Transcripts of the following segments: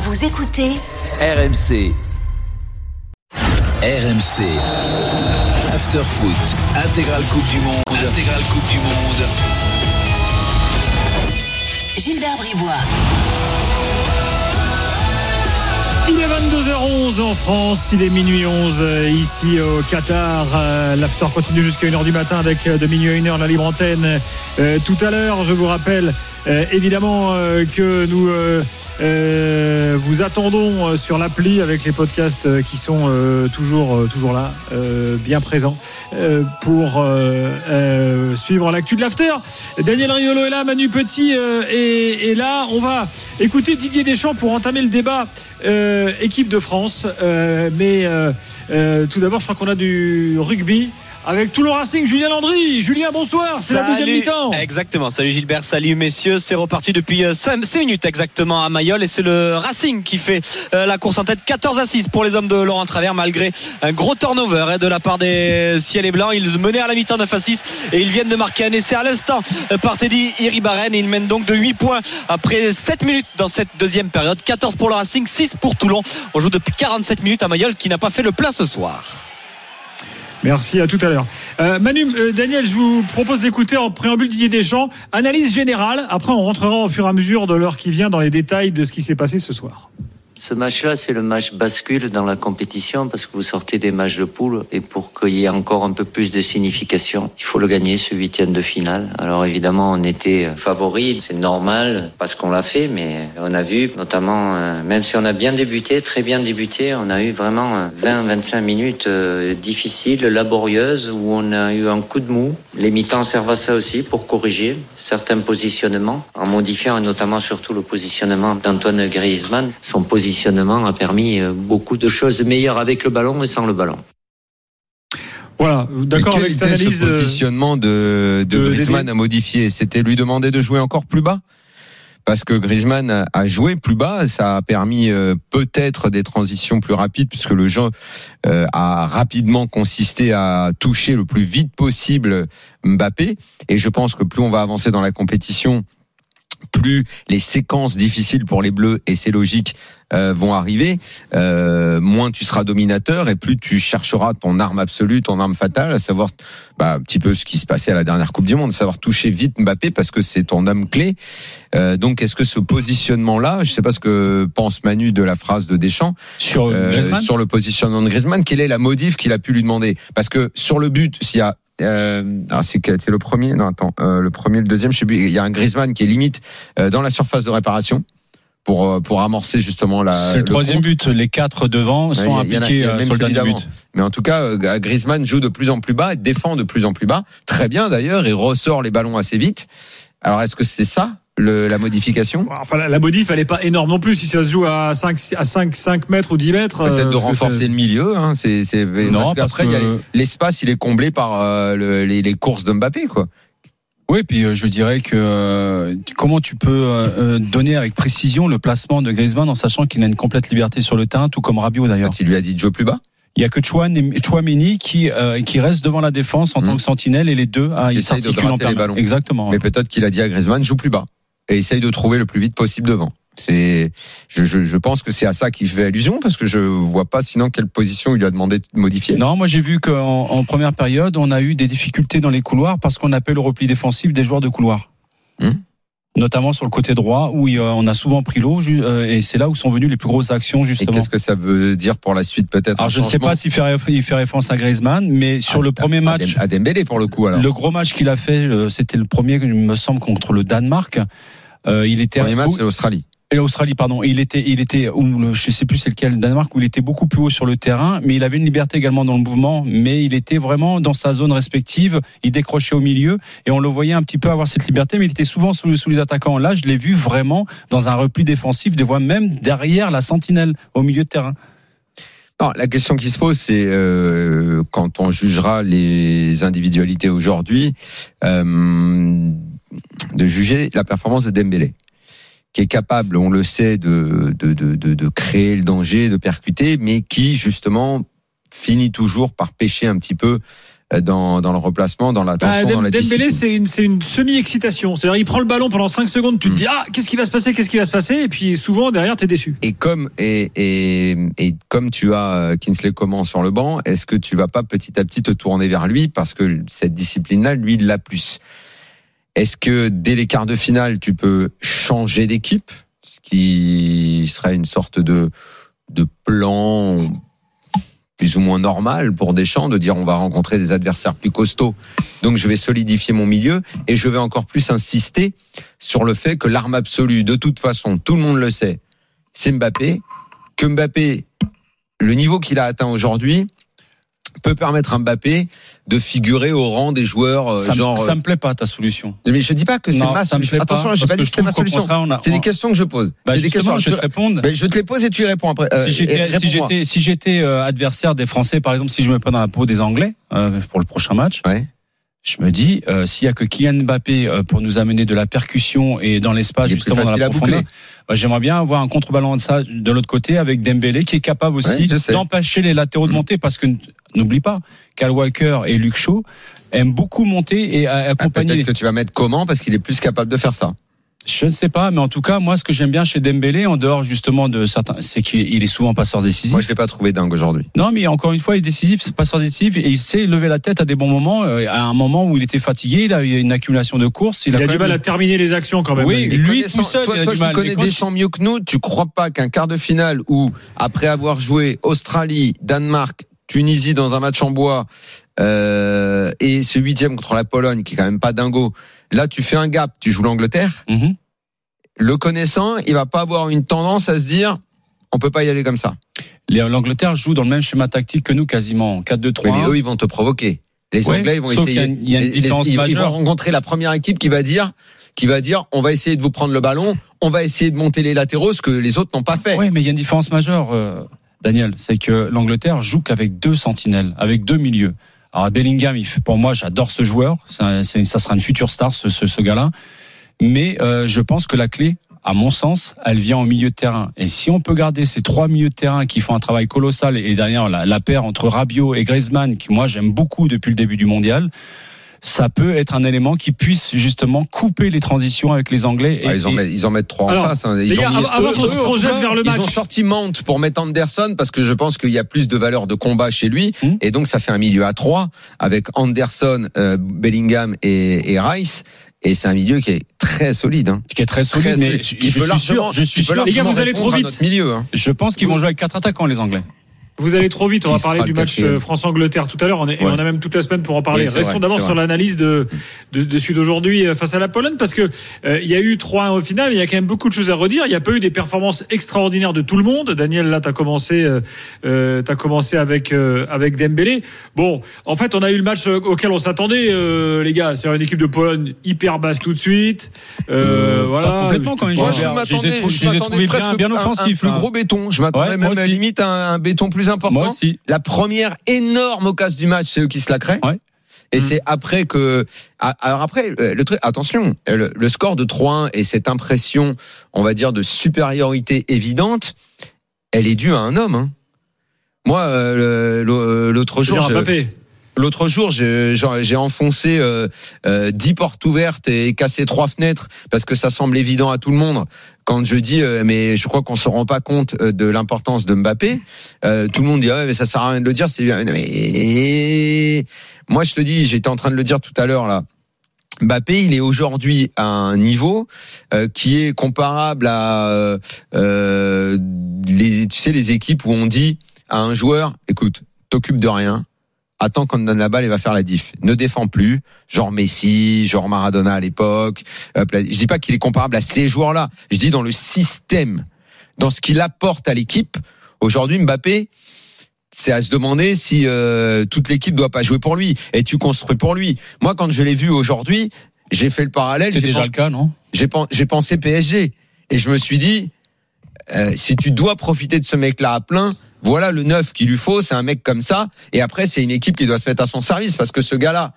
Vous écoutez RMC. RMC. After Foot. Intégral Coupe du Monde. Intégral Coupe du Monde. Gilbert Bribois. Il est 22h11 en France, il est minuit 11 euh, ici au Qatar. Euh, L'after continue jusqu'à 1h du matin avec euh, de minuit à 1h la libre antenne. Tout à l'heure, je vous rappelle euh, évidemment euh, que nous euh, vous attendons sur l'appli avec les podcasts qui sont toujours, là, bien présents, pour suivre l'actu de l'after. Daniel Riolo est là, Manu Petit est, est là. On va écouter Didier Deschamps pour entamer le débat équipe de France. Mais tout d'abord, je crois qu'on a du rugby. Avec tout le Racing, Julien Landry. Julien, bonsoir. C'est la deuxième mi-temps. Exactement. Salut Gilbert, salut messieurs. C'est reparti depuis 5 minutes exactement à Mayol et c'est le Racing qui fait euh, la course en tête 14 à 6 pour les hommes de Laurent Travers malgré un gros turnover hein, de la part des ciels et blancs. Ils menaient à la mi-temps 9 à 6 et ils viennent de marquer un essai à l'instant euh, par Teddy Iribaren et ils mènent donc de 8 points après 7 minutes dans cette deuxième période. 14 pour le Racing, 6 pour Toulon. On joue depuis 47 minutes à Mayol qui n'a pas fait le plein ce soir. Merci, à tout à l'heure. Euh, Manu, euh, Daniel, je vous propose d'écouter en préambule Didier Deschamps. Analyse générale. Après, on rentrera au fur et à mesure de l'heure qui vient dans les détails de ce qui s'est passé ce soir. Ce match-là, c'est le match bascule dans la compétition parce que vous sortez des matchs de poule et pour qu'il y ait encore un peu plus de signification, il faut le gagner, ce huitième de finale. Alors évidemment, on était favoris, c'est normal parce qu'on l'a fait, mais on a vu notamment, euh, même si on a bien débuté, très bien débuté, on a eu vraiment 20-25 minutes euh, difficiles, laborieuses, où on a eu un coup de mou. Les mi-temps servent à ça aussi pour corriger certains positionnements, en modifiant notamment surtout le positionnement d'Antoine Griezmann. Son positionnement a permis euh, beaucoup de choses meilleures avec le ballon et sans le ballon. Voilà, d'accord avec cette analyse. ce euh, positionnement de, de, de Griezmann à modifier? C'était lui demander de jouer encore plus bas? Parce que Griezmann a- a joué plus bas, ça a permis euh, peut-être des transitions plus rapides puisque le jeu a rapidement consisté à toucher le plus vite possible Mbappé et je pense que plus on va avancer dans la compétition plus les séquences difficiles pour les Bleus et c'est logique euh, vont arriver, euh, moins tu seras dominateur et plus tu chercheras ton arme absolue, ton arme fatale, à savoir bah, un petit peu ce qui se passait à la dernière Coupe du Monde, savoir toucher vite Mbappé parce que c'est ton homme clé. Euh, donc est-ce que ce positionnement-là, je sais pas ce que pense Manu de la phrase de Deschamps Sur sur le positionnement de Griezmann, quelle est la modif qu'il a pu lui demander? Parce que sur le but, s'il y a euh, ah, c'est le premier, non attends, euh, le premier, le deuxième, je sais plus. Il y a un Griezmann qui est limite euh, dans la surface de réparation pour euh, pour amorcer justement la. C'est le troisième but. Les quatre devant sont Ouais, il impliqués il a même sur le celui dernier d'avant. but. Mais en tout cas, Griezmann joue de plus en plus bas, défend de plus en plus bas, très bien d'ailleurs, et ressort les ballons assez vite. Alors est-ce que c'est ça le, la modification? Enfin, la, la modif, elle est pas énorme non plus. Si ça se joue à 5, à 5, 5 mètres ou 10 mètres. Peut-être euh, de renforcer le milieu. Hein, c'est c'est Non, parce parce qu'après, il y a que- les- l'espace, il est comblé par euh, le- les, les courses de Mbappé, quoi. Oui, puis euh, je dirais que euh, comment tu peux donner avec précision le placement de Griezmann en sachant qu'il a une complète liberté sur le terrain, tout comme Rabiot d'ailleurs? Quand il lui a dit de jouer plus bas, Il y a que Chouameni qui euh, qui reste devant la défense en Mhm. tant que sentinelle et les deux ah, ils s'articulent en permanence. ballons. Exactement. mais peut-être qu'il a dit à Griezmann joue plus bas et essaye de trouver le plus vite possible devant. C'est, je, je, je pense que c'est à ça qu'il fait allusion parce que je vois pas sinon quelle position il lui a demandé de modifier. Non, moi j'ai vu qu'en en première période, on a eu des difficultés dans les couloirs parce qu'on appelle le repli défensif des joueurs de couloir. Hmm. Notamment sur le côté droit où il y a- on a souvent pris l'eau euh, et c'est là où sont venues les plus grosses actions Et justement. qu'est-ce que ça veut dire pour la suite peut-être Alors je ne sais pas s'il fait, référence à Griezmann, mais sur À- le premier à- match, à Dembélé pour le coup alors. le gros match qu'il a fait, euh, c'était le premier, il me semble, contre le Danemark. Euh, il était Premier match c'est l'Australie. Et l'Australie, pardon. Il était, il était, ou je sais plus c'est lequel, le Danemark, où il était beaucoup plus haut sur le terrain, mais il avait une liberté également dans le mouvement, mais il était vraiment dans sa zone respective. Il décrochait au milieu et on le voyait un petit peu avoir cette liberté, mais il était souvent sous, sous les attaquants. Là, je l'ai vu vraiment dans un repli défensif, des fois même derrière la sentinelle au milieu de terrain. Non, la question qui se pose, c'est euh, quand on jugera les individualités aujourd'hui, euh, de juger la performance de Dembélé, qui est capable, on le sait, de, de, de, de, créer le danger, de percuter, mais qui justement finit toujours par pêcher un petit peu euh, dans, dans le replacement, dans l'attention, Bah, dans la Dembélé, c'est une, c'est une semi-excitation. C'est-à-dire, il prend le ballon pendant 5 secondes, tu te Mm. dis, ah, qu'est-ce qui va se passer, qu'est-ce qui va se passer, et puis souvent, derrière, t'es déçu. Et comme et, et, et comme tu as euh, Kinsley Coman sur le banc, est-ce que tu vas pas petit à petit te tourner vers lui parce que cette discipline-là, lui, il l'a plus? Est-ce que dès les quarts de finale, tu peux changer d'équipe, ce qui serait une sorte de de plan plus ou moins normal pour Deschamps de dire on va rencontrer des adversaires plus costauds. Donc je vais solidifier mon milieu et je vais encore plus insister sur le fait que l'arme absolue, de toute façon, tout le monde le sait, c'est Mbappé. Que Mbappé, le niveau qu'il a atteint aujourd'hui, peut permettre à Mbappé de figurer au rang des joueurs euh, Ça, genre. ça me plaît pas ta solution. euh, mais je dis pas que c'est ma solution. pas, Attention, j'ai pas dit que c'était ma solution. C'est des on- questions que je pose. Bah, des questions. je te répondre. Ben, je te les pose et tu y réponds après. Euh, si j'étais si si euh, adversaire des Français par exemple si je me prends dans la peau des Anglais euh, pour le prochain match Ouais. je me dis euh, s'il y a que Kylian Mbappé euh, pour nous amener de la percussion et dans l'espace justement dans la à profondeur bah, j'aimerais bien avoir un contreballon de ça de l'autre côté avec Dembélé qui est capable aussi Ouais, d'empêcher les latéraux de Mm. monter parce que n'oublie pas Cal Walker et Luke Shaw aiment beaucoup monter et Ah, accompagner Peut-être que tu vas mettre comment parce qu'il est plus capable de faire ça. je ne sais pas, mais en tout cas, moi, ce que j'aime bien chez Dembélé, en dehors justement de certains, c'est qu'il est souvent passeur décisif. Moi, je l'ai pas trouvé dingue aujourd'hui. Non, mais encore une fois, il est décisif, c'est passeur décisif, et il sait lever la tête à des bons moments. euh, À un moment où il était fatigué, il a eu une accumulation de courses. Il, a, du mal à terminer les actions quand même. Oui, lui tout seul, toi, il a toi du mal. connais Deschamps mieux que nous, tu crois pas qu'un quart de finale où, après avoir joué Australie, Danemark, Tunisie dans un match en bois, euh, et ce huitième contre la Pologne, qui est quand même pas dingo, là tu fais un gap, tu joues l'Angleterre, Mhm. le connaissant, il va pas avoir une tendance à se dire, on peut pas y aller comme ça. L'Angleterre joue dans le même schéma tactique que nous quasiment, 4-2-3. Oui, mais eux, ils vont te provoquer. Les Ouais, Anglais, ils vont essayer. il y a une les- ils, vont rencontrer la première équipe qui va dire, qui va dire, on va essayer de vous prendre le ballon, on va essayer de monter les latéraux, ce que les autres n'ont pas fait. Oui, mais il y a une différence majeure, euh, Daniel, c'est que l'Angleterre joue qu'avec deux sentinelles, avec deux milieux. Alors Bellingham, pour moi, j'adore ce joueur. Ça sera une future star, ce, ce, ce gars-là. Mais euh, je pense que la clé, à mon sens, elle vient au milieu de terrain. Et si on peut garder ces trois milieux de terrain qui font un travail colossal, et derrière la, la paire entre Rabiot et Griezmann, qui moi j'aime beaucoup depuis le début du mondial, ça peut être un élément qui puisse justement couper les transitions avec les Anglais. Ah, ils, en et- mettent, ils en mettent trois en Alors, face. hein. Ils les gars, ont mis- avant- qu'on se projette vers le Ils match. ont sorti Mount pour mettre Anderson parce que je pense qu'il y a plus de valeur de combat chez lui. Hmm. Et donc, ça fait un milieu à trois avec Anderson, euh, Bellingham et, et Rice. Et c'est un milieu qui est très solide. Hein. qui est très solide, Très mais solide. je, suis sûr, je suis sûr, Les gars, vous allez trop vite. milieu. Hein. je pense qu'ils vont jouer avec quatre attaquants, les Anglais. Vous allez trop vite. On va parler du match euh, France-Angleterre tout à l'heure. On est- Ouais. on a même toute la semaine pour en parler. Oui, Restons vrai, d'abord sur l'analyse de, de, de Sud aujourd'hui euh, face à la Pologne parce que euh, il y a eu 3-1 au final. Il y a quand même beaucoup de choses à redire. Il n'y a pas eu des performances extraordinaires de tout le monde. Daniel, là, tu as commencé, euh, t'as commencé avec, euh, avec Dembélé. Bon, en fait, on a eu le match auquel on s'attendait, euh, les gars. C'est une équipe de Pologne hyper basse tout de suite. Euh, voilà. Pas complètement quand même. Moi, je m'attendais, presque bien, bien à un-. Un, plus gros béton. Je m'attendais Ouais, même à aussi. limite à un, un béton plus important. Moi aussi. La première énorme occasion du match, c'est eux qui se la créent. Ouais. Et Mm. c'est après que. ah, Alors après, euh, le truc, attention, le, le score de 3-1 et cette impression, on va dire, de supériorité évidente, elle est due à un homme. hein. Moi, euh, l'autre jour, je-. L'autre jour, j'ai enfoncé euh, euh, 10 portes ouvertes et cassé trois fenêtres parce que ça semble évident à tout le monde. Quand je dis, euh, mais je crois qu'on se rend pas compte euh, de l'importance de Mbappé, euh, tout le monde dit, ah ouais, mais ça sert à rien de le dire. C'est. Mais moi, je te dis, j'étais en train de le dire tout à l'heure là. Mbappé, il est aujourd'hui à un niveau euh, qui est comparable à euh, euh, les, tu sais, les équipes où on dit à un joueur, écoute, t'occupes de rien, attends qu'on te donne la balle et va faire la diff. Ne défends plus, genre Messi, genre Maradona à l'époque. Je dis pas qu'il est comparable à ces joueurs-là. Je dis dans le système, dans ce qu'il apporte à l'équipe. Aujourd'hui, Mbappé, c'est à se demander si euh, toute l'équipe doit pas jouer pour lui. Et tu construis pour lui. Moi, quand je l'ai vu aujourd'hui, j'ai fait le parallèle. C'est déjà pen- le cas, non? j'ai pen- j'ai pensé PSG et je me suis dit euh, si tu dois profiter de ce mec-là à plein, voilà le neuf qu'il lui faut, c'est un mec comme ça. Et après, c'est une équipe qui doit se mettre à son service parce que ce gars-là,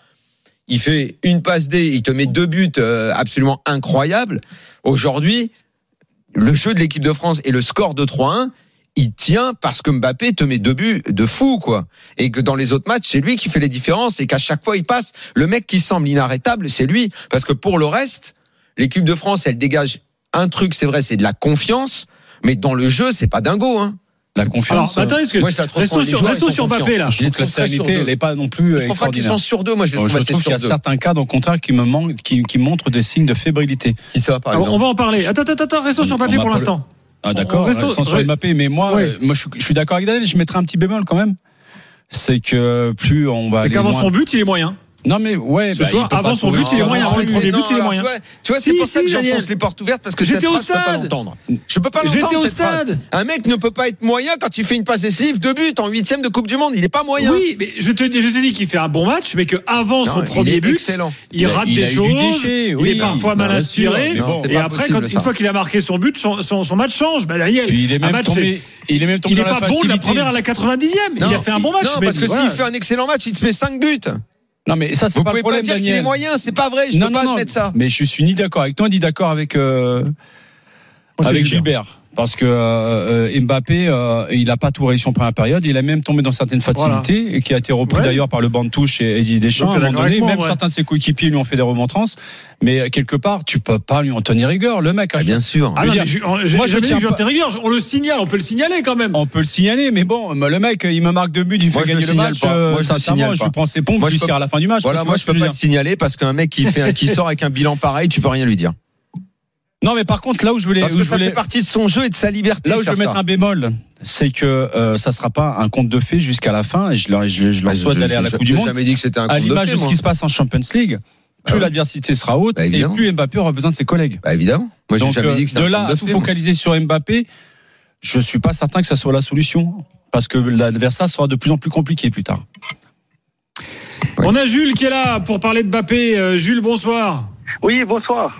il fait une passe D, il te met deux buts euh, absolument incroyables. Aujourd'hui, le jeu de l'équipe de France et le score de 3-1, il tient parce que Mbappé te met deux buts de fou, quoi. Et que dans les autres matchs, c'est lui qui fait les différences et qu'à chaque fois il passe. Le mec qui semble inarrêtable, c'est lui. Parce que pour le reste, l'équipe de France, elle dégage un truc, c'est vrai, c'est de la confiance. Mais dans le jeu, c'est pas dingo, hein. La Alors, confiance. attendez, parce que Moi, je restons sur, restons sur Mbappé là. je trouve que la deux. elle n'est pas non plus Je pas qu'ils sont sur deux. Moi, je Euh, trouve Je trouve qu'il y a deux. certains cas, au contraire, qui me manquent, qui, qui montrent des signes de fébrilité. Qui ça, par Alors, exemple on va en parler. Attends, attends, attends, restons sur On Mbappé pour l'instant. Ah d'accord, Restons- sur Mbappé, mais moi, euh, moi je, suis- je suis d'accord avec Daniel, je mettrai un petit bémol quand même. C'est que plus on va Et aller qu'avant son but, il est moyen. Non mais ouais, Ce bah, soir, avant son but, il est moyen. le premier but, il est moyen. Tu vois, vois, Si, c'est pour ça si, que j'enfonce les portes ouvertes parce que J'étais au phrase, je peux pas stade. l'entendre. Je peux pas J'étais au stade. Un mec ne peut pas être moyen quand il fait une passe décisive, deux buts en huitième de Coupe du Monde. Il est pas moyen. Oui, mais je te, je te dis qu'il fait un bon match, mais qu'avant son Non, premier but, excellent. il Il a- rate il des choses. déchet, il est parfois mal inspiré. bon, c'est et après, possible, quand, ça. une fois qu'il a marqué son but, son, son, son match change. Bah, Daniel, il est même match, tombé, c'est- il est même tombé il est pas bon de la première à la 90e. il a fait un bon match. Non, parce que s'il fait un excellent match, il te met 5 buts. Non mais ça c'est Vous pas le pouvez pas problème dire qu'il est Daniel. moyen, c'est pas vrai. Je non, peux non, pas non, admettre ça. Mais je suis ni d'accord avec toi ni d'accord avec euh, Moi, avec Gilbert. Gilbert. Parce que euh, euh, Mbappé, euh, il n'a pas tout réussi en première période. Il a même tombé dans certaines facilités et qui a été repris Ouais. d'ailleurs par le banc de touche et Eddie Deschamps. Donc, À un moment donné, moi, même ouais. certains de ses coéquipiers lui ont fait des remontrances. Mais euh, quelque part, tu peux pas lui en tenir rigueur. Le mec, Ah, bien sûr. Ah non, mais je- moi, je tiens pas- rigueur. On le signale, on peut le signaler quand même. on peut le signaler, mais bon, le mec, il me marque deux buts, il Moi, fait je le gagner le signale match. pas. euh, Moi, je signale je lui prends ses pompes, Moi, je lui je peux- tire à la fin du match. Voilà, moi je peux pas le signaler parce qu'un mec qui fait, un- qui sort avec un bilan pareil, tu peux rien lui dire. Non, mais par contre, là où je voulais, Parce que ça voulais- fait partie de son jeu et de sa liberté. Là où je veux mettre ça. un bémol, c'est que euh, ça sera pas un conte de fées jusqu'à la fin, et je leur, je, je leur Bah, souhaite d'aller à la Coupe du Monde. jamais dit que c'était un À conte de l'image de ce qui se passe en Champions League, plus ouais. l'adversité sera haute, Bah, et plus Mbappé aura besoin de ses collègues. Bah évidemment. Moi j'ai Donc jamais euh, dit que c'est de un là à de tout focaliser sur Mbappé, je suis pas certain que ça soit la solution, parce que l'adversaire sera de plus en plus compliqué plus tard. Ouais. On a Jules qui est là pour parler de Mbappé. Euh, Jules, bonsoir. Oui, bonsoir.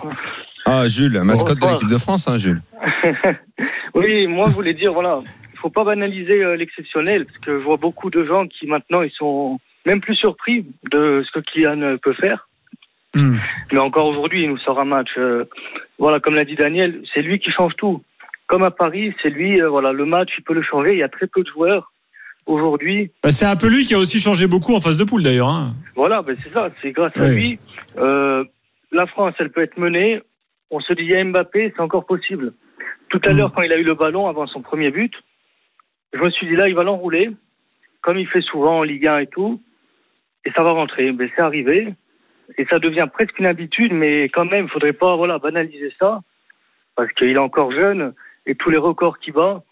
Ah Jules, mascotte de l'équipe de France, hein, Jules. oui, moi je voulais dire, voilà, il faut pas banaliser euh, l'exceptionnel, parce que je vois beaucoup de gens qui maintenant ils sont même plus surpris de ce que Kylian euh, peut faire. Hmm. Mais encore aujourd'hui, il nous sort un match. euh, voilà, comme l'a dit Daniel, c'est lui qui change tout. Comme à Paris, c'est lui, euh, voilà, le match, il peut le changer. Il y a très peu de joueurs aujourd'hui. Bah, c'est un peu lui qui a aussi changé beaucoup en phase de poule d'ailleurs. hein. Voilà, ben c'est ça, c'est grâce à lui. Euh, la France, elle peut être menée. On se a Mbappé, c'est encore possible. Tout à Mm. l'heure, quand il a eu le ballon avant son premier but, je me suis dit, là, il va l'enrouler, comme il fait souvent en Ligue 1 et tout, et ça va rentrer. Mais c'est arrivé, et ça devient presque une habitude, mais quand même, il faudrait pas voilà, banaliser ça, parce qu'il est encore jeune, et tous les records qu'il bat,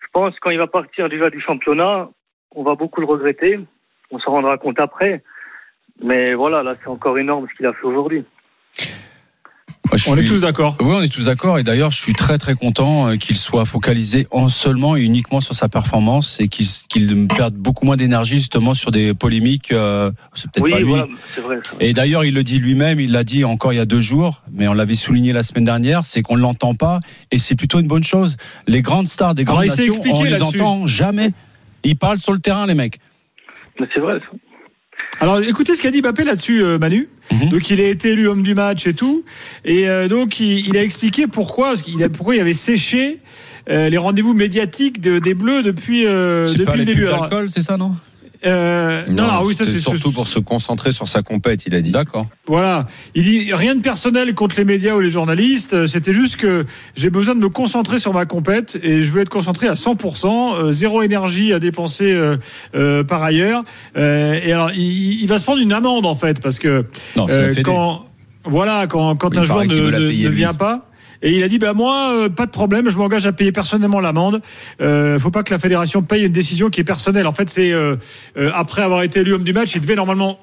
je pense quand il va partir déjà du championnat, on va beaucoup le regretter. On s'en rendra compte après. Mais voilà, là, c'est encore énorme ce qu'il a fait aujourd'hui. Moi, On est tous d'accord. Oui, on est tous d'accord. Et d'ailleurs, je suis très très content euh, qu'il soit focalisé en seulement et uniquement sur sa performance et qu'il qu'il perde beaucoup moins d'énergie justement sur des polémiques. euh, c'est peut-être Oui, pas lui. voilà, c'est vrai. Et d'ailleurs, il le dit lui-même, il l'a dit encore il y a deux jours, mais on l'avait souligné la semaine dernière, c'est qu'on ne l'entend pas, et c'est plutôt une bonne chose. Les grandes stars des Alors, grandes s'est nations, on les entend jamais. Ils parlent sur le terrain, les mecs. Mais c'est vrai. ça. Alors écoutez ce qu'a dit Mbappé là-dessus, euh, Manu. Mhm. Donc il a été élu homme du match et tout, et euh, donc il, il a expliqué pourquoi, parce qu'il a, pourquoi il avait séché euh, les rendez-vous médiatiques de- des Bleus depuis pas depuis le début. c'est ça, non? Euh, non, non, oui, ça c'est surtout pour se concentrer sur sa compète, il a dit. D'accord. Voilà. Il dit rien de personnel contre les médias ou les journalistes. euh, C'était juste que j'ai besoin de me concentrer sur ma compète et je veux être concentré à 100%, euh, zéro énergie à dépenser euh, euh, par ailleurs. Euh, et alors, il, il va se prendre une amende en fait parce que Non, euh, quand voilà quand quand Oui, un joueur ne, ne- vient pas. Et il a dit bah moi euh, pas de problème, je m'engage à payer personnellement l'amende. Euh, faut pas que la fédération paye une décision qui est personnelle. En fait, c'est euh, euh, après avoir été élu homme du match, il devait normalement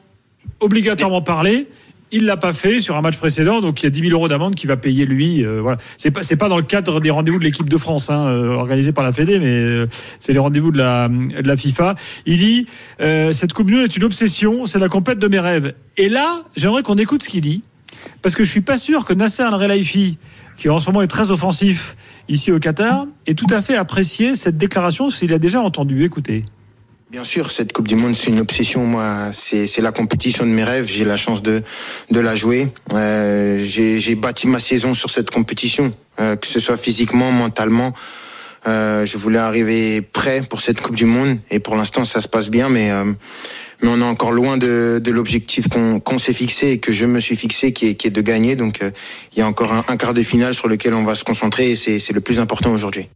obligatoirement parler. Il l'a pas fait sur un match précédent, donc il y a 10 000 euros d'amende qui va payer lui. euh, voilà, c'est pas dans le cadre des rendez-vous de l'équipe de France, hein, organisés par la Fédé, mais c'est les rendez-vous de la FIFA. Il dit cette Coupe du Monde est une obsession, c'est la compète de mes rêves. Et là, j'aimerais qu'on écoute ce qu'il dit, parce que je suis pas sûr que Nasser Al Khelaifi, qui en ce moment est très offensif ici au Qatar, ait tout à fait apprécié cette déclaration s'il a déjà entendu. Écoutez. Bien sûr, cette Coupe du Monde, c'est une obsession. Moi, c'est la compétition de mes rêves. J'ai la chance de de la jouer. Euh, J'ai j'ai bâti ma saison sur cette compétition, euh, que ce soit physiquement, mentalement. Euh, je voulais arriver prêt pour cette Coupe du Monde et pour l'instant, ça se passe bien, mais euh, mais on est encore loin de, de l'objectif qu'on qu'on s'est fixé et que je me suis fixé, qui est, qui est de gagner. Donc, euh, il y a encore un, un quart de finale sur lequel on va se concentrer et c'est c'est le plus important aujourd'hui.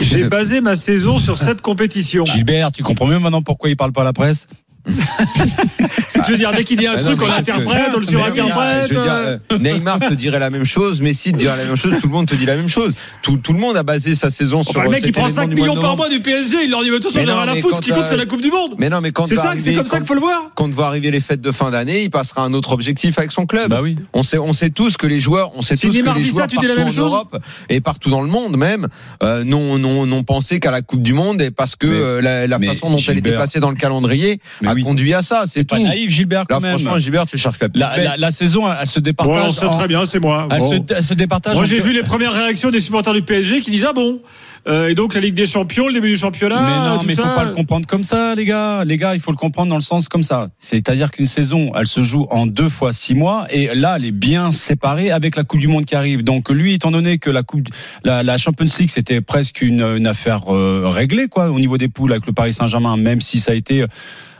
J'ai basé ma saison sur cette compétition. Gilbert, tu comprends mieux maintenant pourquoi il parle pas à la presse? que tu veux dire, dès qu'il dit un Ah non, truc, mais on l'interprète, on le surinterprète. Euh. euh, Neymar te dirait la même chose, Messi te dirait la même chose, tout le monde te dit la même chose. Tout, tout le monde a basé sa saison sur Enfin, le mec, il prend événement 5 du mois de millions par mois du PSG, il leur dit, mais attention, Mais j'ai non, rien à foutre, ce qui compte, euh, c'est la Coupe du Monde. Mais non, mais quand C'est ça, arriver- c'est comme ça qu'il faut le voir. Quand va arriver les fêtes de fin d'année, il passera un autre objectif avec son club. Bah oui. On sait, on sait tous que les joueurs, on sait Si tous Neymar que les dit ça, joueurs tu dis la même en chose Europe et partout dans le monde même euh, n'ont n'ont n'ont pensé qu'à la Coupe du Monde et parce que Mais- euh, la, façon dont elle était placée dans le calendrier oui. conduit à ça. C'est Pas tout. naïf, Gilbert, Là, quand même. franchement, Gilbert, tu cherches la, La, la, la saison, elle se Bon, départage. on sait en- très bien, c'est moi. Elle, Bon. se, elle se départage. Moi, j'ai vu les premières réactions des supporters du PSG qui disent Ah bon Euh, Et donc, la Ligue des Champions, le début du championnat, mais non, tout mais ça. faut pas le comprendre comme ça, les gars. Les gars, il faut le comprendre dans le sens comme ça. C'est-à-dire qu'une saison, elle se joue en deux fois six mois, et là, elle est bien séparée avec la Coupe du Monde qui arrive. Donc, lui, étant donné que la Coupe, la, la Champions League, c'était presque une, une affaire euh, réglée, quoi, au niveau des poules avec le Paris Saint-Germain, même si ça a été euh,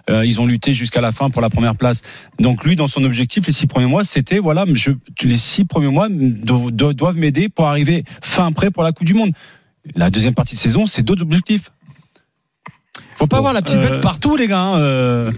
ils ont lutté jusqu'à la fin pour la première place. Donc lui, dans son objectif, les six premiers mois, c'était voilà, je, les six premiers mois do- do- doivent m'aider pour arriver fin prêt pour la Coupe du Monde. La deuxième partie de saison, c'est d'autres objectifs. Faut pas Bon, avoir la petite euh, bête partout, les gars. hein, euh.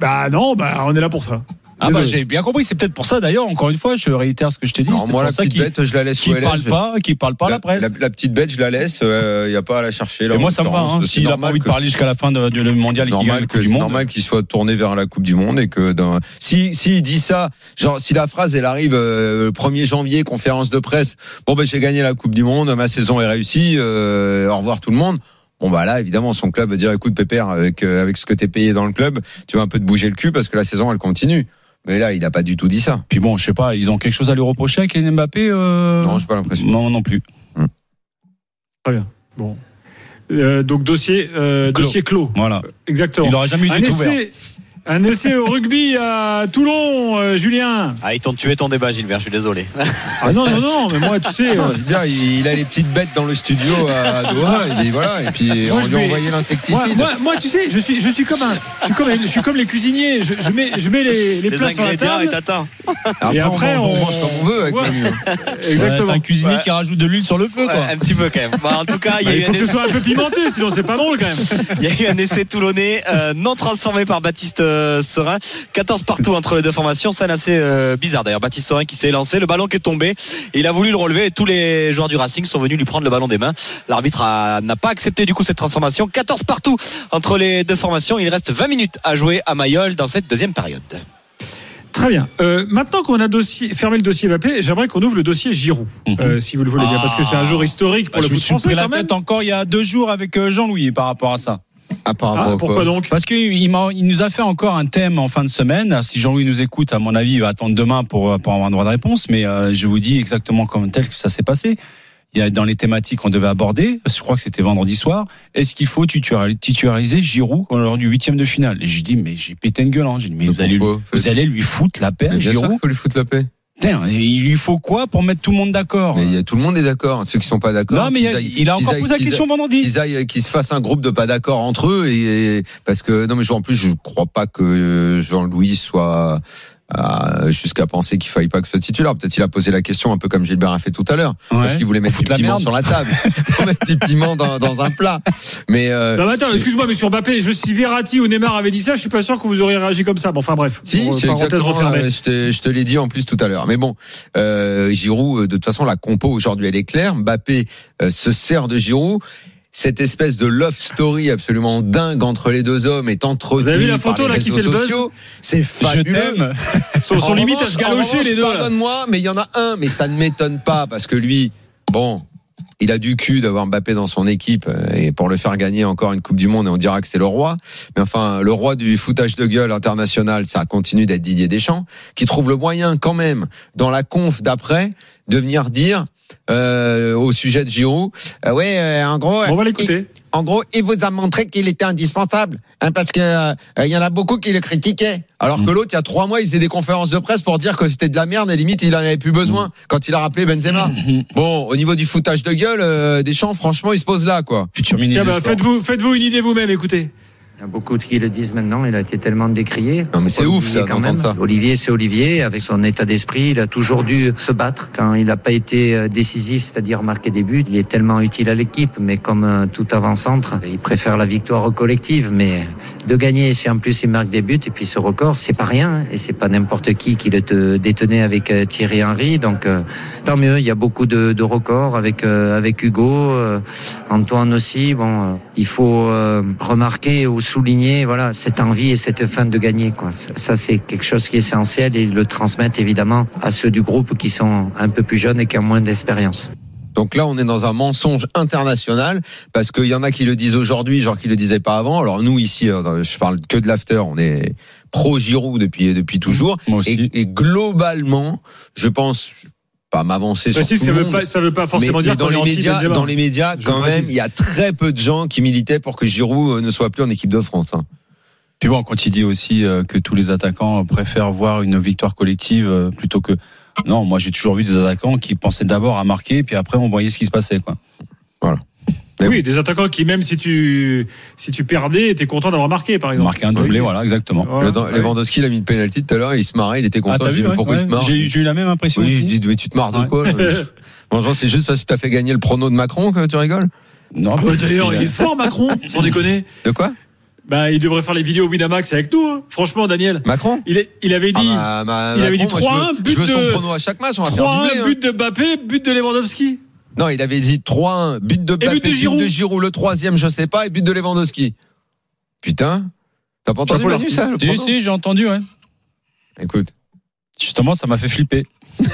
Bah non, bah on est là pour ça. Ah bah j'ai bien compris. C'est peut-être pour ça d'ailleurs. Encore une fois, je réitère ce que je t'ai dit. Alors moi, la petite bête, je la laisse qui où elle est. parle Je- pas, qui parle pas à la presse. La, la petite bête, je la laisse. Il n'y a pas à la chercher. Là, Et moi, ça me va. Hein, S'il a pas envie de parler jusqu'à la fin de- du mondial normal que du Monde. normal qu'il soit tourné vers la Coupe du Monde et que dans, si si il dit ça genre si la phrase elle arrive euh, le 1er janvier conférence de presse bon ben j'ai gagné la Coupe du Monde ma saison est réussie euh, au revoir tout le monde Bon bah là évidemment son club va dire écoute Pépère avec euh, avec ce que t'es payé dans le club tu vas un peu te bouger le cul parce que la saison elle continue mais là il a pas du tout dit ça Puis bon, je sais pas, ils ont quelque chose à lui reprocher avec Kylian Mbappé. euh... non j'ai pas l'impression Non, non plus. Bon. Euh, donc dossier, euh, Clos. dossier clos. Voilà. Exactement. Il n'aurait jamais eu Un essai, un essai au rugby à Toulon, euh, Julien. Ah, ils t'ont tué ton débat, Gilbert, je suis désolé. Ah non, non, non, mais moi, tu sais. Non, euh, il, il a les petites bêtes dans le studio à Doha et puis voilà et puis Moi, on lui a envoyé l'insecticide moi, moi, tu sais, je suis, je suis comme un, je suis comme, je suis comme les cuisiniers. Je, je mets, je mets les, les Les plats sur la ingrédients et table. t'attends. Et après, on, mange, on on- mange comme on veut avec Ouais. Exactement. Ouais, un cuisinier Ouais. qui rajoute de l'huile sur le feu, Ouais, quoi. un petit peu quand même. Bon, en tout cas, il y, Bah, a il eu faut un que ce essai- soit un peu pimenté, sinon c'est pas drôle quand même. il y a eu un essai toulonnais euh, non transformé par Baptiste euh, Serin. 14 partout entre les deux formations. C'est assez euh, bizarre d'ailleurs. Baptiste Serin qui s'est lancé, le ballon qui est tombé. Il a voulu le relever et tous les joueurs du Racing sont venus lui prendre le ballon des mains. L'arbitre n'a pas accepté du coup cette transformation. 14 partout entre les deux formations. Il reste 20 minutes à jouer à Mayol dans cette deuxième période. Très bien. Euh, maintenant qu'on a dossier, fermé le dossier Mbappé, j'aimerais qu'on ouvre le dossier Giroud, Mhm. euh, si vous le voulez bien, parce que c'est un jour historique pour Bah, le je me foot suis français pris la quand même. tête encore il y a deux jours avec Jean-Louis par rapport à ça. Ah, par Ah, rapport à pourquoi quoi donc Parce qu'il il nous a fait encore un thème en fin de semaine. Si Jean-Louis nous écoute, à mon avis, il va attendre demain pour, pour avoir un droit de réponse. Mais euh, je vous dis exactement comme tel que ça s'est passé. Il y a dans les thématiques qu'on devait aborder, je crois que c'était vendredi soir, est-ce qu'il faut titulari- titulariser Giroud lors du huitième de finale? Et j'ai dit, mais j'ai pété une gueule. Hein. J'ai dit, mais vous allez, lui, vous allez lui foutre la paix, sûr Giroud qu'il faut lui foutre la paix. Il lui faut quoi pour mettre tout le monde d'accord Mais il y a- tout le monde est d'accord. Ceux qui sont pas d'accord. Non, mais il, a- aillent- il a encore aillent- posé la question vendredi. qu'ils aillent, qu'ils se fassent un groupe de pas d'accord entre eux et, et- parce que non mais en plus je crois pas que Jean-Louis soit euh, jusqu'à penser qu'il faille pas que ce soit titulaire. Peut-être il a posé la question un peu comme Gilbert a fait tout à l'heure, parce Ouais. qu'il voulait mettre du piment sur la table, pour mettre du piment dans, dans un plat. Mais euh, Non, mais attends, excuse-moi, mais sur Mbappé, je, si Verratti ou Neymar avait dit ça, je suis pas sûr que vous auriez réagi comme ça. Bon, enfin bref. Si, c'est exactement. euh, Je te, je te l'ai dit en plus tout à l'heure. Mais bon, euh, Giroud, euh, de toute façon, la compo aujourd'hui, elle est claire. Mbappé euh, se sert de Giroud. Cette espèce de love story absolument dingue entre les deux hommes est entretenue Vous avez vu la photo, là, qui fait le buzz. C'est Je fabuleux. t'aime. Sont, sont limite à se galocher revanche, les deux. là. Pardonne-moi, mais il y en a un, mais ça ne m'étonne pas parce que lui, bon, il a du cul d'avoir Mbappé dans son équipe euh, et pour le faire gagner encore une Coupe du Monde et on dira que c'est le roi. Mais enfin, le roi du foutage de gueule international, ça continue d'être Didier Deschamps, qui trouve le moyen quand même dans la conf d'après de venir dire euh, au sujet de Giroud, euh, ouais, euh, en gros, on va l'écouter. en gros, il vous a montré qu'il était indispensable, hein, parce que euh, il y en a beaucoup qui le critiquaient. Alors que Mm. l'autre, il y a trois mois, il faisait des conférences de presse pour dire que c'était de la merde et limite, il en avait plus besoin quand il a rappelé Benzema. Bon, au niveau du foutage de gueule, euh, Deschamps, franchement, il se pose là, quoi. Futur ministre. Bah, des Sports. faites-vous, faites-vous une idée vous-même, écoutez. Il y a beaucoup qui le disent maintenant, il a été tellement décrié. Non, mais c'est ouf, ça, quand même. ça. Olivier, c'est Olivier, avec son état d'esprit, il a toujours dû se battre. Quand il n'a pas été euh, décisif, c'est-à-dire marquer des buts, il est tellement utile à l'équipe, mais comme euh, tout avant-centre, il préfère la victoire collective. Mais de gagner, si en plus il marque des buts, et puis ce record, c'est pas rien, hein, et c'est pas n'importe qui qui le te détenait avec euh, Thierry Henry. Donc euh, tant mieux, il y a beaucoup de, de records avec euh, avec Hugo, euh, Antoine aussi. Bon, euh, il faut euh, remarquer ou souligner, voilà, cette envie et cette fin de gagner. Quoi. Ça, ça, c'est quelque chose qui est essentiel et ils le transmettent évidemment à ceux du groupe qui sont un peu plus jeunes et qui ont moins d'expérience. Donc là, on est dans un mensonge international parce qu'il y en a qui le disent aujourd'hui, genre qui le disaient pas avant. Alors nous ici, euh, je parle que de l'after, on est pro Giroud depuis depuis toujours. Moi aussi. Et, et globalement, je pense pas m'avancer sur Précise, tout ça le veut monde. pas, ça veut pas forcément mais, dire mais dans les médias, Benzema. dans les médias, Je quand même, il y a très peu de gens qui militaient pour que Giroud euh, ne soit plus en équipe de France. hein. Puis bon, quand il dit aussi euh, que tous les attaquants préfèrent voir une victoire collective euh, plutôt que. Non, moi j'ai toujours vu des attaquants qui pensaient d'abord à marquer, puis après on voyait ce qui se passait. Quoi. Mais Oui, des attaquants qui, même si tu, si tu perdais, étaient contents d'avoir marqué, par exemple. Marquer un doublé, voilà, exactement. Voilà. Le- Ouais. Lewandowski, il a mis une penalty tout à l'heure, il se marrait, il était content. Ah, t'as je vu, dis, mais ouais, pourquoi il se marre J'ai eu la même impression Oui, je aussi. mais tu te marres de Ouais. quoi là Bonjour, c'est juste parce que tu as fait gagner le prono de Macron que tu rigoles Non, Ah D'ailleurs, il est fort, Macron, sans déconner. De quoi Bah, il devrait faire les vidéos Winamax avec nous, hein. franchement, Daniel. Macron Il, est, il avait dit Ah bah, bah, il avait dit Macron, moi, 3-1, je veux- but Je veux son de- prono à chaque match, on va faire 3-1, doubler, hein. but de Mbappé, but de Lewandowski. Non, il avait dit 3-1, but de but Mbappé, de Giroud. but de Giroud, le troisième, je sais pas, et but de Lewandowski. Putain, t'as pas entendu Manu, ça, le Si, si, j'ai entendu, ouais. Écoute, Justement, ça m'a fait flipper.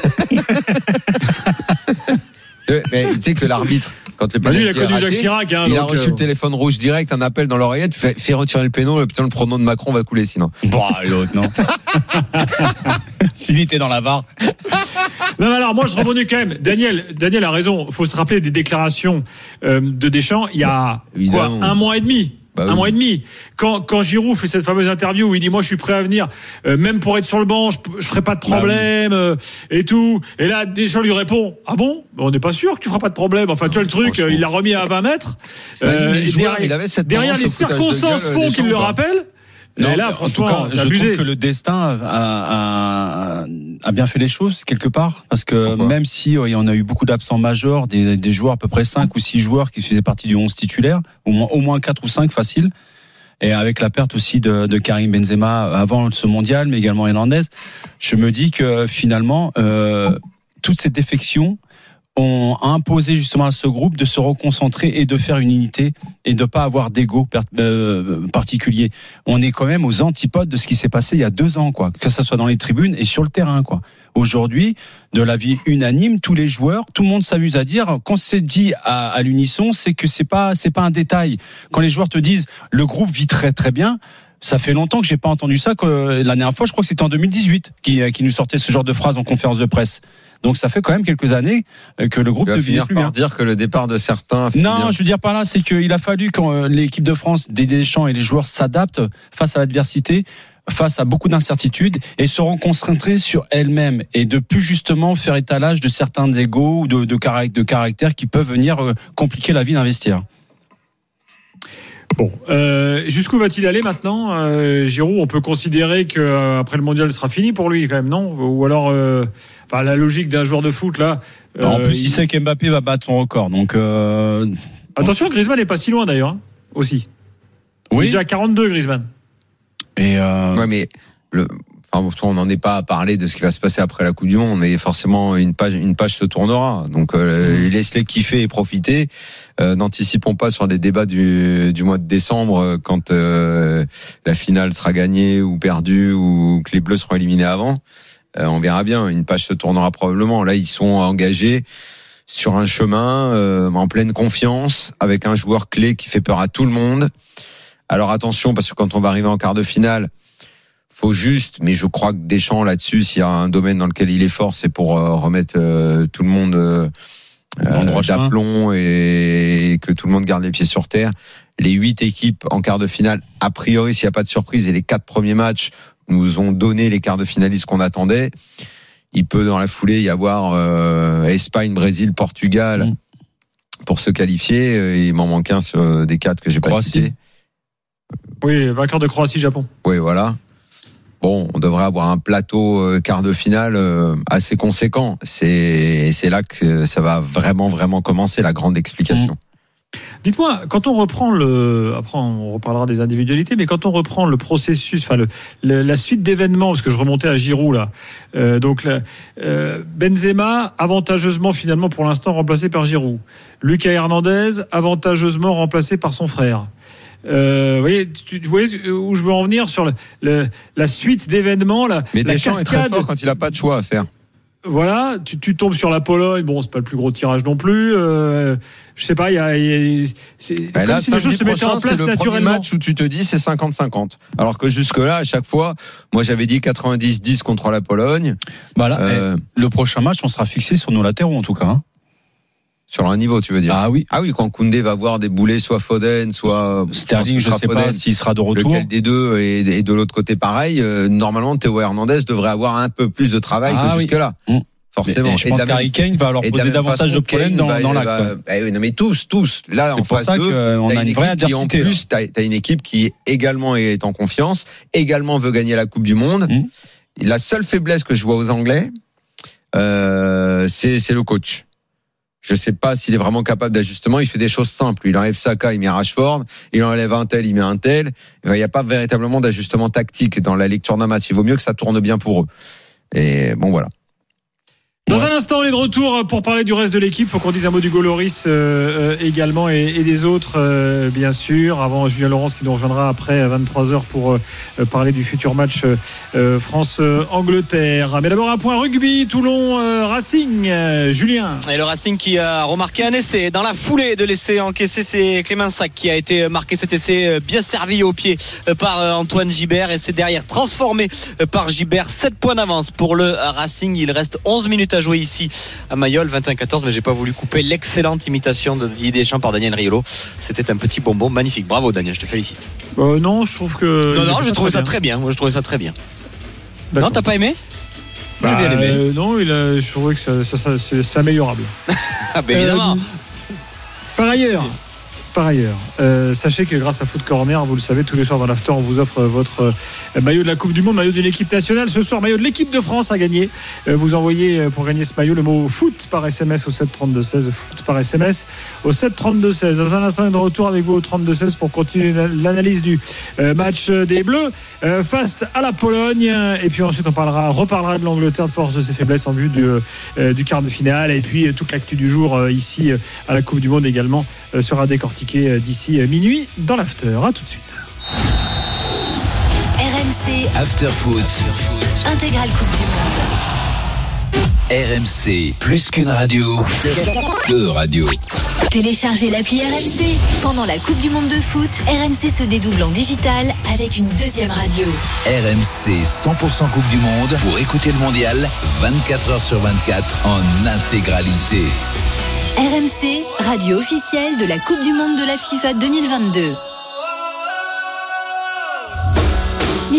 euh, mais tu sais que l'arbitre, quand le Bah, lui, il a connu Jacques raté, Chirac. Hein, il a reçu euh, le téléphone rouge direct, un appel dans l'oreillette, fait, fait retirer le péno, le putain le prono de Macron va couler sinon. Bon, l'autre, non. S'il était dans la VAR. Non, mais alors moi je rebondis quand même. Daniel, Daniel a raison. Il faut se rappeler des déclarations euh, de Deschamps il y a quoi, un mois et demi. Bah un mois et demi. Quand, quand Giroud fait cette fameuse interview où il dit moi je suis prêt à venir, euh, même pour être sur le banc, je, je ferai pas de Bah problème euh, et tout. Et là Deschamps lui répond ah bon? On n'est pas sûr que tu feras pas de problème. Enfin tu vois le truc, il l'a remis à 20 mètres. Bah, Euh, joueurs, derrière il avait cette derrière les circonstances gueule, font qu'il le rappelle. Non, et là en franchement c'est je abusé. trouve que le destin a, a- a bien fait les choses quelque part, parce que Pourquoi même si oui, on a eu beaucoup d'absents majeurs, des, des joueurs à peu près 5 ou 6 joueurs qui faisaient partie du 11 titulaire, au moins au moins 4 ou 5 facile, et avec la perte aussi de, de Karim Benzema avant ce mondial, mais également Hernandez, je me dis que finalement euh, toutes ces défections ont imposé justement à ce groupe de se reconcentrer et de faire une unité et de pas avoir d'ego euh, particulier. On est quand même aux antipodes de ce qui s'est passé il y a deux ans, quoi. Que ce soit dans les tribunes et sur le terrain, quoi. Aujourd'hui, de la vie unanime, tous les joueurs, tout le monde s'amuse à dire. Quand c'est dit à, à l'unisson, c'est que c'est pas c'est pas un détail. Quand les joueurs te disent le groupe vit très très bien. Ça fait longtemps que j'ai pas entendu ça. Que la dernière fois, je crois que c'était en 2018 qui, qui nous sortait ce genre de phrase en conférence de presse. Donc ça fait quand même quelques années euh, que le groupe Il va ne finir plus par bien. dire que le départ de certains. Non, bien. je veux dire par là, c'est qu'il a fallu quand euh, l'équipe de France, des Deschamps et les joueurs s'adaptent face à l'adversité, face à beaucoup d'incertitudes et seront concentrés sur elles-mêmes et de plus justement faire étalage de certains égaux ou de, de, carac- de caractères qui peuvent venir euh, compliquer la vie d'un vestiaire. Bon, euh, jusqu'où va-t-il aller maintenant euh, Giroud, on peut considérer que euh, après le mondial sera fini pour lui quand même, non? Ou alors, euh, enfin, la logique d'un joueur de foot là. en euh, plus, il- il sait qu'Mbappé va battre son record. Donc, euh, Attention, Griezmann n'est pas si loin d'ailleurs, hein, aussi. Il est oui. déjà à 42 Griezmann. Et euh, Ouais, mais le, enfin, on n'en est pas à parler de ce qui va se passer après la Coupe du Monde, mais forcément une page, une page se tournera. Donc euh, laisse-les kiffer et profiter. Euh, N'anticipons pas sur des débats du, du mois de décembre euh, quand euh, la finale sera gagnée ou perdue ou que les Bleus seront éliminés avant. Euh, on verra bien. Une page se tournera probablement. Là, ils sont engagés sur un chemin euh, en pleine confiance avec un joueur clé qui fait peur à tout le monde. Alors attention parce que quand on va arriver en quart de finale, faut juste, mais je crois que Deschamps là-dessus, s'il y a un domaine dans lequel il est fort, c'est pour euh, remettre euh, tout le monde euh, d'aplomb et que tout le monde garde les pieds sur terre. Les huit équipes en quart de finale, a priori, s'il n'y a pas de surprise, et les quatre premiers matchs nous ont donné les quarts de finalistes qu'on attendait. Il peut dans la foulée y avoir euh, Espagne, Brésil, Portugal Mm. pour se qualifier. Il m'en manque un sur des quatre que j'ai pas Croatie. cités. Oui, vainqueur de Croatie-Japon. Oui, voilà. Bon, on devrait avoir un plateau euh, quart de finale euh, assez conséquent. C'est là que ça va vraiment vraiment commencer la grande explication. Dites-moi, quand on reprend le, après on reparlera des individualités, mais quand on reprend le processus, enfin le, la suite d'événements, parce que je remontais à Giroud là, euh, donc Benzema avantageusement finalement pour l'instant remplacé par Giroud, Lucas Hernandez avantageusement remplacé par son frère. Euh, vous voyez, tu, tu voyez où je veux en venir sur le, le- la suite d'événements, la, Mais la Deschamps est très cascade. fort quand il a pas de choix à faire. Voilà, tu, tu tombes sur la Pologne. Bon, c'est pas le plus gros tirage non plus. Euh, je sais pas, il y a, il y a- c'est Ben comme là, si les choses se mettaient en place le naturellement. match où tu te dis c'est 50-50. Alors que jusque-là, à chaque fois, moi j'avais dit 90-10 contre la Pologne. voilà. Euh, Et le prochain match, on sera fixé sur nos latéraux en tout cas. hein. Sur un niveau, tu veux dire. Ah oui. Ah oui, quand Koundé va voir des boulets, soit Foden, soit Sterling, pense je ce sais pas s'il sera de retour. Lequel des deux et, et de l'autre côté pareil. euh, normalement, Théo Hernandez devrait avoir un peu plus de travail Ah que oui. jusque-là. Mm. Forcément. Et je Et de pense qu'Harry Kane va leur poser davantage de problèmes dans, va- dans l'acte. Eh oui, non, mais tous, tous. Là, en face ça d'eux, t'as a une vraie qui, en adversité. là. plus, t'as as une équipe qui également est en confiance, également veut gagner la Coupe du Monde. Mm. La seule faiblesse que je vois aux Anglais, euh, c'est le coach. Je sais pas s'il est vraiment capable d'ajustement. Il fait des choses simples. Il enlève Saka, il met Rashford. Il enlève un tel, il met un tel. Il n'y a pas véritablement d'ajustement tactique dans la lecture d'un match. Il vaut mieux que ça tourne bien pour eux. Et bon, voilà. Dans Ouais. un instant, on est de retour pour parler du reste de l'équipe. Faut qu'on dise un mot du Goloris euh, euh, également et, et des autres, euh, bien sûr. Avant Julien Laurence qui nous rejoindra après 23 h pour parler du futur match euh, France-Angleterre. Mais d'abord un point rugby, Toulon euh, Racing. Euh, Julien. Et le Racing qui a remarqué un essai. Dans la foulée de l'essai encaissé, c'est Clément Sac qui a été marqué cet essai bien servi au pied par Antoine Gibert. Et c'est derrière transformé par Gibert. 7 points d'avance pour le Racing. Il reste 11 minutes à jouer ici à Mayol, 21-14. Mais j'ai pas voulu couper l'excellente imitation de Didier Deschamps par Daniel Riolo. C'était un petit bonbon magnifique. Bravo Daniel, je te félicite. Euh, non, je trouve que. non, non, j'ai trouvé ça très bien. Moi, je trouvais ça très bien. Non, t'as pas aimé? Bah, J'ai bien aimé. euh, non, il a, je trouvais que ça, ça- ça- c'est améliorable. Ah, bah, évidemment. Euh, par ailleurs, par ailleurs, euh, sachez que grâce à Foot Corner, vous le savez, tous les soirs dans l'after, on vous offre votre euh, maillot de la Coupe du Monde, maillot d'une équipe nationale. Ce soir, maillot de l'équipe de France à gagner. Euh, vous envoyez pour gagner ce maillot le mot foot par SMS au 732-16. Foot par SMS au 732-16. Dans un instant, de retour avec vous au 32-16 pour continuer l'analyse du match des Bleus face à la Pologne. Et puis ensuite, on parlera, reparlera de l'Angleterre de force de ses faiblesses en vue du, du quart de finale. Et puis, toute l'actu du jour ici à la Coupe du Monde également sera décortiquée euh, d'ici euh, minuit dans l'after. À tout de suite. RMC After Foot, Intégral Coupe du Monde. RMC, plus qu'une radio, deux radios. Téléchargez l'appli RMC. Pendant la Coupe du Monde de foot, RMC se dédouble en digital avec une deuxième radio. RMC 100% Coupe du Monde pour écouter le mondial 24 heures sur 24 en intégralité. RMC, radio officielle de la Coupe du Monde de la FIFA 2022.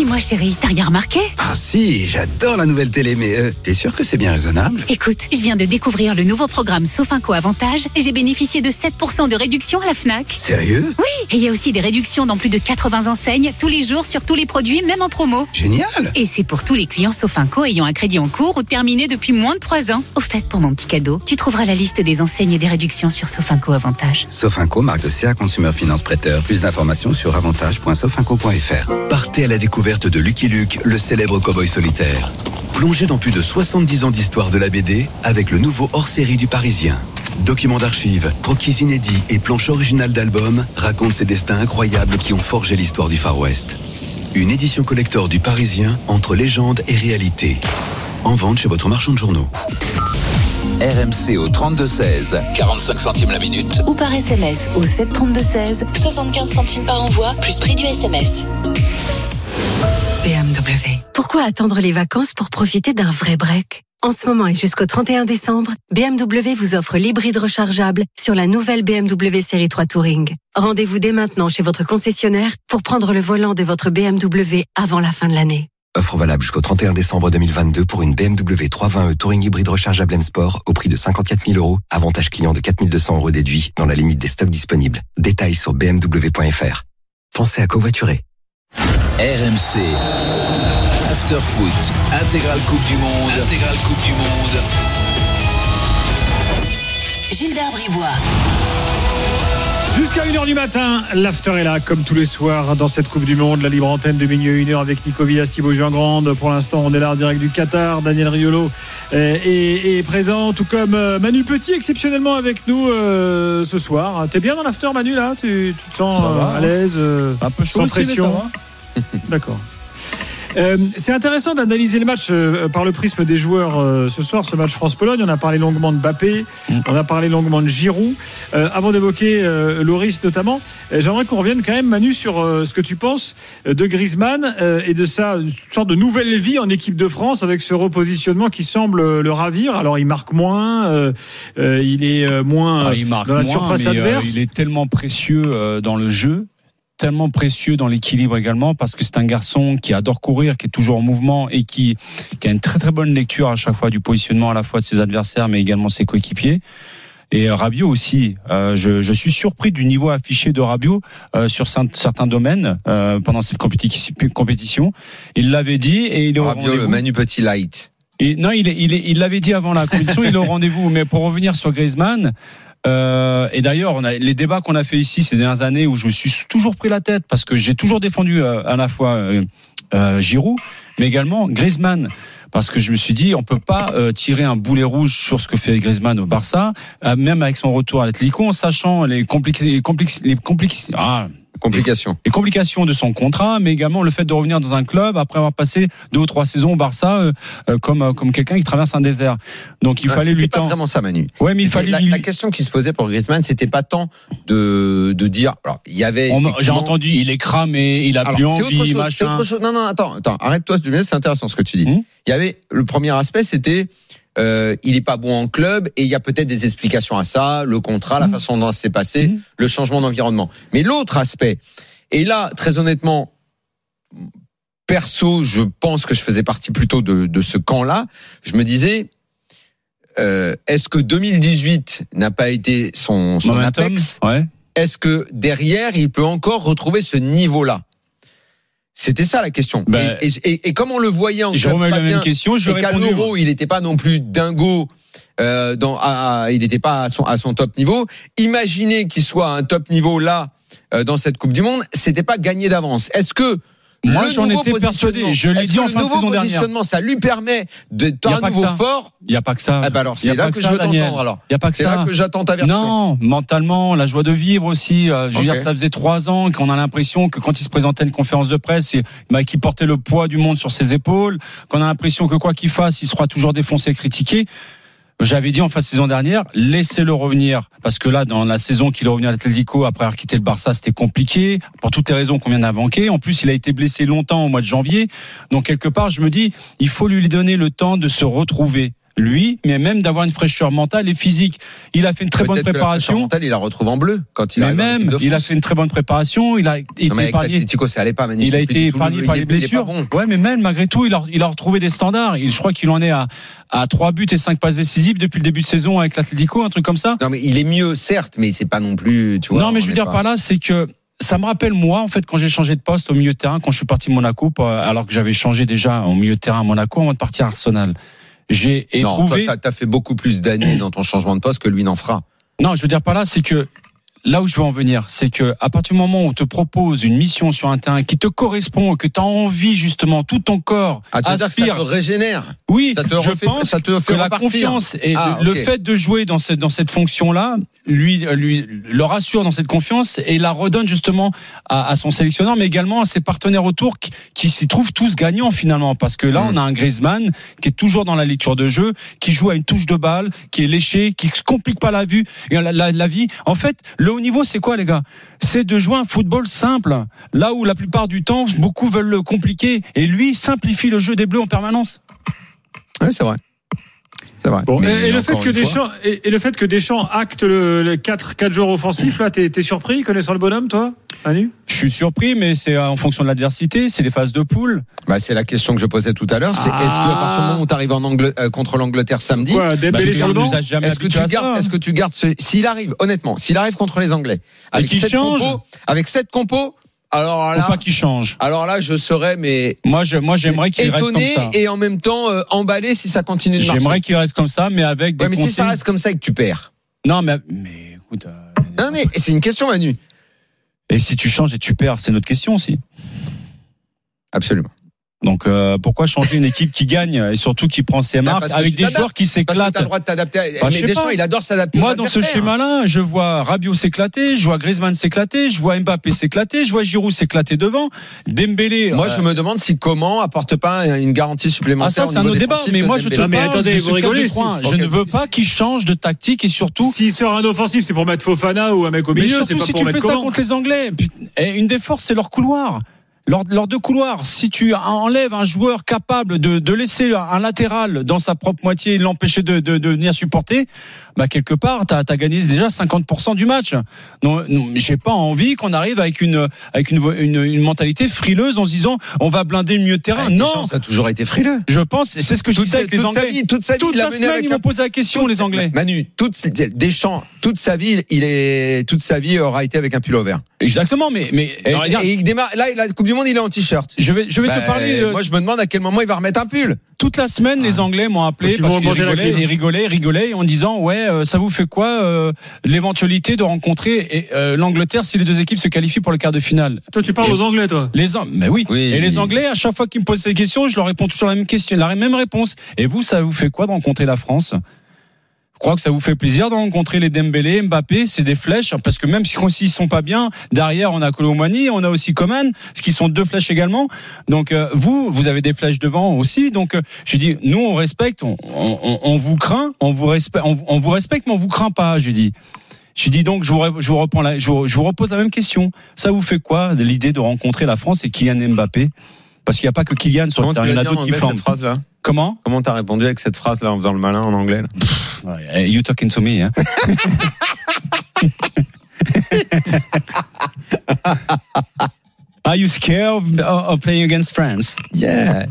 Dis-moi chérie, t'as rien remarqué? Ah si, j'adore la nouvelle télé, mais euh, t'es sûr que c'est bien raisonnable? Écoute, je viens de découvrir le nouveau programme Sofinco Avantage et j'ai bénéficié de 7% de réduction à la FNAC. Sérieux? Oui, et il y a aussi des réductions dans plus de 80 enseignes tous les jours sur tous les produits, même en promo. Génial Et c'est pour tous les clients Sofinco ayant un crédit en cours ou terminé depuis moins de 3 ans. Au fait, pour mon petit cadeau, tu trouveras la liste des enseignes et des réductions sur Sofinco Avantage. Sofinco, marque de CA Consumer Finance Prêteur. Plus d'informations sur avantage.sofinco.fr. Partez à la découverte de Lucky Luke, le célèbre cowboy solitaire. Plongez dans plus de 70 ans d'histoire de la BD avec le nouveau hors-série du Parisien. Documents d'archives, croquis inédits et planches originales d'albums racontent ces destins incroyables qui ont forgé l'histoire du Far West. Une édition collector du Parisien entre légende et réalité. En vente chez votre marchand de journaux. RMC au 32-16, 45 centimes la minute. Ou par SMS au 732-16, 75 centimes par envoi, plus prix du SMS. BMW. Pourquoi attendre les vacances pour profiter d'un vrai break? En ce moment et jusqu'au 31 décembre, BMW vous offre l'hybride rechargeable sur la nouvelle BMW série 3 Touring. Rendez-vous dès maintenant chez votre concessionnaire pour prendre le volant de votre BMW avant la fin de l'année. Offre valable jusqu'au 31 décembre 2022 pour une BMW 320e Touring hybride rechargeable M Sport au prix de 54 000 euros. Avantage client de 4 200 euros déduits dans la limite des stocks disponibles. Détails sur bmw.fr. Pensez à covoiturer. RMC. After Foot. Intégrale Coupe du Monde. Intégrale Coupe du Monde. Gilbert Bribois. Jusqu'à 1h du matin, l'after est là, comme tous les soirs dans cette Coupe du Monde. La libre antenne de minuit à 1h avec Nico Villas, Thibaut Jean-Grande. Pour l'instant, on est là en direct du Qatar. Daniel Riolo euh, est, est présent, tout comme euh, Manu Petit, exceptionnellement avec nous euh, ce soir. T'es bien dans l'after, Manu, là? Tu, tu te sens va, euh, à l'aise euh, Un peu chaud Sans aussi, pression D'accord. Euh, c'est intéressant d'analyser le match euh, par le prisme des joueurs euh, ce soir, ce match France-Pologne. On a parlé longuement de Bappé, Mm. on a parlé longuement de Giroud. Euh, avant d'évoquer euh, Loris notamment, j'aimerais qu'on revienne quand même, Manu, sur euh, ce que tu penses de Griezmann euh, et de sa une sorte de nouvelle vie en équipe de France avec ce repositionnement qui semble le ravir. Alors il marque moins, euh, euh, il est moins Ah, il marque dans la moins, surface adverse. il est tellement précieux euh, dans le jeu, tellement précieux dans l'équilibre également, parce que c'est un garçon qui adore courir, qui est toujours en mouvement et qui, qui a une très très bonne lecture à chaque fois du positionnement à la fois de ses adversaires, mais également ses coéquipiers. Et euh, Rabiot aussi. Euh, je, je suis surpris du niveau affiché de Rabiot euh, sur cer- certains domaines euh, pendant cette compétition. Il l'avait dit et il est au Rabiot, le. Manu Petit Light. Et non, il est- il il l'avait dit avant la compétition, il est au rendez-vous. Mais pour revenir sur Griezmann, euh, et d'ailleurs, on a les débats qu'on a fait ici ces dernières années où je me suis toujours pris la tête parce que j'ai toujours défendu euh, à la fois euh, euh, Giroud, mais également Griezmann. Parce que je me suis dit, on peut pas euh, tirer un boulet rouge sur ce que fait Griezmann au Barça, euh, même avec son retour à l'Atlético, en sachant les complications, les, complic- les complic- ah, Complications. les complications de son contrat, mais également le fait de revenir dans un club après avoir passé deux ou trois saisons au Barça euh, euh, comme euh, comme quelqu'un qui traverse un désert. Donc il Ah, fallait lui pas tendre. vraiment ça, Manu. Ouais, mais il fallait la, lui. la question qui se posait pour Griezmann, c'était pas tant de, de dire. Alors, il y avait. J'ai entendu, il est cramé, il a Alors, plus c'est envie, autre chose. Autre chose. Non, non, attends, attends. Arrête-toi. C'est intéressant ce que tu dis. Hum. Il y avait le premier aspect, c'était. Euh, il est pas bon en club et il y a peut-être des explications à ça, le contrat, la Hum. façon dont ça s'est passé, Hum. le changement d'environnement. Mais l'autre aspect, et là, très honnêtement, perso, je pense que je faisais partie plutôt de, de ce camp-là. Je me disais, euh, est-ce que 2018 n'a pas été son, son Momentum, apex? ouais. Est-ce que derrière, il peut encore retrouver ce niveau-là? C'était ça la question. Ben, et, et- et- et comme on le voyait en Je club pas la bien, même question, je et qu'à l'Euro, il n'était pas non plus dingo. Euh, dans, à- à- il n'était pas à son, à son top niveau. Imaginez qu'il soit à un top niveau là euh, dans cette Coupe du Monde, c'était pas gagné d'avance. Est-ce que Moi, le j'en étais persuadé. Je l'ai dit en le fin de saison dernière. positionnement, ça lui permet d'être que nouveau fort. Il y a pas que ça. Ah bah alors c'est là que, je veux t'entendre alors. Il y a pas que C'est ça. là que j'attends ta version. Non, mentalement, la joie de vivre aussi. euh, je veux dire, ça faisait trois ans qu'on a l'impression que quand il se présentait à une conférence de presse, il, bah, qu'il portait le poids du monde sur ses épaules, qu'on a l'impression que quoi qu'il fasse, il sera toujours défoncé et critiqué. J'avais dit en fin de saison dernière, laissez-le revenir. Parce que là, dans la saison qu'il est revenu à l'Atlético, après avoir quitté le Barça, c'était compliqué. Pour toutes les raisons qu'on vient d'invoquer. En plus, il a été blessé longtemps au mois de janvier. Donc, quelque part, je me dis, il faut lui donner le temps de se retrouver. Lui, mais même d'avoir une fraîcheur mentale et physique. Il a fait une très bonne Peut-être que la préparation. mentale, il la retrouve en bleu quand il Mais même, il a fait une très bonne préparation. Il a été Non, épargné. l'Atlético, ça allait pas, Manu. Il a été épargné le- par les blessures. bon. Ouais, mais même malgré tout, il a, il a retrouvé des standards. Il, je crois qu'il en est à, à 3 buts et 5 passes décisives depuis le début de saison avec l'Atlético, un truc comme ça. Non, mais il est mieux, certes, mais c'est pas non plus, tu vois. non, mais je veux dire pas- par là, c'est que ça me rappelle moi, en fait, quand j'ai changé de poste au milieu de terrain, quand je suis parti de Monaco, alors que j'avais changé déjà au milieu de terrain à Monaco avant de partir à Arsenal. J'ai Non, toi, éprouvé. t'as- t'as fait beaucoup plus d'années dans ton changement de poste que lui n'en fera. Non, je veux dire par là, c'est que là où je veux en venir, c'est que à partir du moment où on te propose une mission sur un terrain qui te correspond, que tu as envie justement, tout ton corps Ah, tu que ça aspire. te régénère Oui, Ça te je refait- pense ça te fait que la confiance et Ah, le, fait de jouer dans cette dans cette fonction-là, lui lui le rassure dans cette confiance et la redonne justement à, à son sélectionneur, mais également à ses partenaires autour qui, qui s'y trouvent tous gagnants finalement, parce que là Mm. on a un Griezmann qui est toujours dans la lecture de jeu, qui joue à une touche de balle, qui est léché, qui se complique pas la vue, la, la vie. En fait, le haut niveau, c'est quoi les gars? C'est de jouer un football simple, là où la plupart du temps beaucoup veulent le compliquer, et lui simplifie le jeu des Bleus en permanence. Oui, c'est vrai. C'est vrai. Bon, Mais et, et le fait que Deschamps et, et le fait que Deschamps acte le, le 4 4 joueurs offensifs là, t'es t'es surpris connaissant le bonhomme toi, Manu? Je suis surpris, mais c'est en fonction de l'adversité, c'est les phases de poule. Bah, c'est la question que je posais tout à l'heure. C'est Ah. est-ce que à partir du moment où tu arrives en Angle- euh, contre l'Angleterre samedi, Bah, est-ce que tu gardes, est-ce que tu gardes ce, s'il arrive, honnêtement, s'il arrive contre les Anglais, avec cette compo, avec cette compo, alors Faut là, pas qu'il change. alors là, je serais mais Moi, je, moi, j'aimerais qu'il reste comme étonné ça. et en même temps euh, emballé si ça continue de marcher. J'aimerais qu'il reste comme ça, mais avec des Ouais, mais si ça reste comme ça et que tu perds. Non, mais, mais écoute. euh, Non mais c'est une question Manu. Et si tu changes et tu perds, c'est notre question aussi. Absolument. Donc euh, pourquoi changer une équipe qui gagne et surtout qui prend ses Bah, marques avec des joueurs qui Parce que tu s'éclatent as le droit de t'adapter. Bah, mais Deschamps, pas. il adore s'adapter. Moi, dans ce schéma-là, je vois Rabiot s'éclater, je vois Griezmann s'éclater, je vois Mbappé s'éclater, je vois Giroud s'éclater devant, Dembélé. Moi, euh, je me demande si comment apporte pas une garantie Ah supplémentaire. ça au c'est un autre débat, mais moi je te. Non, mais attendez, de vous rigolez, 4-2-3. si- Je ne veux pas qu'il change de tactique et surtout S'il sort un offensif, c'est pour mettre Fofana ou un mec au Mais milieu, c'est surtout pas si pour tu fais ça contre les Anglais. Et une des forces, c'est leur couloir. Leurs, leurs deux couloirs. Si tu enlèves un joueur capable de, de laisser un latéral dans sa propre moitié et l'empêcher de, de, de venir supporter, bah quelque part, t'as as gagné déjà 50% du match. Non, non j'ai pas envie qu'on arrive avec une avec une, une, une mentalité frileuse en se disant on va blinder le milieu de terrain. Ah, non, ça a toujours été frileux. je pense, et c'est ce que je Toute disais sa- avec les toute sa Anglais. vie, toute sa vie, Toute il l'a semaine, avec ils m'ont posé la question, toute les Anglais. Manu, toute, Deschamps, toute sa vie, il est, toute sa vie aura été avec un pull vert. Exactement, mais mais Et, il démarre, là, la Coupe du Monde, il est en t-shirt. je vais je vais Bah, te parler. euh, moi, je me demande à quel moment il va remettre un pull. toute la semaine, les Anglais m'ont appelé parce qu'ils rigolaient, et rigolaient, rigolaient, en disant ouais, euh, ça vous fait quoi euh, l'éventualité de rencontrer et, euh, l'Angleterre si les deux équipes se qualifient pour le quart de finale? Toi, tu parles Et- aux Anglais, toi? Les An- mais oui. Oui. Et les Anglais, à chaque fois qu'ils me posent ces questions, je leur réponds toujours la même question, la même réponse. Et vous, ça vous fait quoi de rencontrer la France? Crois que ça vous fait plaisir de rencontrer les Dembélé, Mbappé, c'est des flèches, parce que même si s'ils sont pas bien, derrière on a Colomani, on a aussi Coman, ce qui sont deux flèches également. Donc euh, vous, vous avez des flèches devant aussi. Donc euh, je dis, nous on respecte, on, on, on vous craint, on vous respecte, on, on vous respecte, mais on vous craint pas. J'ai dit. Je dis donc, je vous, je vous reprends la, je vous, je vous repose la même question. Ça vous fait quoi l'idée de rencontrer la France et Kylian Mbappé? Parce qu'il n'y a pas que Kylian sur le Comment terrain, il y en a d'autres qui Comment? Comment t'as répondu avec cette phrase-là en faisant le malin en anglais là? Ouais, You talking to me, hein? Are you scared of, of playing against France? Yeah.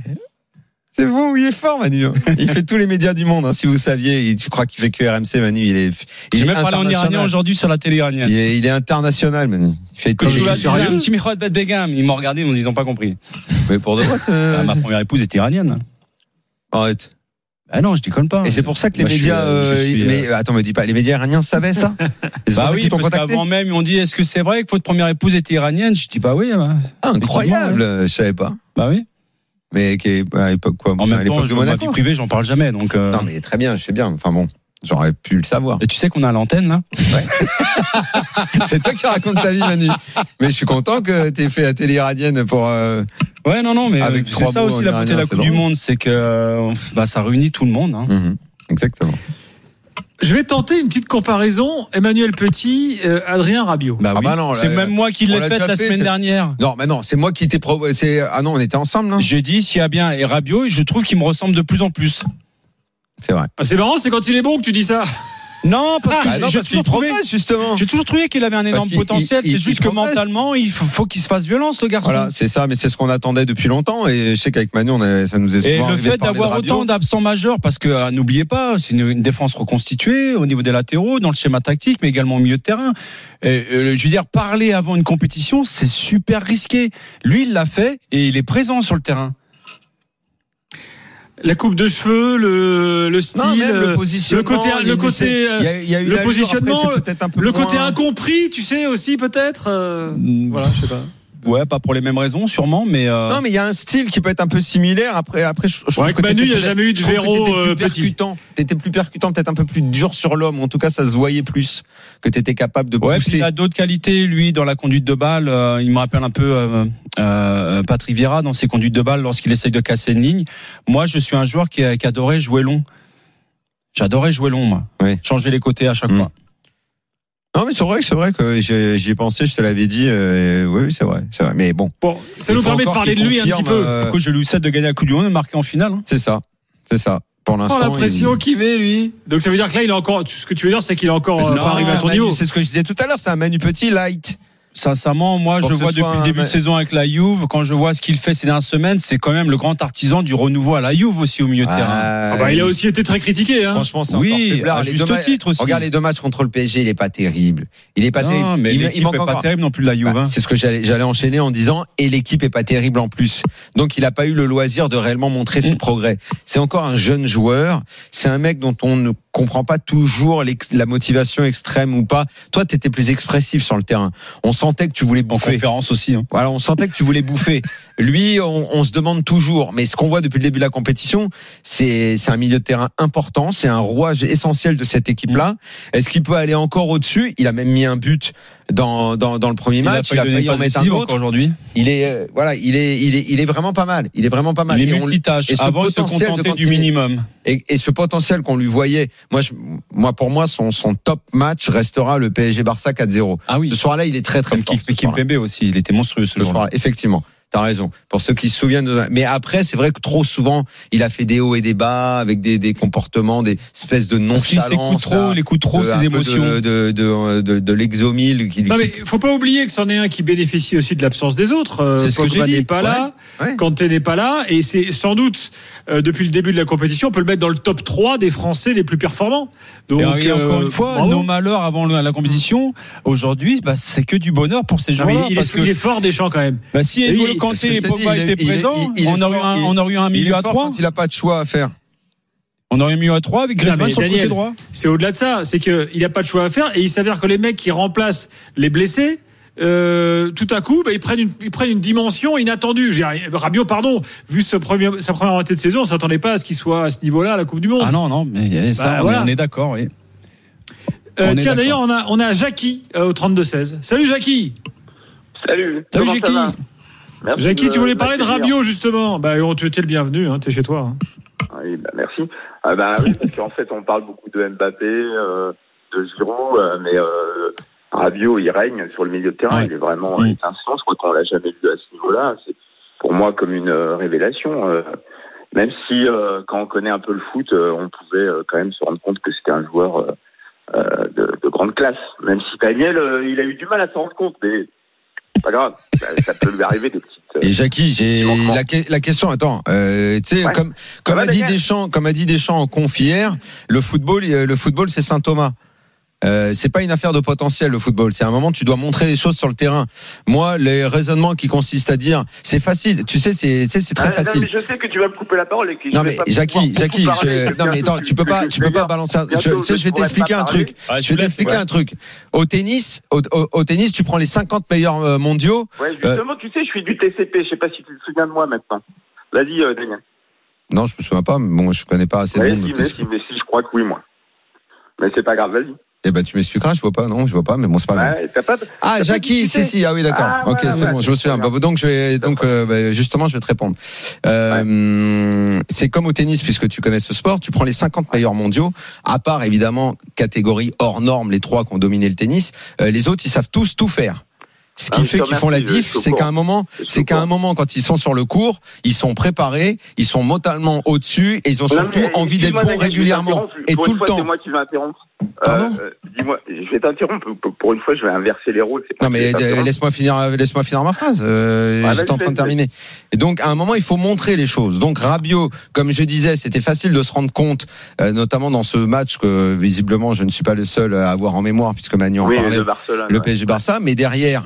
C'est bon, il est fort, Manu. hein. Il fait tous les médias du monde. hein. Si vous saviez, tu crois qu'il fait que RMC, Manu. Il est, J'ai même parlé en iranien international. aujourd'hui sur la télé iranienne. Il est, il est international, Manu. Il fait tous je les- vous la sérieux disais, Timihrod Bedbegam, ils m'ont regardé, ils m'ont pas compris. Mais pour de vrai, euh, Ah, ma première épouse est iranienne. Arrête. Ah non, je déconne pas. Et c'est pour ça que les Moi, je suis, médias. euh, euh, suis, mais euh, attends, me dis pas. Les médias iraniens savaient ça Bah oui, parce qu'avant même, ils m'ont dit, est-ce que c'est vrai que votre première épouse était iranienne Je dis, bah oui. bah, Ah, incroyable. Je savais pas. Bah oui. Mais qui est- à l'époque quoi? En À même l'époque temps, de ma vie Monaco. privée, j'en parle jamais. Donc, euh, Non, mais très bien, je sais bien. Enfin bon, j'aurais pu le savoir. Et tu sais qu'on a l'antenne là C'est toi qui racontes ta vie, Manu. Mais je suis content que tu aies fait la télé iranienne pour. euh, Ouais, non, non, mais c'est ça aussi la beauté de iranien, la Coupe du. Monde, c'est que euh, bah, ça réunit tout le monde. Hein. mhm, Exactement. Je vais tenter une petite comparaison. Emmanuel Petit, euh, Adrien Rabiot. Bah Ah bah non, c'est même moi qui l'ai l'a faite la fait, semaine dernière. Non, mais non, c'est moi qui t'ai pro. Ah non, on était ensemble, non J'ai dit s'il y a bien et Rabiot, je trouve qu'il me ressemble de plus en plus. C'est vrai. Ah, c'est marrant, c'est quand il est bon que tu dis ça. Non, parce que Ah, j'ai parce toujours j'ai toujours trouvé qu'il avait un énorme potentiel. C'est juste il que mentalement, il faut, faut qu'il se fasse violence, le garçon. Voilà, c'est ça, mais c'est ce qu'on attendait depuis longtemps. Et je sais qu'avec Manu, on a- ça nous est Et souvent le arrivé de fait d'avoir autant d'absents majeurs, parce que ah, n'oubliez pas, c'est une, une défense reconstituée au niveau des latéraux, dans le schéma tactique, mais également au milieu de terrain. Et, euh, je veux dire, parler avant une compétition, c'est super risqué. Lui, il l'a fait et il est présent sur le terrain. La coupe de cheveux, le, le style, Non, le positionnement, le côté, le côté, il y a- il y a une le positionnement, après, c'est peut-être un peu le moins- côté incompris, tu sais aussi peut-être. euh, Voilà, je sais pas. Ouais, pas pour les mêmes raisons, sûrement, mais. euh, Non, mais il y a un style qui peut être un peu similaire. Après, après, je, je trouve avec que Manu, il y a jamais eu de Véro, euh, petit. percutant. T'étais plus percutant, peut-être un peu plus dur sur l'homme. En tout cas, ça se voyait plus que t'étais capable de Ouais, pousser. il a d'autres qualités, lui, dans la conduite de balle. euh, il me rappelle un peu euh, euh, Patrick Vieira dans ses conduites de balle lorsqu'il essaye de casser une ligne. Moi, je suis un joueur qui, a- qui adorait jouer long. J'adorais jouer long, moi. Oui. Changer les côtés à chaque Mm. fois. Non, mais c'est vrai, que c'est vrai que j'ai- j'y ai pensé. Je te l'avais dit. euh, oui, oui, c'est vrai, c'est vrai. Mais bon, Bon, ça nous permet de parler de lui un petit peu. euh, Du coup, je lui souhaite de gagner la Coupe du Monde et de marquer en finale. hein? c'est ça, c'est ça. Pour Oh, l'instant, la pression il- qu'il met, lui. Donc ça veut dire que là, il est encore. Ce que tu veux dire, c'est qu'il est encore euh, c'est pas non, arrivé à ton niveau. C'est ce que je disais tout à l'heure. C'est un Manu petit light. Sincèrement, moi, Pour je vois depuis le un- début de saison avec la Juve, quand je vois ce qu'il fait ces dernières semaines, c'est quand même le grand artisan du renouveau à la Juve aussi au milieu de terrain. Ah bah, il a aussi été très critiqué. Hein. Franchement, c'est Oui, encore à juste titre aussi. Regarde les deux matchs contre le PSG, il est pas terrible. Il est pas terrible. Non, mais il, manque est pas encore- terrible non plus de la Juve. Bah, hein. c'est ce que j'allais enchaîner en disant et l'équipe est pas terrible en plus. Donc il a pas eu le loisir de réellement montrer ses Mm. progrès. C'est encore un jeune joueur, c'est un mec dont on ne comprend pas toujours la motivation extrême ou pas. Toi tu étais plus expressif sur le terrain. On sentait que tu voulais En bouffer. conférence aussi. hein. Voilà, on sentait que tu voulais bouffer. Lui, on, on se demande toujours, mais ce qu'on voit depuis le début de la compétition, c'est c'est un milieu de terrain important, c'est un rouage essentiel de cette équipe-là. Est-ce qu'il peut aller encore au-dessus? Il a même mis un but dans, dans, dans le premier Il a match, il a failli en mettre un autre. aujourd'hui. Il est euh, voilà, il est il est il est vraiment pas mal. Il est vraiment pas mal. Il est Et on- multitâche. et ce Avant de se de contenter quand du minimum. et, et ce potentiel qu'on lui voyait, moi, je, moi pour moi, son, son top match restera le PSG Barça 4-0. Ah oui. Ce soir-là, il est très très Comme fort. Kim- ce soir-là. Kimpembe aussi. Il était monstrueux ce Ce soir-là, effectivement. T'as raison. Pour ceux qui se souviennent de... Mais après, c'est vrai que trop souvent, il a fait des hauts et des bas avec des, des comportements, des espèces de Parce qu'il s'écoute nonchalance. trop, il écoute trop ses émotions. De, de, de, de, de l'exomile qui, Non mais faut pas oublier que c'en est un qui bénéficie aussi de l'absence des autres. Euh, C'est ce que j'ai dit. n'est pas là, Ouais, ouais. Kanté n'est pas là, et c'est sans doute euh, depuis le début de la compétition, on peut le mettre dans le top 3 des Français les plus performants. Donc encore euh, une fois, bravo. nos malheurs avant la compétition, aujourd'hui, bah, c'est que du bonheur pour ces joueurs-là. il, est, que- il est fort Deschamps quand même. bah, si Kanté et Pogba étaient il est- présents, il- il est on aurait eu un, il- on aurait eu un il est milieu à fort trois. quand il a pas de choix à faire. On aurait eu un milieu à trois avec Non, Griezmann sur le côté Daniel, droit. C'est au-delà de ça, c'est qu'il n'y a pas de choix à faire, et il s'avère que les mecs qui remplacent les blessés, euh, tout à coup, bah, ils, prennent une, ils prennent une dimension inattendue. J'ai- Rabiot, pardon, vu ce premier, sa première moitié de saison, on s'attendait pas à ce qu'il soit à ce niveau-là à la Coupe du Monde. Ah non, non, mais ça, Bah, on, est- voilà. on est d'accord, oui. Euh, tiens, d'ailleurs, on a, on a Jackie euh, au 32-16. Salut Jackie Salut. Salut Jackie. Merci Jackie, de tu voulais parler de. Rabiot, justement. Bah, on tu es le bienvenu, hein, t'es chez toi. hein. Oui, bah, merci. Ah, bah, oui, parce qu'en fait, on parle beaucoup de Mbappé, euh, de Giroud, euh, mais euh, Rabiot, il règne sur le milieu de terrain. Ouais. Il est vraiment étincelant. Je crois qu'on l'a jamais vu à ce niveau-là. C'est pour moi comme une euh, révélation. même si, quand on connaît un peu le foot, on pouvait quand même se rendre compte que c'était un joueur de, de grande classe. Même si Daniel, il a eu du mal à s'en rendre compte, mais c'est pas grave. ça, ça peut lui arriver des petites. euh, Et Jackie, j'ai la, que- la question. Attends, euh, tu sais, Ouais. comme comme a dit Deschamps, comme a dit Deschamps en conf hier, le football, euh, le football, c'est Saint Thomas. Euh, c'est pas une affaire de potentiel le football. C'est un moment tu dois montrer les choses sur le terrain. Moi, les raisonnements qui consistent à dire c'est facile. Tu sais, c'est c'est très Ah, non, facile. mais je sais que tu vas me couper la parole et que Non mais Jackie, Jackie, parler, je- non mais attends, tu peux pas, tu peux pas balancer. Un, je, bientôt, tu sais, je vais t'expliquer un truc. Je vais t'expliquer ouais. un truc. Au tennis, au, au- au tennis, tu prends les 50 meilleurs euh, mondiaux. Ouais, justement, tu sais, je suis du TCP. Je sais pas si tu te souviens de moi maintenant. Vas-y, euh, Daniel. Non, je me souviens pas. Mais bon, je connais pas assez de Ouais, monde. si, mais si, mais si, je crois que oui, moi. Mais c'est pas grave, vas-y. Eh ben, tu m'expliqueras. Je vois pas. Non, je vois pas. Mais bon, c'est pas grave. Ouais, pas de- Ah, Jackie, si, si, ah oui, d'accord. Ah, ok, voilà, c'est voilà. bon, je me souviens. Bien. Bah, donc, je vais, donc, euh, bah, justement, je vais te répondre. Euh, C'est comme au tennis, puisque tu connais ce sport. Tu prends les 50 meilleurs mondiaux, à part évidemment catégorie hors norme, les trois qui ont dominé le tennis. euh, les autres, ils savent tous tout faire. Ce Ah, qui je fait qu'ils font la diff, c'est qu'à un moment, c'est qu'à un moment, quand ils sont sur le cours, ils sont préparés, ils sont mentalement au-dessus et ils ont Non, surtout mais, envie d'être bons régulièrement et tout le temps. C'est moi qui vais interrompre. Euh, euh, Dis-moi, je vais t'interrompre. Pour- une fois, je vais inverser les rôles. Non mais euh, laisse-moi finir, laisse-moi finir ma phrase. Euh, Ouais, J'étais en train de terminer. Et donc à un moment, il faut montrer les choses. Donc Rabiot, comme je disais, c'était facile de se rendre compte, euh, notamment dans ce match que visiblement je ne suis pas le seul à avoir en mémoire puisque Manu en Oui, parlait. le ouais. PSG Barça, mais derrière.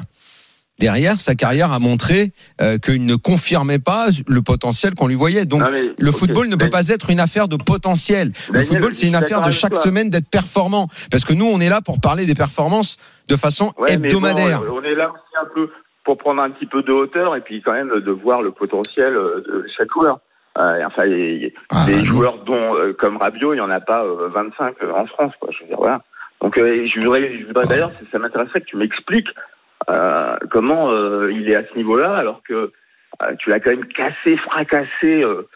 Derrière, sa carrière a montré euh, qu'il ne confirmait pas le potentiel qu'on lui voyait. Donc, mais, le football ne peut pas être une affaire de potentiel. Le Daniel, football, c'est une affaire de chaque semaine d'être performant. Parce que nous, on est là pour parler des performances de façon Ouais, hebdomadaire. bon, on est là aussi un peu pour prendre un petit peu de hauteur et puis quand même de voir le potentiel euh, de chaque joueur. Euh, enfin, les, Ah, joueurs dont euh, comme Rabiot, il y en a pas euh, 25 en France, quoi. Je veux dire, voilà. Donc, je voudrais, je voudrais d'ailleurs, ça- ça m'intéresserait que tu m'expliques euh, comment euh, il est à ce niveau-là, alors que euh, tu l'as quand même cassé, fracassé euh,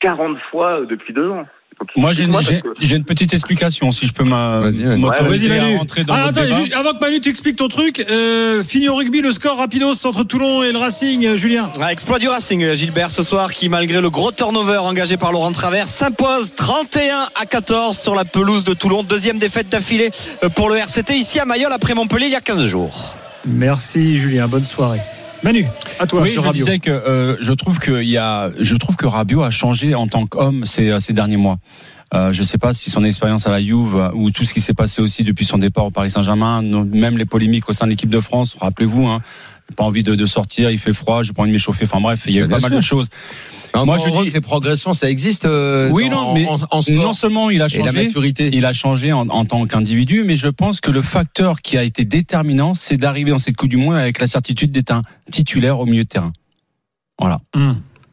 40 fois euh, depuis deux ans. Donc, Moi, j'ai une, que- une petite explication, si je peux m'autoriser Vas-y à rentrer dans Ah, attends, débat. avant que Manu t'explique ton truc, euh, fini au rugby, le score rapidos entre Toulon et le Racing, euh, Julien. Ah, exploit du Racing, Gilbert, ce soir, qui, malgré le gros turnover engagé par Laurent Travers, s'impose 31 à 14 sur la pelouse de Toulon. Deuxième défaite d'affilée euh, pour le RCT ici à Mayol après Montpellier il y a 15 jours. Merci Julien, bonne soirée. Manu, à toi oui, sur je Rabiot. disais que euh, je trouve que il y a, je trouve que Rabiot a changé en tant qu'homme ces, ces derniers mois. Euh, je ne sais pas si son expérience à la Juve euh, ou tout ce qui s'est passé aussi depuis son départ au Paris Saint-Germain, même les polémiques au sein de l'équipe de France. Rappelez-vous, hein, pas envie de, de sortir, il fait froid, j'ai pas envie de m'échauffer. Enfin bref, il y a eu Bien pas mal de choses. Moi, je dis- que les progressions, ça existe. euh, Oui, non, mais en, en sport. non seulement il a et la changé, maturité. il a changé en, en tant qu'individu, mais je pense que le facteur qui a été déterminant, c'est d'arriver dans cette Coupe du Monde avec la certitude d'être un titulaire au milieu de terrain. Voilà.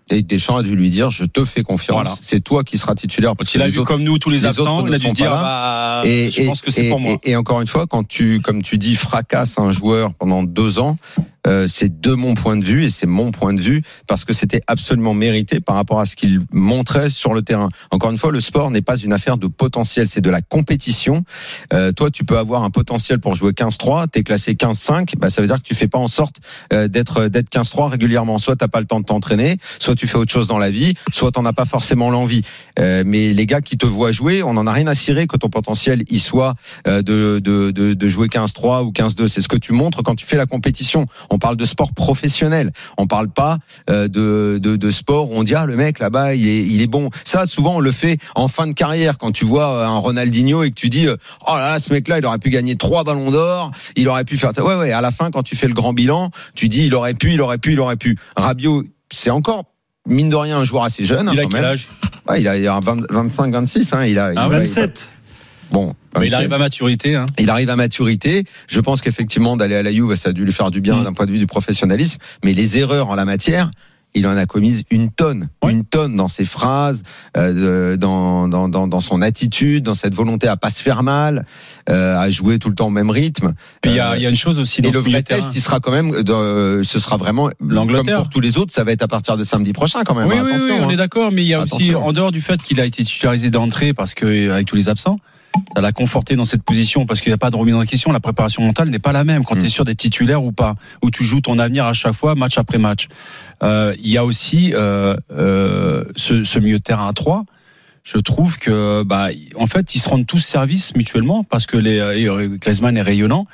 Et Deschamps a dû lui dire je te fais confiance. Voilà. C'est toi qui seras titulaire. Parce Il a vu autres- comme nous tous les, les absents, il a dû dire bah, Et, je et- pense que c'est pour moi. Et, et encore une fois, quand tu, comme tu dis, fracasses un joueur pendant deux ans, euh, c'est de mon point de vue et c'est mon point de vue parce que c'était absolument mérité par rapport à ce qu'il montrait sur le terrain. Encore une fois, le sport n'est pas une affaire de potentiel, c'est de la compétition. Euh, toi, tu peux avoir un potentiel pour jouer 15-3, t'es classé 15-5, bah, ça veut dire que tu fais pas en sorte euh, d'être d'être 15-3 régulièrement. Soit t'as pas le temps de t'entraîner, soit tu fais autre chose dans la vie, soit t'en as pas forcément l'envie. Euh, mais les gars qui te voient jouer, on en a rien à cirer que ton potentiel y soit euh, de, de, de, de jouer 15-3 ou 15-2. C'est ce que tu montres quand tu fais la compétition. On parle de sport professionnel. On parle pas euh, de, de, de sport où on dit ah le mec là-bas il est, il est bon. Ça souvent on le fait en fin de carrière quand tu vois euh, un Ronaldinho et que tu dis euh, oh là là ce mec là il aurait pu gagner trois ballons d'or, il aurait pu faire ouais ouais à la fin quand tu fais le grand bilan tu dis il aurait pu il aurait pu il aurait pu. Rabiot c'est encore mine de rien un joueur assez jeune. il hein, a quand quel même. âge? Ouais, il a, il a 25 26 hein, il a il Ah, va- il va- 27. Bon, Mais il 27. arrive à maturité. Hein. Il arrive à maturité. Je pense qu'effectivement, d'aller à la Juve, ça a dû lui faire du bien Mm. d'un point de vue du professionnalisme. Mais les erreurs en la matière, il en a commises une tonne, une tonne dans ses phrases, euh, dans, dans, dans, dans son attitude, dans cette volonté à pas se faire mal, euh, à jouer tout le temps au même rythme. Puis il y, a, Euh, il y a une chose aussi dans et le vrai test, il sera quand même, euh, ce sera vraiment comme pour tous les autres, ça va être à partir de samedi prochain quand même. Oui, hein, oui, attention. oui, on hein. est d'accord, mais il y a aussi, en dehors du fait qu'il a été titularisé d'entrée parce que avec tous les absents, ça l'a conforté dans cette position parce qu'il n'y a pas de remise en question. La préparation mentale n'est pas la même quand Mm. tu es sûr d'être titulaire ou pas, où tu joues ton avenir à chaque fois, match après match. Euh, Il y a aussi euh, euh, ce, ce milieu de terrain à 3 je trouve que bah en fait ils se rendent tous service mutuellement parce que les Griezmann est rayonnant.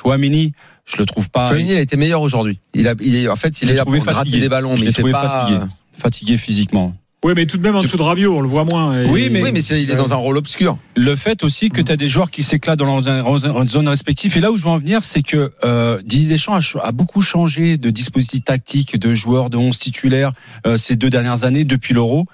Chouamini, je le trouve pas Chouamini, il a été meilleur aujourd'hui. Il a, il est, en fait, il est là pour trouvé gratter fatigué. des ballons, Je mais il fait pas. fatigué physiquement. Oui, mais tout de même en dessous de Rabiot, on le voit moins. Et- Oui, mais- Oui, mais c'est- il est dans un rôle obscur. Le fait aussi que tu as des joueurs qui s'éclatent dans leur zone respective. Et là où je veux en venir, c'est que euh, Didier Deschamps a, a beaucoup changé de dispositif tactique, de joueurs de 11 titulaires euh, ces deux dernières années depuis l'Euro.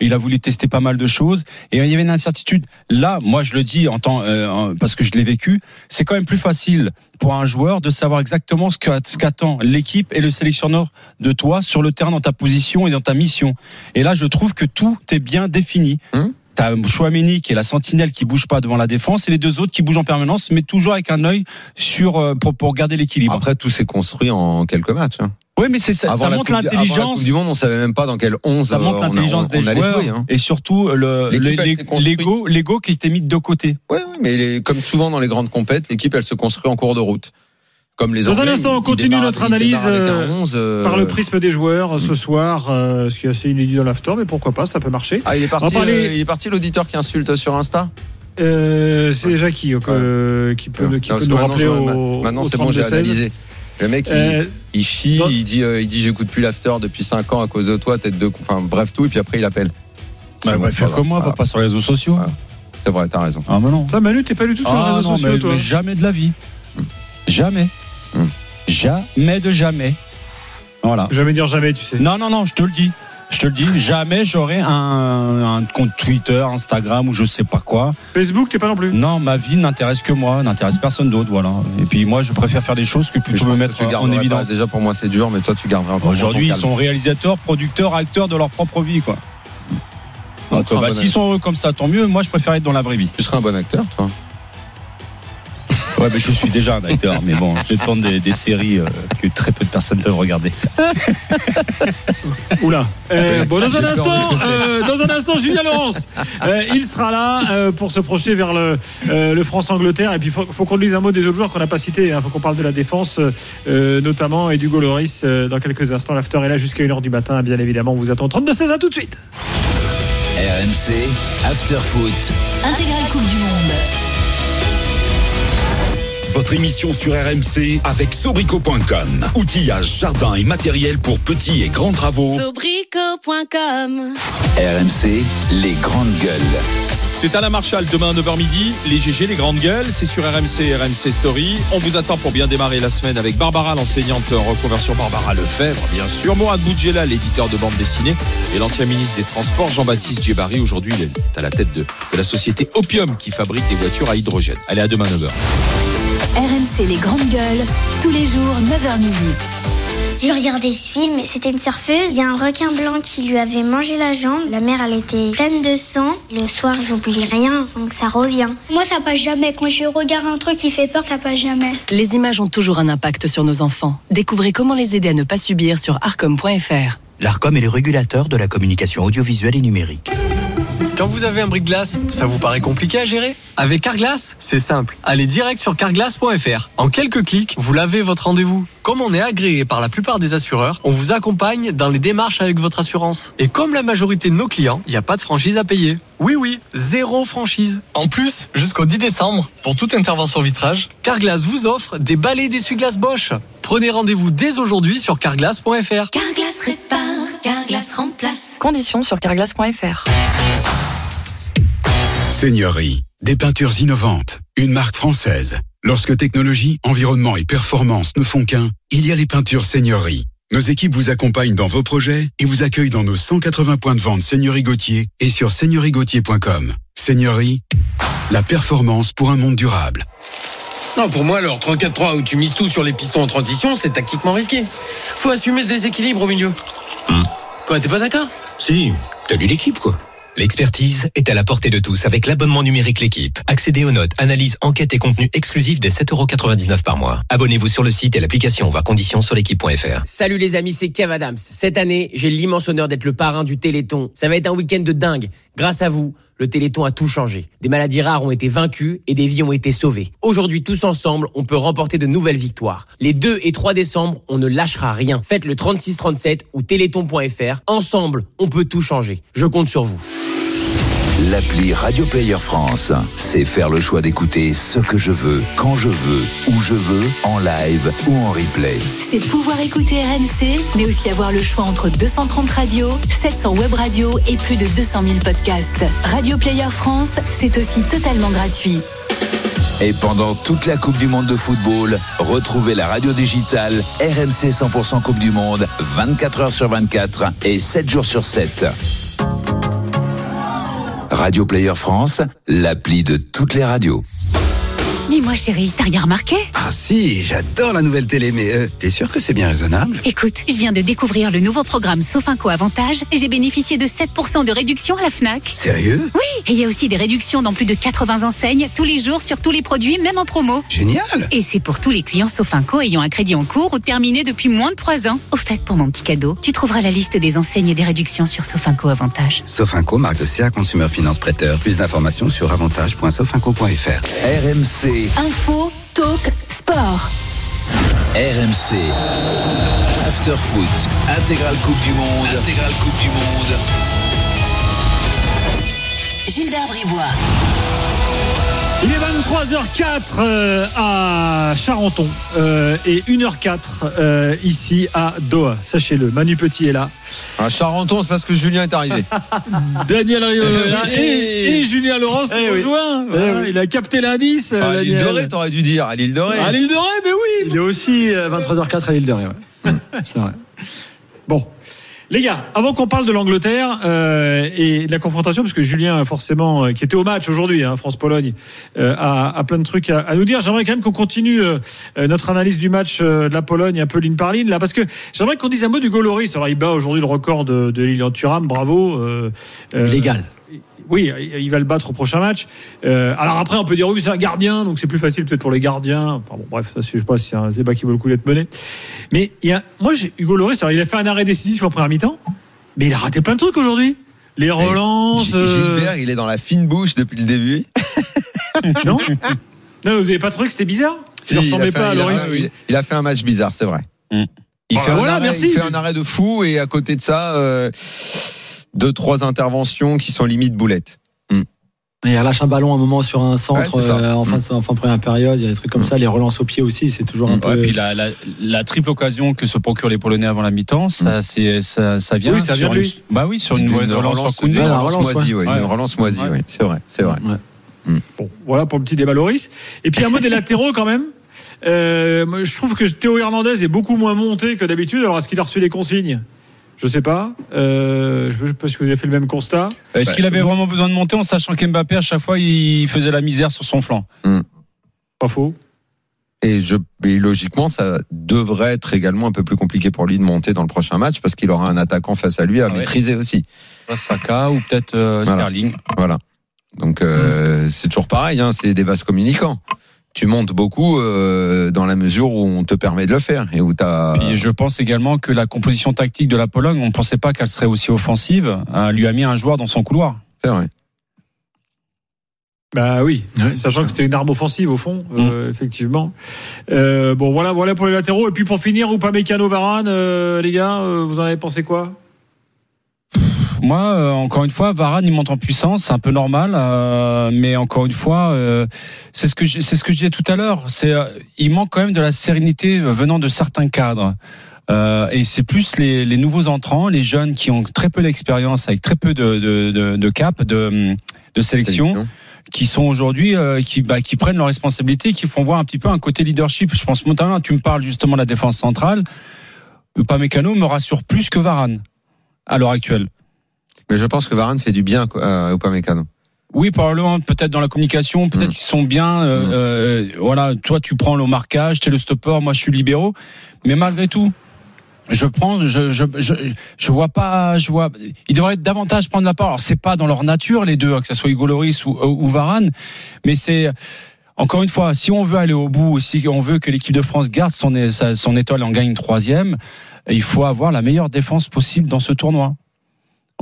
Il a voulu tester pas mal de choses et il y avait une incertitude. Là, moi, je le dis en tant euh, parce que je l'ai vécu, c'est quand même plus facile pour un joueur de savoir exactement ce qu'attend l'équipe et le sélectionneur de toi sur le terrain dans ta position et dans ta mission. Et là, je trouve que tout est bien défini. T'as Chouameni qui est la sentinelle qui bouge pas devant la défense et les deux autres qui bougent en permanence, mais toujours avec un œil sur euh, pour, pour garder l'équilibre. Après, tout s'est construit en quelques matchs. hein. Oui, mais c'est ça, montre l'intelligence. Du Monde, on savait même pas dans quel 11 Ça montre euh, l'intelligence des joueurs jouer, hein. et surtout le L'équipe, le- l'ego l'ego qui était mis de côté. Ouais, ouais, mais les- comme souvent dans les grandes compètes, l'équipe elle se construit en cours de route. Comme les Dans un instant, on continue notre analyse euh, 11, euh, par le prisme des joueurs euh, ce soir, euh, ce qui est assez inédit dans l'after, mais pourquoi pas, ça peut marcher. Ah, il est parti, parler- euh, il est parti l'auditeur qui insulte sur Insta Euh, c'est Jackie euh, qui peut, qui Non, peut parce nous rappeler maintenant, au, maintenant, au c'est bon, j'ai 32-16. analysé. Le mec, il, Euh, il chie, il dit, euh, il dit, j'écoute plus l'after depuis 5 ans à cause de toi, tête de, con- enfin, bref tout, et puis après il appelle. Bah, Ouais, bah, faire voilà. comme moi, pas sur les réseaux sociaux. C'est vrai, t'as raison. Ah, mais non. Ça, Manu, t'es pas du tout sur Ah, les réseaux non, sociaux, mais, toi mais jamais de la vie. Hmm. Jamais. Jamais de jamais. Voilà. Jamais dire jamais, tu sais. Non, non, non, je te le dis. Je te le dis, jamais j'aurai un, un compte Twitter, Instagram ou je sais pas quoi. Facebook, t'es pas non plus. Non, ma vie n'intéresse que moi, n'intéresse personne d'autre, voilà. Et puis moi, je préfère faire des choses que Je plutôt me pense que mettre tu en pas- évidence. Déjà pour moi c'est dur, mais toi tu garderais encore. Aujourd'hui, ils sont réalisateurs, producteurs, acteurs de leur propre vie, quoi. Seras un bah, bon s'ils sont heureux comme ça, tant mieux. Moi, je préfère être dans la vraie vie. Tu serais un bon acteur, toi. Ouais, mais je suis déjà un acteur, mais bon, je tourne des, des séries euh, que très peu de personnes peuvent regarder. Oula. Euh, bon, dans un instant, euh, dans un instant, Julien Laurence, euh, il sera là euh, pour se projeter vers le, euh, le France-Angleterre. Et puis, faut, faut qu'on dise un mot des autres joueurs qu'on n'a pas cités. Il faut qu'on parle de la défense, euh, notamment, et du Loris euh, dans quelques instants. L'after est là jusqu'à 1h du matin. Bien évidemment, on vous attend 32-16 à tout de suite. RMC, After Foot. Intégrale Coupe du Monde. Votre émission sur RMC avec Sobrico.com. Outillage, jardin et matériel pour petits et grands travaux. Sobrico.com RMC, les grandes gueules. C'est Alain Marchal demain à 9h midi. Les GG, les grandes gueules, c'est sur RMC, RMC Story. On vous attend pour bien démarrer la semaine avec Barbara, l'enseignante en reconversion Barbara Lefebvre, bien sûr. Mourad Boudjela, l'éditeur de bande dessinée. Et l'ancien ministre des Transports, Jean-Baptiste Djebari. Aujourd'hui, il est à la tête de, de la société Opium qui fabrique des voitures à hydrogène. Allez, à demain 9h. RMC les grandes gueules, tous les jours 9h midi. J'ai regardé ce film c'était une surfeuse. Il y a un requin blanc qui lui avait mangé la jambe. La mère, elle était pleine de sang. Le soir, j'oublie rien, donc ça revient. Moi, ça passe jamais. Quand je regarde un truc qui fait peur, ça passe jamais. Les images ont toujours un impact sur nos enfants. Découvrez comment les aider à ne pas subir sur arcom.fr. L'ARCOM est le régulateur de la communication audiovisuelle et numérique. Quand vous avez un bris-de-glace, ça vous paraît compliqué à gérer? Avec Carglass, c'est simple. Allez direct sur carglass.fr. En quelques clics, vous lavez votre rendez-vous. Comme on est agréé par la plupart des assureurs, on vous accompagne dans les démarches avec votre assurance. Et comme la majorité de nos clients, il n'y a pas de franchise à payer. Oui, oui, zéro franchise. En plus, jusqu'au 10 décembre, pour toute intervention vitrage, Carglass vous offre des balais d'essuie-glace Bosch. Prenez rendez-vous dès aujourd'hui sur carglass.fr. Carglass répare, Carglass remplace. Conditions sur carglass.fr. Seigneurie, des peintures innovantes, une marque française. Lorsque technologie, environnement et performance ne font qu'un, il y a les peintures Seigneurie. Nos équipes vous accompagnent dans vos projets et vous accueillent dans nos 180 points de vente Seigneurie Gauthier et sur seigneuriegauthier.com. Seigneurie, la performance pour un monde durable. Non, pour moi, alors, 3-4-3 où tu mises tout sur les pistons en transition, c'est tactiquement risqué. Faut assumer le déséquilibre au milieu. Quoi, t'es pas d'accord? Si, t'as lu l'équipe quoi. L'expertise est à la portée de tous avec l'abonnement numérique L'équipe. Accédez aux notes, analyses, enquêtes et contenus exclusifs dès 7,99€ par mois. Abonnez-vous sur le site et l'application. Voir conditions sur l'équipe.fr. Salut les amis, c'est Kev Adams. Cette année, j'ai l'immense honneur d'être le parrain du Téléthon. Ça va être un week-end de dingue. Grâce à vous, le Téléthon a tout changé. Des maladies rares ont été vaincues et des vies ont été sauvées. Aujourd'hui, tous ensemble, on peut remporter de nouvelles victoires. Les 2 et 3 décembre, on ne lâchera rien. Faites le 3637 ou téléthon.fr. Ensemble, on peut tout changer. Je compte sur vous. L'appli Radio Player France, c'est faire le choix d'écouter ce que je veux, quand je veux, où je veux, en live ou en replay. C'est pouvoir écouter RMC, mais aussi avoir le choix entre 230 radios, 700 web radios et plus de 200 000 podcasts. Radio Player France, c'est aussi totalement gratuit. Et pendant toute la Coupe du Monde de football, retrouvez la radio digitale RMC 100% Coupe du Monde, 24 heures sur 24 et 7 jours sur 7. Radio Player France, l'appli de toutes les radios. Dis-moi chérie, t'as rien remarqué? Ah si, j'adore la nouvelle télé, mais euh, t'es sûr que c'est bien raisonnable? Écoute, je viens de découvrir le nouveau programme Sofinco Avantage et j'ai bénéficié de 7% de réduction à la FNAC. Sérieux? Oui, et il y a aussi des réductions dans plus de 80 enseignes tous les jours sur tous les produits, même en promo. Génial Et c'est pour tous les clients Sofinco ayant un crédit en cours ou terminé depuis moins de 3 ans. Au fait, pour mon petit cadeau, tu trouveras la liste des enseignes et des réductions sur Sofinco Avantage. Sofinco, marque de CA Consumer Finance Prêteur. Plus d'informations sur avantage.sofinco.fr. RMC, Info, talk, sport. RMC. After Foot. Intégrale Coupe du Monde. Intégrale Coupe du Monde. Gilbert Brivois. Il est 23h04 euh, à Charenton euh, et 1h04 euh, ici à Doha. Sachez-le, Manu Petit est là. À Charenton, c'est parce que Julien est arrivé. Daniel Rio est là et, et Julien Laurence nous Eh oui. rejoint. Voilà, Il a capté l'indice. Ah, à l'île. Dorée, t'aurais dû dire. À l'île Dorée. À l'île de Ré, mais oui. Il est aussi euh, 23h04 à l'île de Ré. ouais. C'est vrai. Bon. Les gars, avant qu'on parle de l'Angleterre euh, et de la confrontation, parce que Julien, forcément, euh, qui était au match aujourd'hui, hein, France-Pologne, euh, a, a plein de trucs à, à nous dire. J'aimerais quand même qu'on continue euh, euh, notre analyse du match de la Pologne un peu ligne par ligne, là, parce que j'aimerais qu'on dise un mot du Goloris. Alors, il bat aujourd'hui le record de, de Lilian Thuram, bravo. Légal. Oui, il va le battre au prochain match. Euh, alors après, on peut dire oui, c'est un gardien, donc c'est plus facile peut-être pour les gardiens. Enfin, bon, bref, ça, je sais pas si c'est un débat qui vaut le coup d'être mené. Mais il y a, moi, j'ai Hugo alors il a fait un arrêt décisif en première mi-temps, mais il a raté plein de trucs aujourd'hui. Les relances. G- euh, Gilbert, il est dans la fine bouche depuis le début. non Non, vous avez pas trouvé que c'était Si, Il ressemblait pas un- à Lloris. il- Il a fait un match bizarre, c'est vrai. Mm. Il, fait, Voilà, un arrêt, merci. il fait un arrêt de fou et à côté de ça, euh, deux, trois interventions qui sont limite boulettes. Et il relâche un ballon un moment sur un centre Ouais, euh, en, fin de, en fin de première période. Il y a des trucs comme ça. Les relances au pied aussi, c'est toujours un Ouais, peu. puis la, la, la triple occasion que se procurent les Polonais avant la mi-temps, ça, c'est, ça, ça vient. Oui, ça vient sur une- lui. Bah oui, sur une, relance, sur Ouais, moisie, ouais. ouais, Ouais. une relance moisie, Ouais. ouais. c'est vrai, c'est vrai. Bon, voilà pour le petit débat Loris. Et puis un mot des latéraux quand même. Euh, je trouve que Théo Hernandez est beaucoup moins monté que d'habitude. Alors est-ce qu'il a reçu des consignes? Je sais pas. Euh, je ne sais pas si vous avez fait le même constat. Est-ce Bah, qu'il avait vraiment besoin de monter en sachant qu'Mbappé, à chaque fois, il faisait la misère sur son flanc Pas faux. Et, je, et logiquement, ça devrait être également un peu plus compliqué pour lui de monter dans le prochain match parce qu'il aura un attaquant face à lui à Ah ouais. maîtriser aussi. Saka ou peut-être euh. Sterling. Voilà. Donc euh, c'est toujours pareil, hein, c'est des vases communicants. Tu montes beaucoup euh, dans la mesure où on te permet de le faire et où t'as. Puis je pense également que la composition tactique de la Pologne, on ne pensait pas qu'elle serait aussi offensive, euh, lui a mis un joueur dans son couloir. C'est vrai. Bah oui, Ouais, sachant que c'était une arme offensive au fond, euh, effectivement. Euh, bon voilà, voilà pour les latéraux. Et puis pour finir, ou pas Mécano Varane, euh, les gars, euh, vous en avez pensé quoi? Moi, euh, encore une fois, Varane, il monte en puissance, c'est un peu normal, euh, mais encore une fois, euh, c'est ce que je- c'est ce que je disais tout à l'heure. C'est il manque quand même de la sérénité venant de certains cadres. Et c'est plus les, les nouveaux entrants, les jeunes qui ont très peu d'expérience, avec très peu de, de, de, de cap, de, de sélection, qui sont aujourd'hui, euh, qui, bah, qui prennent leurs responsabilités, qui font voir un petit peu un côté leadership. Je pense, Montalin, tu me parles justement de la défense centrale. Upamecano me rassure plus que Varane à l'heure actuelle. Mais je pense que Varane fait du bien quoi, à Upamecano. Oui, probablement, peut-être dans la communication, peut-être qu'ils sont bien. euh, euh, voilà, toi, tu prends le marquage, t'es le stopper, moi, je suis libéraux. Mais malgré tout, je prends, je, je, je, je vois pas, je vois. Ils devraient davantage prendre la part. Alors, c'est pas dans leur nature les deux, hein, que ce soit Hugo Lloris ou, ou Varane, mais c'est. Encore une fois, si on veut aller au bout, si on veut que l'équipe de France garde son, son étoile et en gagne une troisième, il faut avoir la meilleure défense possible dans ce tournoi.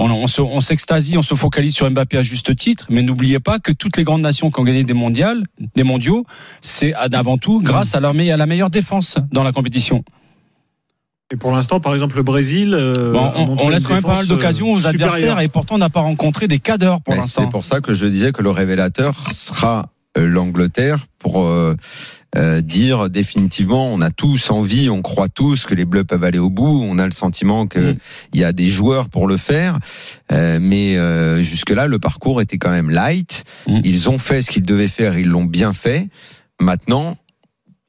On, on se- on s'extasie, on se focalise sur Mbappé à juste titre, mais n'oubliez pas que toutes les grandes nations qui ont gagné des mondiales, des mondiaux, c'est avant tout grâce à, à la meilleure défense dans la compétition. Et pour l'instant, par exemple, le Brésil. euh, Bon, on, on laisse quand même pas mal d'occasions aux euh, supérieure. adversaires et pourtant on n'a pas rencontré des cadres pour Mais l'instant. C'est pour ça que je disais que le révélateur sera l'Angleterre pour euh, euh, dire définitivement on a tous envie, on croit tous que les Bleus peuvent aller au bout, on a le sentiment qu'il y a des joueurs pour le faire, euh, mais jusque-là le parcours était quand même light. Ils ont fait ce qu'ils devaient faire, ils l'ont bien fait. Maintenant,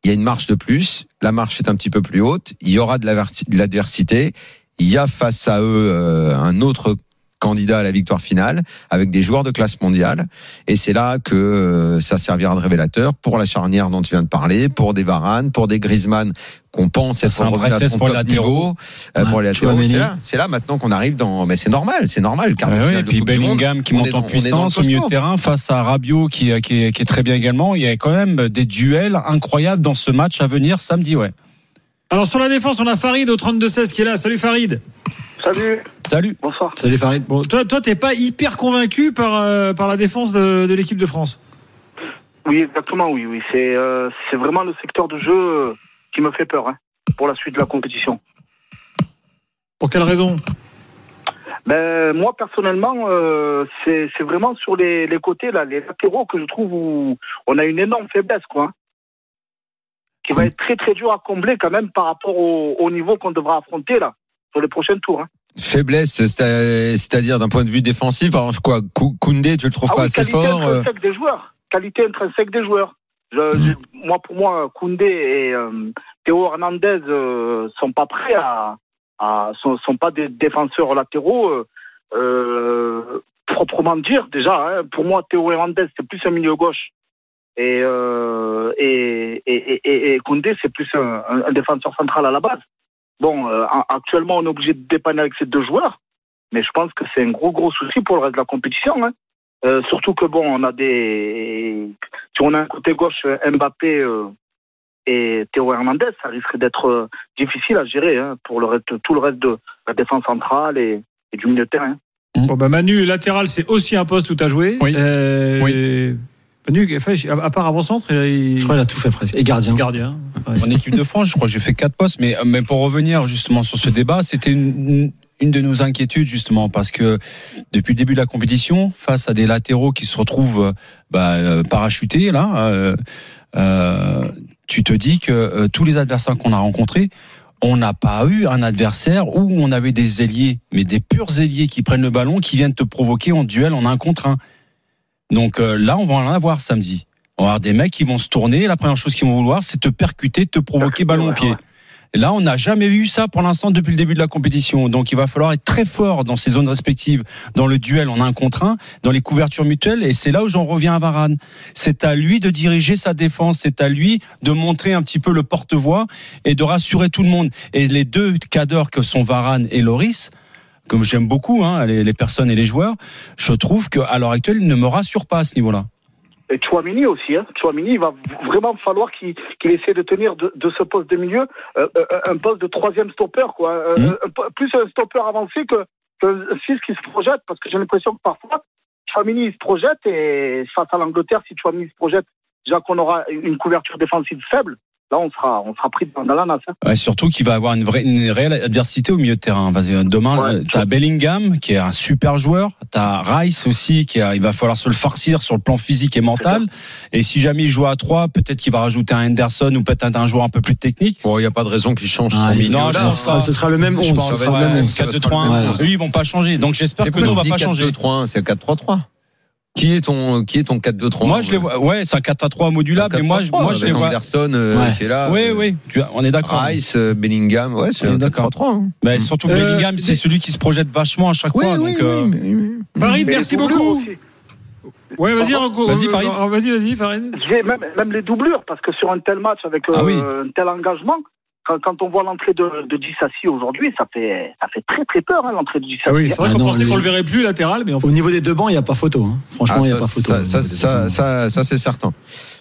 il y a une marche de plus, la marche est un petit peu plus haute, il y aura de l'adversité, il y a face à eux un autre candidat à la victoire finale avec des joueurs de classe mondiale et c'est là que euh, ça servira de révélateur pour la charnière dont tu viens de parler pour des Varane pour des Griezmann qu'on pense être revenu vrai test pour les latéraux. niveau euh, pour les Chouameni. c'est là, maintenant qu'on arrive dans mais c'est normal c'est normal de Ouais, et puis Bellingham qui on monte en dans puissance au milieu de terrain face à Rabiot qui, qui, est- qui est très bien également. Il y a quand même des duels incroyables dans ce match à venir samedi, ouais. Alors sur la défense, on a Farid au 32-16 qui est là. Salut Farid. Salut. Salut. Bonsoir. Salut Farid. Bon, toi, toi, t'es pas hyper convaincu par euh, par la défense de, de l'équipe de France? Oui, exactement, oui, oui. C'est euh, c'est vraiment le secteur de jeu qui me fait peur hein, pour la suite de la compétition. Pour quelle raison? Ben, moi, personnellement, euh, c'est c'est vraiment sur les, les côtés, là, les latéraux, que je trouve où on a une énorme faiblesse, quoi. hein. Qui va être très, très dur à combler quand même par rapport au, au niveau qu'on devra affronter, là, sur les prochains tours. hein. Faiblesse, c'est- c'est-à-dire d'un point de vue défensif. Alors, quoi, Kou- Koundé, tu le trouves Ah pas oui, assez qualité fort euh, intrinsèque des joueurs. Qualité intrinsèque des joueurs. Je- je- moi, pour moi, Koundé et euh, Théo Hernandez euh, sont pas prêts à, à sont, sont pas des défenseurs latéraux euh, proprement dire déjà. hein. pour moi, Théo Hernandez c'est plus un milieu gauche et et, et, et, Koundé c'est plus un défenseur central à la base. Bon, euh, actuellement, on est obligé de dépanner avec ces deux joueurs, mais je pense que c'est un gros gros souci pour le reste de la compétition. hein. Euh, surtout que bon, on a des. Si on a un côté gauche Mbappé euh, et Théo Hernandez, ça risquerait d'être euh, difficile à gérer hein, pour le reste, tout le reste de la défense centrale et, et du milieu de terrain. Bon, bah Manu, latéral, c'est aussi un poste où tu as joué. Oui. Euh, Manu, enfin, à part avant-centre, il, Je crois qu'il a tout fait presque. Et gardien. gardien. En équipe de France, je crois que j'ai fait quatre postes, mais, mais pour revenir justement sur ce débat, c'était une, une de nos inquiétudes justement parce que depuis le début de la compétition, face à des latéraux qui se retrouvent euh, bah, euh, parachutés là, euh, euh, tu te dis que euh, tous les adversaires qu'on a rencontrés, on n'a pas eu un adversaire où on avait des ailiers, mais des purs ailiers qui prennent le ballon, qui viennent te provoquer en duel en un contre un. Donc euh, là, on va en avoir samedi. On va avoir des mecs qui vont se tourner. La première chose qu'ils vont vouloir, c'est te percuter, te provoquer ballon au pied. Là, on n'a jamais vu ça pour l'instant depuis le début de la compétition. Donc, il va falloir être très fort dans ces zones respectives, dans le duel en un contre un, dans les couvertures mutuelles. Et c'est là où j'en reviens à Varane. C'est à lui de diriger sa défense. C'est à lui de montrer un petit peu le porte-voix et de rassurer tout le monde. Et les deux cadres que sont Varane et Loris, comme j'aime beaucoup hein, les, les personnes et les joueurs, je trouve qu'à l'heure actuelle, ils ne me rassurent pas à ce niveau-là. Et Chouamini aussi. Hein. Chouamini, il va vraiment falloir qu'il essaie de tenir de, de ce poste de milieu euh, euh, un poste de troisième stopper, quoi. Euh, Mmh. plus un stopper avancé que, que un 6 qui se projette, parce que j'ai l'impression que parfois, Chouamini il se projette et face à l'Angleterre, si Chouamini se projette, déjà qu'on aura une couverture défensive faible, là on sera, on sera pris dans, la nasse. hein. Ouais, surtout qu'il va avoir une vraie, une réelle adversité au milieu de terrain. Que demain, euh, t'as Bellingham qui est un super joueur, t'as Rice aussi qui a, il va falloir se le farcir sur le plan physique et mental. Et si jamais il joue à 3 peut-être qu'il va rajouter un Henderson ou peut-être un joueur un peu plus technique. Bon, il n'y a pas de raison qu'il change Ah, son il- milieu. Non, je là. Ce sera le même 11. Je pense Ce sera ouais, le même 11. 4-2-3-1. Ouais. Eux, ils vont pas changer. Donc j'espère que nous, on va pas changer. 4-2-3-1, c'est 4-3-3. Qui est ton, qui est ton 4-2-3 Moi, je les vois. Ouais, c'est un 4-3 modulable, mais moi, je- moi, je les avec vois. Anderson euh, Ouais. qui est là. Oui, euh, oui. Tu on est d'accord. Rice, euh, Bellingham, ouais, c'est un d'accord. 4-3-3. hein. Mais surtout Euh, Bellingham, c'est celui qui se projette vachement à chaque Oui, fois. oui, donc, oui, euh. Farid, merci beaucoup. Ouais, vas-y, Rocco. Vas-y, Farid. Vas-y, vas-y, Farid. Je vais même, même les doublures, parce que sur un tel match avec euh, Ah oui. un tel engagement, quand, quand on voit l'entrée de, de Dissassi aujourd'hui, ça fait, ça fait très très peur, hein, l'entrée de Dissassi. Ah oui, c'est vrai Ah qu'on non, pensait les- qu'on le verrait plus latéral, mais en fait. Au niveau des deux bancs, il n'y a pas photo. hein. Franchement, Ah, il n'y a pas photo. ça, niveau ça, ça, bancs. ça, ça, c'est certain.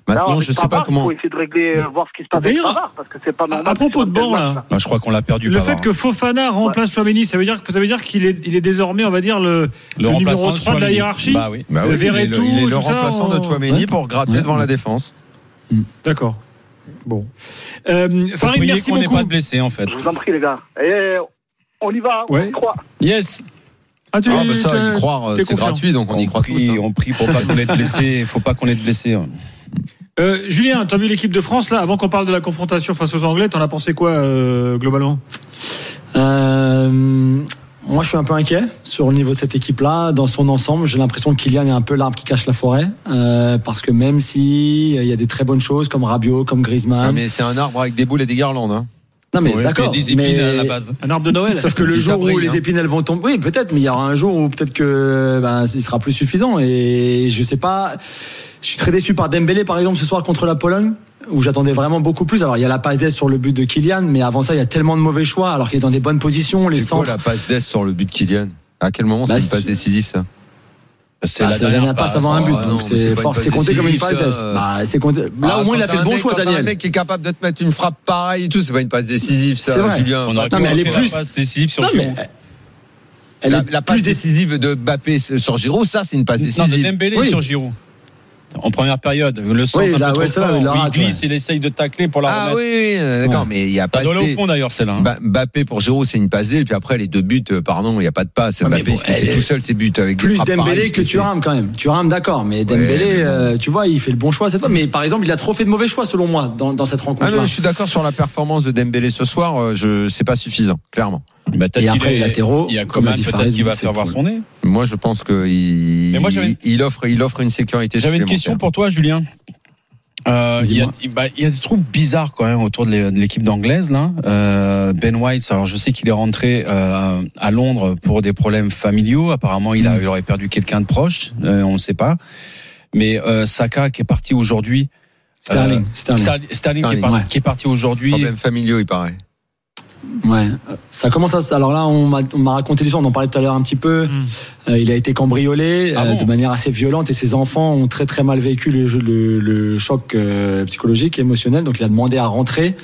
Maintenant, je sais pas comment. Il faut essayer de régler, euh, voir ce qui se passe avec D'ailleurs, Pavard, parce que c'est pas normal. à propos de banc, là. bah, je crois qu'on l'a perdu. Le Pavard. fait que Fofana remplace Chouameni, ça veut dire que ça veut dire qu'il est, il est désormais, on va dire le, le numéro remplaçant 3 de la hiérarchie. Bah oui. Bah Le oui, il est le, il est remplaçant de Chouameni Ouais. pour gratter Ouais. devant la défense. D'accord. Bon. Euh, Farid, merci qu'on n'ait beaucoup. pas de blessés en fait. Je vous en prie, les gars. Et on y va, Ouais. on croit. Yes. Ah, tu Ah, bah ça, y croire, c'est gratuit, donc on y croit tous. prie, hein. on prie pour pas qu'on ait de blessés. Faut pas qu'on ait de blessés. hein. Euh, Julien, t'as vu l'équipe de France là Avant qu'on parle de la confrontation face aux Anglais, t'en as pensé quoi euh, globalement? Euh, moi, je suis un peu inquiet sur le niveau de cette équipe-là. Dans son ensemble, j'ai l'impression que Kylian est un peu l'arbre qui cache la forêt. Euh, parce que même si il y a des très bonnes choses comme Rabiot, comme Griezmann. Ah, mais c'est un arbre avec des boules et des guirlandes. Hein. non, mais Ouais, d'accord. puis des épines mais... à la base. Un arbre de Noël Sauf que le jour abris, où hein. les épines elles vont tomber, oui peut-être, mais il y aura un jour où peut-être que ben, il sera plus suffisant. Et je sais pas, je suis très déçu par Dembélé par exemple ce soir contre la Pologne, où j'attendais vraiment beaucoup plus. Alors il y a la passe d'ess sur le but de Kylian, mais avant ça il y a tellement de mauvais choix, alors qu'il est dans des bonnes positions, les C'est quoi centres. la passe d'Est sur le but de Kylian? À quel moment Bah, c'est une passe décisive ça? C'est Bah, la dernière passe avant un but, Ah, donc c'est une c'est compté comme une décisive, passe ça. d'ess. Bah, c'est compté. Là Ah, au moins il a fait le bon mec- choix, quand t'as un Daniel. mec qui est capable de te mettre une frappe pareille et tout, c'est pas une passe décisive C'est ça, vrai. Julien. On aurait Non, pu mais elle est faire plus- passe décisive sur Non mais elle La, est la passe plus décisive. décisive de Mbappé sur Giroud, ça c'est une passe Non, de décisive. Dembélé Oui. sur Giroud. En première période, le centre Oui, un là, peu ouais, fort, il glisse, ouais. il essaye de tacler pour la Ah remettre. oui, oui, d'accord, Ouais. mais il y a Pas pas. de c'était- au fond d'ailleurs, celle-là. hein. Pour Giroud, c'est une passe D, et puis après les deux buts, euh, pardon, il n'y a pas de passe. Mais Mbappé, bon, elle- tout seul ses buts avec des Plus Dembélé que Thuram quand même. Thuram d'accord, mais Dembélé, euh, tu vois, il fait le bon choix cette fois. Mais par exemple, il a trop fait de mauvais choix selon moi dans, dans cette Ah rencontre. non, je suis d'accord sur la performance de Dembélé ce soir, euh, je c'est pas suffisant, clairement. Bah, Et qu'il après, les latéraux, il y a comme a dit qui va faire voir son nez. Moi, je pense que il, offre, il offre une sécurité. J'avais une question pour toi, Julien. Euh, Il y, a- bah, il y a des trucs bizarres quand même autour de l'é- de l'équipe d'anglaise là. Euh, ben White, alors je sais qu'il est rentré euh, à Londres pour des problèmes familiaux. Apparemment, il, a, Mm. il aurait perdu quelqu'un de proche. Euh, on ne sait pas. Mais euh, Saka qui est parti aujourd'hui. Sterling, Euh, Sterling. Sterling, Sterling qui, est par- ouais. qui est parti aujourd'hui. Problèmes familiaux, il paraît. Ouais, ça commence à. Alors là, on m'a on m'a raconté l'histoire, on en parlait tout à l'heure un petit peu. Euh, il a été cambriolé Ah euh, de manière assez violente et ses enfants ont très très mal vécu le, le, le choc euh, psychologique et émotionnel. Donc il a demandé à rentrer.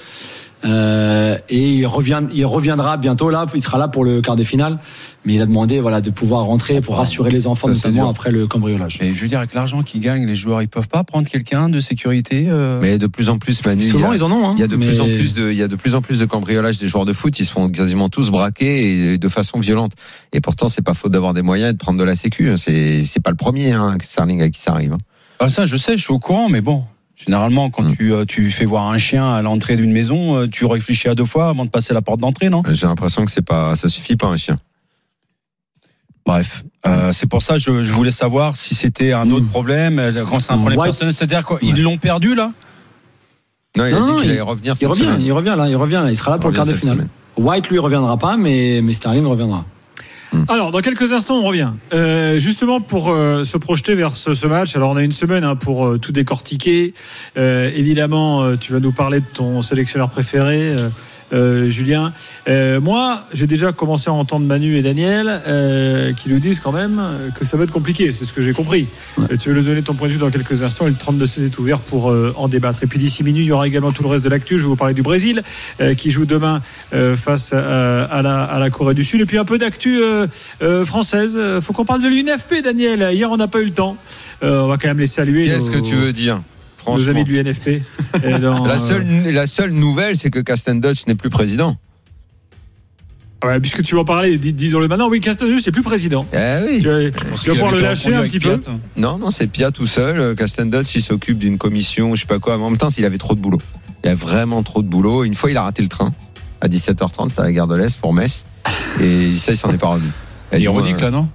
Euh, et il, revient, il reviendra bientôt là, il sera là pour le quart de finale, mais il a demandé voilà de pouvoir rentrer pour rassurer les enfants, Ça, notamment après le cambriolage. Et je veux dire, avec l'argent qu'ils gagnent, les joueurs, ils peuvent pas prendre quelqu'un de sécurité. euh, Mais de plus en plus, Manu, il y Souvent a- ils en ont. Hein, Il y a de mais- plus en plus de, il y a de plus en plus de cambriolages des joueurs de foot. Ils se font quasiment tous braquer et de façon violente. Et pourtant, c'est pas faute d'avoir des moyens et de prendre de la sécu. C'est, c'est pas le premier, hein, Sterling à qui ça arrive. hein. Ah, ça, je sais, je suis au courant, mais bon. Généralement, quand Mm. tu, euh, tu fais voir un chien à l'entrée d'une maison, euh, tu réfléchis à deux fois avant de passer la porte d'entrée, non? J'ai l'impression que c'est pas, ça suffit pas un chien. Bref, euh, c'est pour ça que je, je voulais savoir si c'était un autre problème, quand c'est un problème personnel. C'est-à-dire qu'ils l'ont perdu, là? Non, il a Non, dit non, qu'il il- allait revenir. Il revient, semaine. il revient là, il revient là, il sera là Il pour le revient quart de finale. semaine. White lui reviendra pas, mais, mais Sterling reviendra. Alors, dans quelques instants, on revient. Euh, justement, pour euh, se projeter vers ce, ce match. Alors, on a une semaine hein, pour euh, tout décortiquer. Euh, évidemment, euh, tu vas nous parler de ton sélectionneur préféré, euh, Julien. Euh, moi, j'ai déjà commencé à entendre Manu et Daniel euh, qui nous disent quand même que ça va être compliqué. C'est ce que j'ai compris. Tu veux nous donner ton point de vue dans quelques instants. Et le 32-16 est ouvert pour en débattre. Et puis d'ici minuit, il y aura également tout le reste de l'actu. Je vais vous parler du Brésil qui joue demain face à, à la, à la Corée du Sud. Et puis un peu d'actu française. Faut qu'on parle de l'UNFP, Daniel. Hier, on n'a pas eu le temps. On va quand même les saluer. Qu'est-ce que tu veux dire? Nos amis de l'UNFP. La euh, seule, la seule nouvelle, c'est que Casten Dutch n'est plus président. ouais, puisque tu vas en parler, dis- disons-le maintenant. Oui, Castagneux, c'est plus président. Eh oui. Tu vas, pouvoir le lâcher un petit peu. Piat. Non, non, c'est Pia tout seul. Casten Dutch, il s'occupe d'une commission, je sais pas quoi. Mais en même temps, il avait trop de boulot. Il a vraiment trop de boulot. Une fois, il a raté le train à 17h30 à la gare de l'Est pour Metz. Et ça, il s'en est pas remis. Il a dit, Ironique, là, non?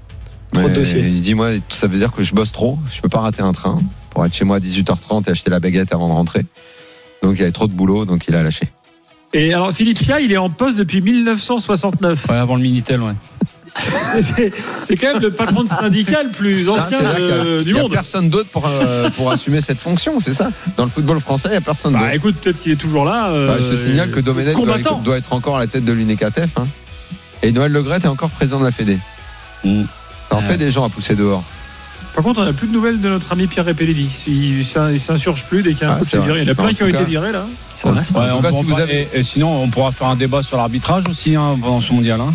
Trop de dossiers. Il dit, moi, ça veut dire que je bosse trop. Je peux pas rater un train pour être chez moi à 18h30 et acheter la baguette avant de rentrer. Donc, il avait trop de boulot, donc il a lâché. Et alors, Philippe Pia, il est en poste depuis 1969. Ouais, avant le Minitel, ouais. C'est quand même le patron de syndicat le plus ancien Ah, c'est-à-dire qu'il y a- de- il du y a monde. personne d'autre pour, euh, pour assumer cette fonction, c'est ça? Dans le football français, il y a personne d'autre. Bah écoute, peut-être qu'il est toujours là. euh, Bah, je te signale que Domenech doit, être encore à la tête de l'UNECATF. Hein. Et Noël Legrette est encore président de la Fédé. Mm. Ça en Ouais. fait des gens à pousser dehors. Par contre, on n'a plus de nouvelles de notre ami Pierre Repellini. Il il s'insurge plus dès qu'il y a un Ah, coach viré. Il y en a plein qui ont été virés là. C'est vrai, c'est Ouais, vrai. on cas, pourra si vous pas- avez- et, et sinon, on pourra faire un débat sur l'arbitrage aussi hein, pendant ce mondial. Hein.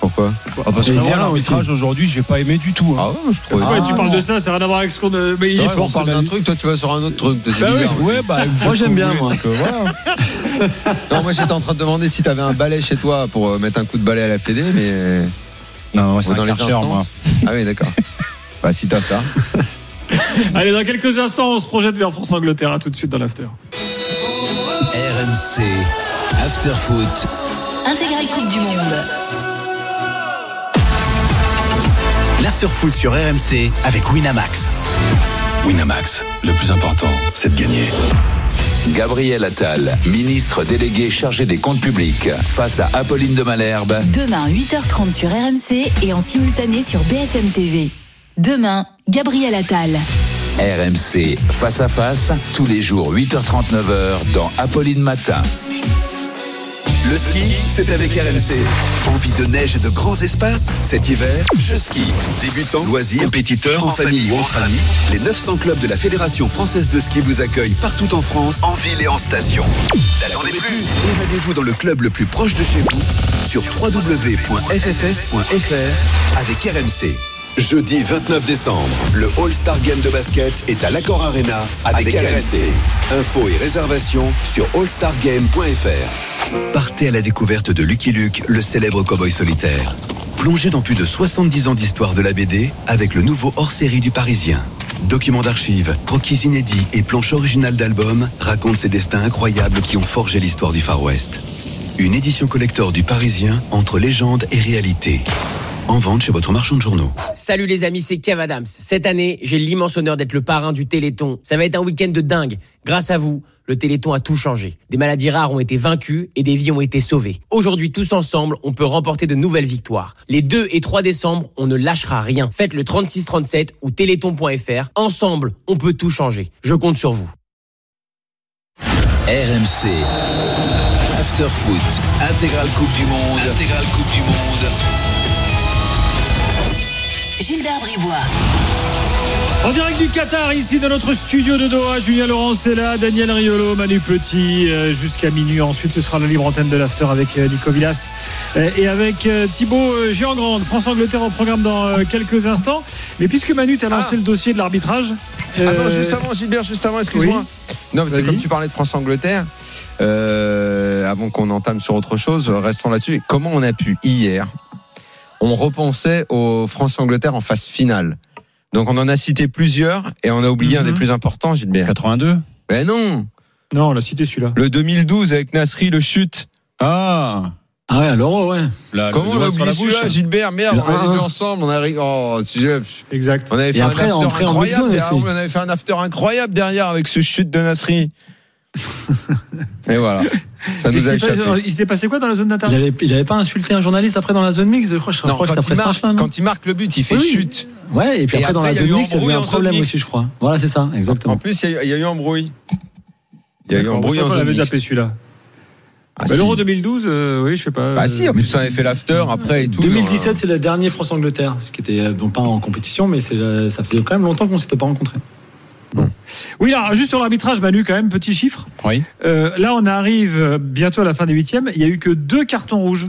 Pourquoi? Ah, parce que l'arbitrage aujourd'hui, j'ai pas aimé du tout. hein. Ah ouais, je. Pourquoi Ah, tu parles non. de ça Ça n'a rien à voir avec ce qu'on. a- Mais il est fort, on parle d'un truc, toi tu vas sur un autre truc. Bah oui. Ouais, bah, Moi, j'aime bien, moi. euh, voilà. Non, moi j'étais en train de demander si t'avais un balai chez toi pour euh, mettre un coup de balai à la Fédé, mais. Non, moi, c'est dans les Karcher, moi. instances. Ah oui, d'accord. bah si t'as ça. Allez, dans quelques instants, on se projette vers France-Angleterre. À tout de suite dans l'after. RMC After Foot. Intégrale Coupe du Monde. L'afterfoot sur RMC avec Winamax. Winamax, le plus important, c'est de gagner. Gabriel Attal, ministre délégué chargé des comptes publics, face à Apolline de Malherbe. Demain, 8h30 sur RMC et en simultané sur BFM TV. Demain, Gabriel Attal. RMC face à face, tous les jours 8h39h dans Apolline Matin. Le ski, c'est avec RMC. Envie de neige et de grands espaces Cet hiver, je skie. Débutants, loisirs, compétiteurs, en famille ou entre amis, les 900 clubs de la Fédération française de ski vous accueillent partout en France, en ville et en station. N'attendez plus, évadez-vous dans le club le plus proche de chez vous sur www.ffs.fr avec RMC. Jeudi 29 décembre, le All-Star Game de basket est à l'Accor Arena avec, Avec RMC. Infos et réservations sur allstargame.fr. Partez à la découverte de Lucky Luke, le célèbre cowboy solitaire. Plongez dans plus de 70 ans d'histoire de la BD avec le nouveau hors-série du Parisien. Documents d'archives, croquis inédits et planches originales d'albums racontent ces destins incroyables qui ont forgé l'histoire du Far West. Une édition collector du Parisien entre légende et réalité. En vente chez votre marchand de journaux. Salut les amis, c'est Kev Adams. Cette année, j'ai l'immense honneur d'être le parrain du Téléthon. Ça va être un week-end de dingue. Grâce à vous, le Téléthon a tout changé. Des maladies rares ont été vaincues et des vies ont été sauvées. Aujourd'hui, tous ensemble, on peut remporter de nouvelles victoires. Les 2 et 3 décembre, on ne lâchera rien. Faites le 3637 ou téléthon.fr. Ensemble, on peut tout changer. Je compte sur vous. RMC. After Foot. Intégrale Coupe du Monde. Intégrale Coupe du Monde. Gilbert Brivois. En direct du Qatar, ici dans notre studio de Doha, Julien Laurence est là, Daniel Riolo, Manu Petit, euh, jusqu'à minuit. Ensuite, ce sera la libre antenne de l'after avec euh, Nico Villas euh, et avec Thibaut Géangrande. France-Angleterre au programme dans quelques instants. Mais puisque Manu t'a lancé le dossier de l'arbitrage. Ah non, juste avant, Gilbert, juste avant, excuse-moi. Non, mais c'est comme tu parlais de France-Angleterre, euh, avant qu'on entame sur autre chose, restons là-dessus. Comment on a pu, hier, on repensait au France-Angleterre en phase finale. Donc on en a cité plusieurs et on a oublié un des plus importants, Gilbert. 82 Ben non Non, on l'a cité celui-là. Le 2012 avec Nasri, le chute. Ah Ah ouais, l'euro, ouais. Comment on a oublié celui-là, Gilbert? Merde, on l'avait vu ensemble, on a ri- oh, Exact. On avait fait Et un after incroyable on avait fait un after incroyable derrière avec ce chute de Nasri. Et voilà. Ça nous a échappé. passé- Il s'était passé quoi dans la zone avait, il avait pas insulté un journaliste après dans la zone mixte, je crois, je Non, crois que quand, c'est après marque, quand il marque le but, il fait Oui, chute. Ouais, et puis Et après, dans la zone mixte, il y a eu un en problème aussi, je crois. Voilà, c'est ça, En exactement. plus, il y, a eu- il y a eu embrouille. Il y a eu embrouille ça, en on l'avait zappé celui-là. Ah, Bah, si. L'Euro 2012, euh, oui, je sais pas. Bah si, en euh, plus on avait fait l'after après et tout. 2017, c'est le dernier France-Angleterre, ce qui était euh, donc pas en compétition, mais c'est, euh, ça faisait quand même longtemps qu'on s'était pas rencontrés. Oui, alors juste sur l'arbitrage, Manu, quand même, petit chiffre. Oui. Euh, là, on arrive bientôt à la fin des huitièmes. Il y a eu que deux cartons rouges.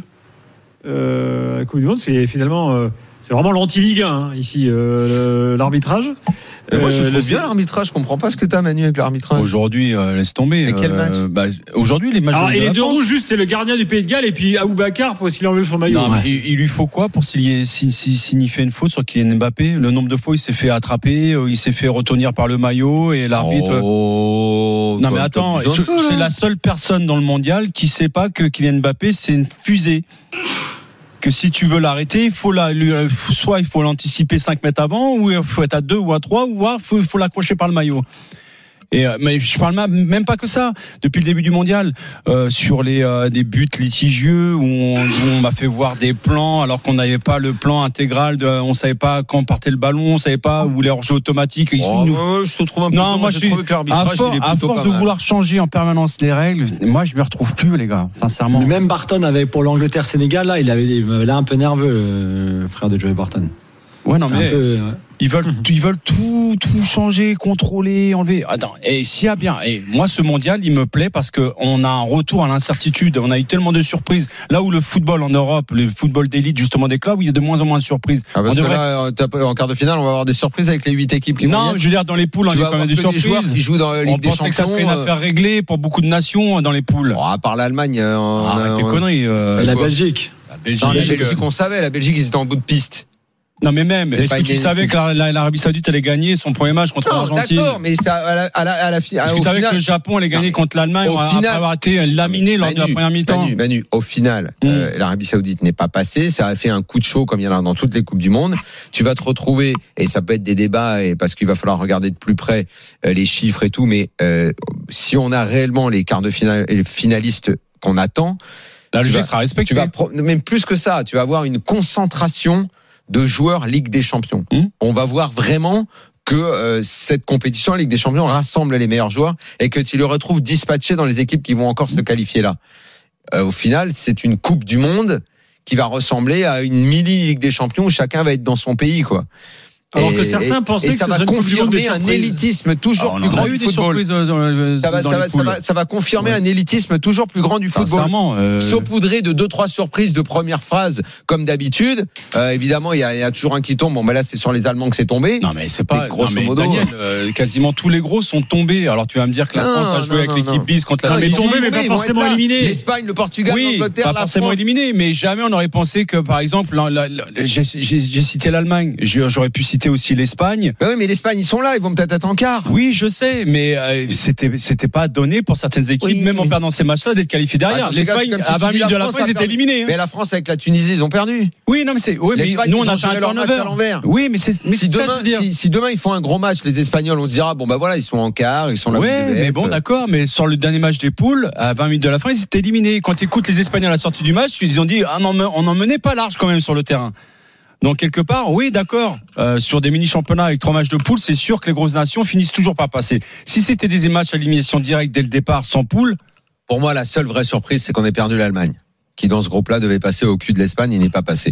Euh, à la Coupe du Monde, c'est finalement, euh, c'est vraiment l'anti-Ligue 1 hein, ici, euh, l'arbitrage. Mais moi je Euh, trouve le- bien l'arbitrage, je comprends pas ce que t'as Manu avec l'arbitrage. Aujourd'hui, euh, laisse tomber. Et quel euh, match bah, Aujourd'hui, les matchs Alors, de et la les deux rouges, juste, c'est le gardien du Pays de Galles et puis Aboubacar pour s'il enlève son maillot. Non, mais il, il lui faut quoi pour s'il y ait- si- si- fait une faute sur Kylian Mbappé? Le nombre de fois il s'est fait attraper, euh, il s'est fait retenir par le maillot et l'arbitre. Oh, non mais attends, c'est la seule personne dans le mondial qui sait pas que Kylian Mbappé c'est une fusée. Que si tu veux l'arrêter, il faut la, soit il faut l'anticiper 5 mètres avant, ou il faut être à 2 ou à 3, ou il faut, faut l'accrocher par le maillot. Et euh, mais je parle même- pas que ça. Depuis le début du mondial, euh, sur les euh, des buts litigieux où on, m'a fait voir des plans alors qu'on n'avait pas le plan intégral, de, on savait pas quand partait le ballon, on savait pas où les hors-jeux automatiques. Ils- Oh, nous- je te trouve un peu. non, moi je suis trouvé que à, for- il est à force de mal. vouloir changer en permanence les règles. Moi, je me retrouve plus, les gars, sincèrement. Même Barton avait pour l'Angleterre-Sénégal, là, il avait, il l'air un peu nerveux, le frère de Joey Barton. Ouais, non, mais un peu, ouais. ils veulent, ils veulent tout, tout changer, contrôler, enlever. Attends, et s'il y a bien, et moi, ce mondial, il me plaît parce que on a un retour à l'incertitude. On a eu tellement de surprises. Là où le football en Europe, le football d'élite, justement des clubs, où il y a de moins en moins de surprises. Ah, parce On que devrait- là, euh, en quart de finale, on va avoir des surprises avec les 8 équipes qui non, je veux dire, dans les poules, on Tu a quand même avoir des surprises. joueurs qui jouent dans la Ligue on des pensait que ça serait une affaire réglée pour beaucoup de nations euh, dans les poules. Bon, à part l'Allemagne, euh, on Arrête a- tes on- conneries. euh, Et la Belgique. la Belgique, Non, la euh, Belgique, on savait, la Belgique, ils étaient en bout de piste. Non mais même, est-ce que tu savais que la- la- l'Arabie Saoudite allait gagner son premier match contre Non, l'Argentine d'accord, mais ça, à la, à la, à la fi- Est-ce que tu savais final- que le Japon allait gagner Non, contre l'Allemagne au après final- avoir été laminé lors de la Manu, première mi-temps Manu, Manu, au final, Mm. euh, l'Arabie Saoudite n'est pas passée. Ça a fait un coup de chaud comme il y en a dans toutes les coupes du monde. Tu vas te retrouver et ça peut être des débats et parce qu'il va falloir regarder de plus près euh, les chiffres et tout. Mais euh, si on a réellement les quarts de finale les finalistes qu'on attend, La logique sera respectée. tu vas pro- même plus que ça. Tu vas avoir une concentration de joueurs Ligue des Champions. Mm. On va voir vraiment que euh, cette compétition, la Ligue des Champions, rassemble les meilleurs joueurs et que tu les retrouves dispatchés dans les équipes qui vont encore se qualifier là. Euh, au final, c'est une Coupe du Monde qui va ressembler à une mini Ligue des Champions où chacun va être dans son pays, quoi. Alors Et- que certains et- pensaient et que ça ce va confirmer un surprises. élitisme toujours Ah, plus grand du des football. Ça va, confirmer Ouais. un élitisme toujours plus grand du football. Euh, Saupoudré de deux trois surprises de première phrase comme d'habitude. Euh, évidemment, il y, a, il y a toujours un qui tombe. Bon, ben là, c'est sur les Allemands que c'est tombé. Non mais c'est pas Mais grosso non, mais modo, Daniel, euh, quasiment tous les gros sont tombés. Alors tu vas me dire que la Non, France a non, joué avec l'équipe bis contre la Non, mais ils sont tombés, mais pas forcément éliminés. L'Espagne, le Portugal, l'Angleterre, pas la forcément éliminé, mais jamais on aurait pensé que, par exemple, j'ai cité l'Allemagne, j'aurais pu citer aussi l'Espagne. Bah oui, mais l'Espagne, ils sont là, ils vont peut-être être en quart. Oui, je sais, mais euh, c'était c'était pas donné pour certaines équipes, Oui, même en perdant ces matchs-là, d'être qualifiés Ah, derrière. c'est L'Espagne, si à tu 20 dis minutes de la France fin, ils étaient éliminés. hein. Mais la France avec la Tunisie, ils ont perdu. Oui, non, mais c'est, oui, mais nous, on a fait un turnover. Oui, mais c'est, Si demain, veux dire. si, si demain ils font un gros match, les Espagnols, on se dira bon bah voilà, ils sont en quart, ils sont là. Ouais, mais bon, d'accord, mais sur le dernier match des poules, à 20 minutes de la fin, ils étaient éliminés. Quand tu écoutes les Espagnols à la sortie du match, ils ont dit, ah, non, on n'en menait pas large quand même sur le terrain. Donc quelque part, oui, d'accord. Euh, sur des mini championnats avec trois matchs de poule, c'est sûr que les grosses nations finissent toujours par passer. Si c'était des matchs à élimination directe dès le départ, sans poule, Pour moi, la seule vraie surprise, c'est qu'on ait perdu l'Allemagne, qui dans ce groupe-là devait passer au cul de l'Espagne, il n'est pas passé.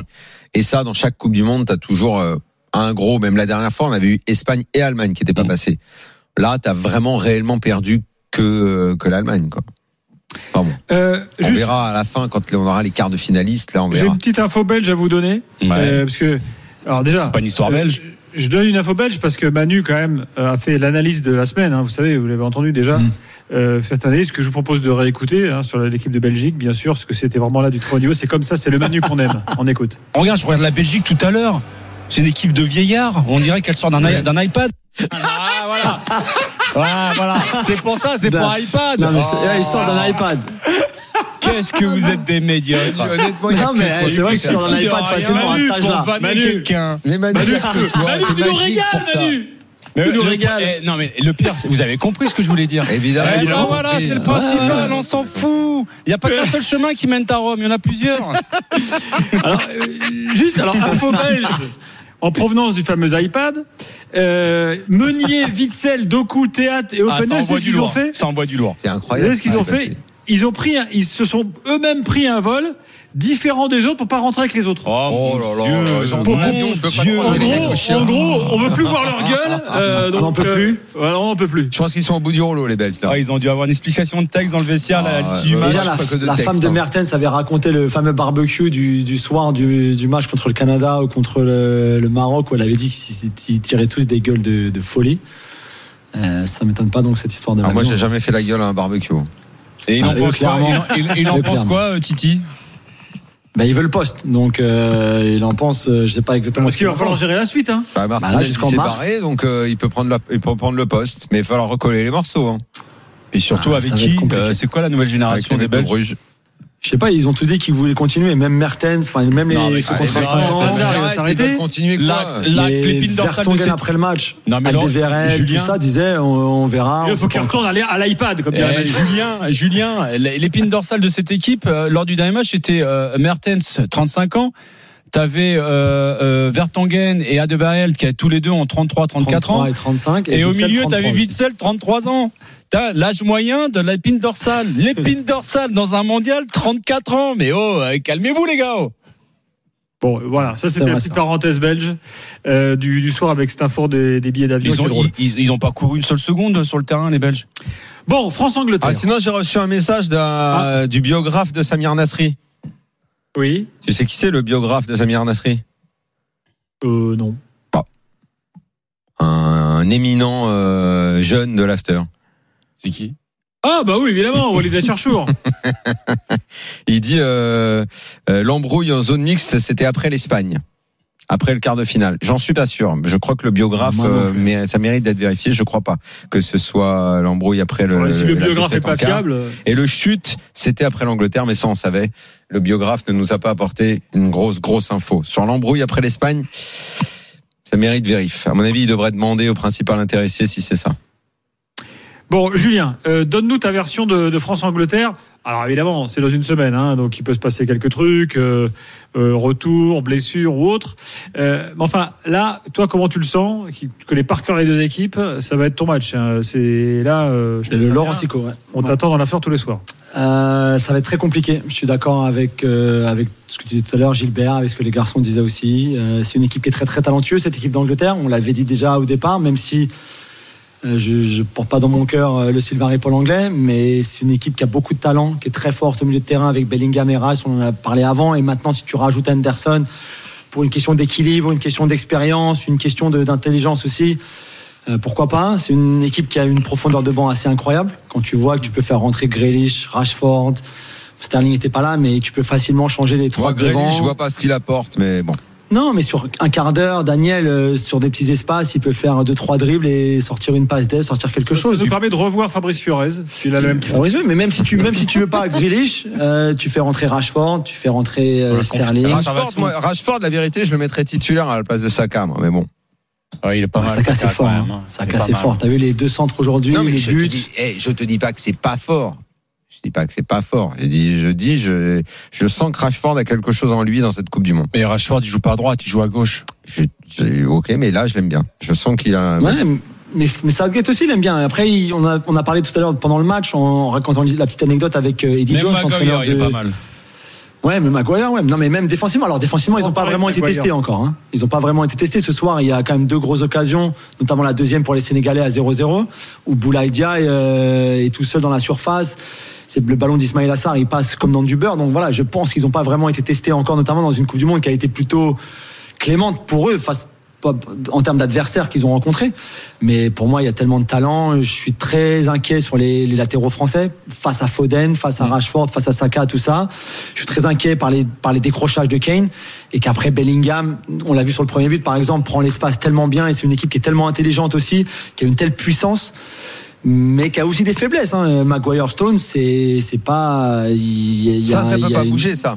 Et ça, dans chaque Coupe du Monde, t'as toujours euh, un gros. Même la dernière fois, on avait eu Espagne et Allemagne qui n'étaient pas passés. Là, t'as vraiment réellement perdu que euh, que l'Allemagne, quoi. Euh, On juste- verra à la fin quand on aura les quarts de finalistes. Là, on J'ai une petite info belge à vous donner. Euh, parce que, alors déjà. c'est pas une histoire belge. euh, je donne une info belge parce que Manu, quand même, a fait l'analyse de la semaine. hein, vous savez, vous l'avez entendu déjà. Mm. Euh, cette analyse que je vous propose de réécouter hein, sur l'équipe de Belgique, bien sûr, parce que c'était vraiment là du très haut niveau. C'est comme ça, c'est le Manu qu'on aime. On écoute. regarde, je regarde la Belgique tout à l'heure. C'est une équipe de vieillards. On dirait qu'elle sort d'un iPad. Ah, voilà. Ah, voilà. C'est pour ça, c'est pour iPad. Non, mais c'est- Oh. là, il sort d'un iPad. Qu'est-ce que vous êtes des médiocres. Honnêtement, il y a Non, mais c'est vrai que sur un iPad facilement à Manu, cet âge-là. pour vanner Manu. quelqu'un. Mais Manu, Manu, que toi, Manu, tu nous magique régales, pour ça. Manu. Mais Tu nous le- régales. eh, non mais le pire, c'est- vous avez compris ce que je voulais dire. Évidemment. Eh ben évidemment. voilà, c'est le principal, on s'en fout. Il n'y a pas qu'un seul chemin qui mène à Rome, il y en a plusieurs. Alors, euh, juste, alors, info belge, en provenance du fameux iPad. Euh, Meunier, Witzel, Doku, Théâtre et Ah, Openda, ça c'est ce qu'ils ont fait Ça envoie du lourd. C'est Vous incroyable. savez ce qu'ils ont Ouais, fait Ils ont pris, ils se sont eux-mêmes pris un vol différent des autres pour pas rentrer avec les autres. Oh là là, croire En gros, on veut plus voir leur gueule. euh, On n'en donc, peut euh, plus. Voilà, on peut plus. Je pense qu'ils sont au bout du rouleau, les Belges. Là. Ah, ils ont dû avoir une explication de texte dans le vestiaire Ah, là, du match. Déjà, la, crois que de la texte, femme de hein. Mertens avait raconté le fameux barbecue du, du soir du, du match contre le Canada ou contre le, le Maroc où elle avait dit qu'ils tiraient tous des gueules de, de folie. Euh, ça m'étonne pas donc cette histoire de Alors moi, j'ai jamais fait la gueule à un barbecue. Et il en Ah, pense quoi. Il, il- il en pense quoi, euh, Titi? Ben, il veut le poste, donc euh, il en pense, euh, je sais pas exactement Parce ce qu'il va en falloir pense. gérer la suite. Hein. Bah, Martinez, Bah, là, il jusqu'en s'est mars. barré, donc euh, il peut prendre la- il peut prendre le poste, mais il va falloir recoller les morceaux. Hein. Et surtout Ah, avec qui compliqué. Euh, C'est quoi la nouvelle Avec génération les des Belges Bruges. Je sais pas, ils ont tout dit qu'ils voulaient continuer, même Mertens, enfin même les Non, mais sous allez, contrat mais 5 arrête, ans. arrête, il va Arrête, s'arrêter. continuer quoi L'axe, l'axe, Les l'épine dorsale de Vertonghen cette- après le match, Non, mais Julien- tout ça disait on, on verra. Il faut qu'il retourne à l'iPad, comme dirait Eh. Julien, Julien, l'épine dorsale de cette équipe euh, lors du dernier match c'était euh, Mertens, 35 ans. T'avais euh, euh, Vertonghen et Adebael qui tous les deux ont 33, 34 ans. 33 et 35. Et, au milieu, 33 t'avais. Witzel, 33 ans. T'as l'âge moyen de l'épine dorsale. L'épine dorsale dans un mondial, 34 ans. Mais oh, euh, calmez-vous les gars. oh. Bon, voilà, ça c'était la petite ça. parenthèse belge euh, du, du soir avec cette info des, des billets d'avion. Ils qui ont, est drôle. ils, ils ont pas couru une seule seconde sur le terrain, les Belges. Bon, France-Angleterre. Ah, sinon, j'ai reçu un message d'un- du biographe de Samir Nasri. Oui. Tu sais qui c'est le biographe de Samir Nasri? Euh, non. un, un éminent euh, jeune de l'after. C'est qui Ah, bah oui, évidemment, Walid Acharchour. Il dit euh, euh, l'embrouille en zone mixte, c'était après l'Espagne. Après le quart de finale. J'en suis pas sûr. Je crois que le biographe, euh, mais ça mérite d'être vérifié. Je crois pas que ce soit l'embrouille après le. Ouais, si le biographe est pas fiable. Et le chute, c'était après l'Angleterre, mais ça on savait. Le biographe ne nous a pas apporté une grosse, grosse info. Sur l'embrouille après l'Espagne, ça mérite vérif. À mon avis, il devrait demander au principal intéressé si c'est ça. Bon, Julien, euh, donne-nous ta version de, de France-Angleterre. Alors évidemment, c'est dans une semaine, hein, donc il peut se passer quelques trucs, euh, euh, retour, blessure ou autre. Euh, mais enfin, là, toi, comment tu le sens? Tu connais par cœur les deux équipes, ça va être ton match. hein. C'est là. Euh, je C'est le Laurent Sico, ouais. On t'attend dans l'affaire tous les soirs. Euh, ça va être très compliqué. Je suis d'accord avec, euh, avec ce que tu disais tout à l'heure, Gilbert, avec ce que les garçons disaient aussi. Euh, c'est une équipe qui est très très talentueuse, cette équipe d'Angleterre. On l'avait dit déjà au départ, même si je ne porte pas dans mon cœur euh, le Sylvain Paul anglais, mais c'est une équipe qui a beaucoup de talent, qui est très forte au milieu de terrain avec Bellingham et Rice. On en a parlé avant. Et maintenant, si tu rajoutes Anderson pour une question d'équilibre, une question d'expérience, une question d'intelligence aussi. Euh, pourquoi pas? C'est une équipe qui a une profondeur de banc assez incroyable. Quand tu vois que tu peux faire rentrer Grealish, Rashford, Sterling n'était pas là, mais tu peux facilement changer les trois Moi, Grealish, devant. je vois pas ce qu'il apporte, mais bon. Non, mais sur un quart d'heure, Daniel, euh, sur des petits espaces, il peut faire deux trois dribbles et sortir une passe d'aise, sortir quelque chose. Ça nous permet de revoir Fabrice Fiorez, s'il a le même Fabrice, oui, mais même si tu même si tu veux pas Grealish, euh, tu fais rentrer Rashford, tu fais rentrer euh, Sterling. Rashford, moi, Rashford, la vérité, je le mettrais titulaire à la place de Saka, moi, mais bon. il est pas Ouais, mal, Saka, c'est fort. hein. hein. Saka, c'est fort. T'as vu les deux centres aujourd'hui, les je te, buts. dis, eh, je te dis pas que c'est pas fort. Je dis pas que c'est pas fort. Je dis, je dis, je, je sens que Rashford a quelque chose en lui dans cette Coupe du Monde. Mais Rashford, il joue pas à droite, il joue à gauche. Je, je- ok, mais là, je l'aime bien. Je sens qu'il a. Ouais, mais, mais Southgate aussi, il aime bien. Après, il- on a, on a parlé tout à l'heure pendant le match en racontant la petite anecdote avec euh, Eddie Même Jones, il est de. pas mal. Ouais, mais Maguire, ouais. Non, mais même défensivement. Alors, défensivement, ils n'ont pas vraiment été testés encore. Hein. Ils n'ont pas vraiment été testés. Ce soir, il y a quand même deux grosses occasions, notamment la deuxième pour les Sénégalais à 0-0, où Boulaye Dia est, euh, est tout seul dans la surface. C'est le ballon d'Ismaël Assar, il passe comme dans du beurre. Donc voilà, je pense qu'ils n'ont pas vraiment été testés encore, notamment dans une Coupe du Monde qui a été plutôt clémente pour eux face pas- en termes d'adversaires qu'ils ont rencontrés. Mais pour moi, il y a tellement de talent. Je suis très inquiet sur les, les latéraux français face à Foden, face à Rashford, face à Saka, tout ça. Je suis très inquiet par les, par les décrochages de Kane et qu'après Bellingham, on l'a vu sur le premier but par exemple, prend l'espace tellement bien et c'est une équipe qui est tellement intelligente aussi, qui a une telle puissance. Mais qui a aussi des faiblesses. Hein. Maguire Stone, c'est pas. il y a- il y Ça, a- ça peut y a pas une- bouger, ça.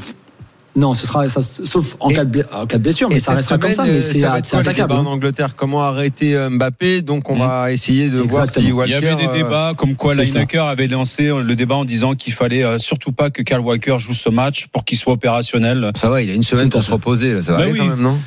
Non, ce sera ça, sauf en, cas de, bla- en cas de blessure, mais ça restera comme ça. Mais euh, c'est attaquable. hein. en Angleterre? Comment arrêter euh, Mbappé? Donc, on va essayer de voir si. Walker. Il y avait des euh, débats comme quoi. Lineker avait lancé le débat en disant qu'il fallait surtout pas que Kyle Walker joue ce match pour qu'il soit opérationnel. Ça va, il a une semaine pour se reposer. Là, ça va Bah aller oui. quand même, non?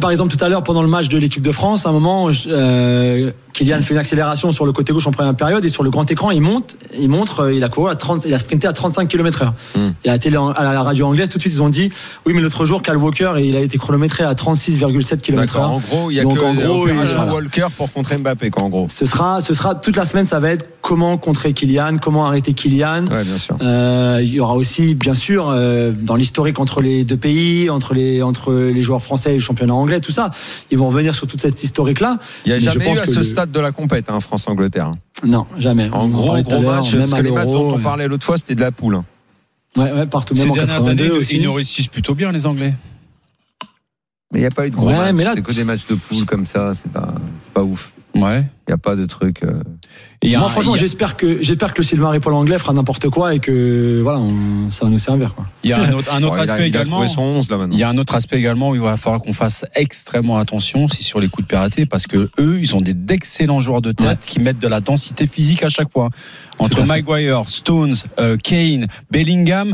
Par exemple, tout à l'heure, pendant le match de l'équipe de France, à un moment, euh, Kylian fait une accélération sur le côté gauche en première période et sur le grand écran, il monte, il montre, euh, il a couru à 30, il a sprinté à 35 km heure. Hmm. Et à la, télé, à la radio anglaise, tout de suite, ils ont dit, oui, mais l'autre jour, Cal Walker, il a été chronométré à 36,7 km D'accord. heure. En gros, il y a Donc, que en gros, il- voilà. Walker pour contrer Mbappé, quoi, en gros. Ce sera, ce sera toute la semaine, ça va être comment contrer Kylian, comment arrêter Kylian. Ouais, bien sûr. Euh, il y aura aussi, bien sûr, euh, dans l'historique entre les deux pays, entre les entre les joueurs français et le championnat anglais, tout ça, ils vont revenir sur toute cette historique-là. Il n'y a Mais je jamais pense eu à que ce le- stade de la compète, hein, France-Angleterre. Non, jamais. En On en gros, match, même parce que les matchs dont on ouais. parlait l'autre fois, c'était de la poule. hein. Ouais, ouais, partout, Ces même en dernières 82 années, aussi. ils nous réussissent plutôt bien les Anglais. Mais il n'y a pas eu de gros Ouais, matchs. c'est que des matchs de poule comme ça. C'est pas, c'est pas ouf. Ouais. Il n'y a pas de truc. euh, Et il a Moi, un- franchement, il a- j'espère que j'espère que le Sylvain Ripoll anglais fera n'importe quoi et que voilà, on- ça va nous servir. Quoi. Il y a un autre, un il aspect il a également. son 11 là maintenant. Il y a un autre aspect également où il va falloir qu'on fasse extrêmement attention, c'est sur les coups de arrêtés, parce que eux, ils ont des d'excellents joueurs de tête Ouais. qui mettent de la densité physique à chaque fois. Entre. Maguire, Stones, euh, Kane, Bellingham,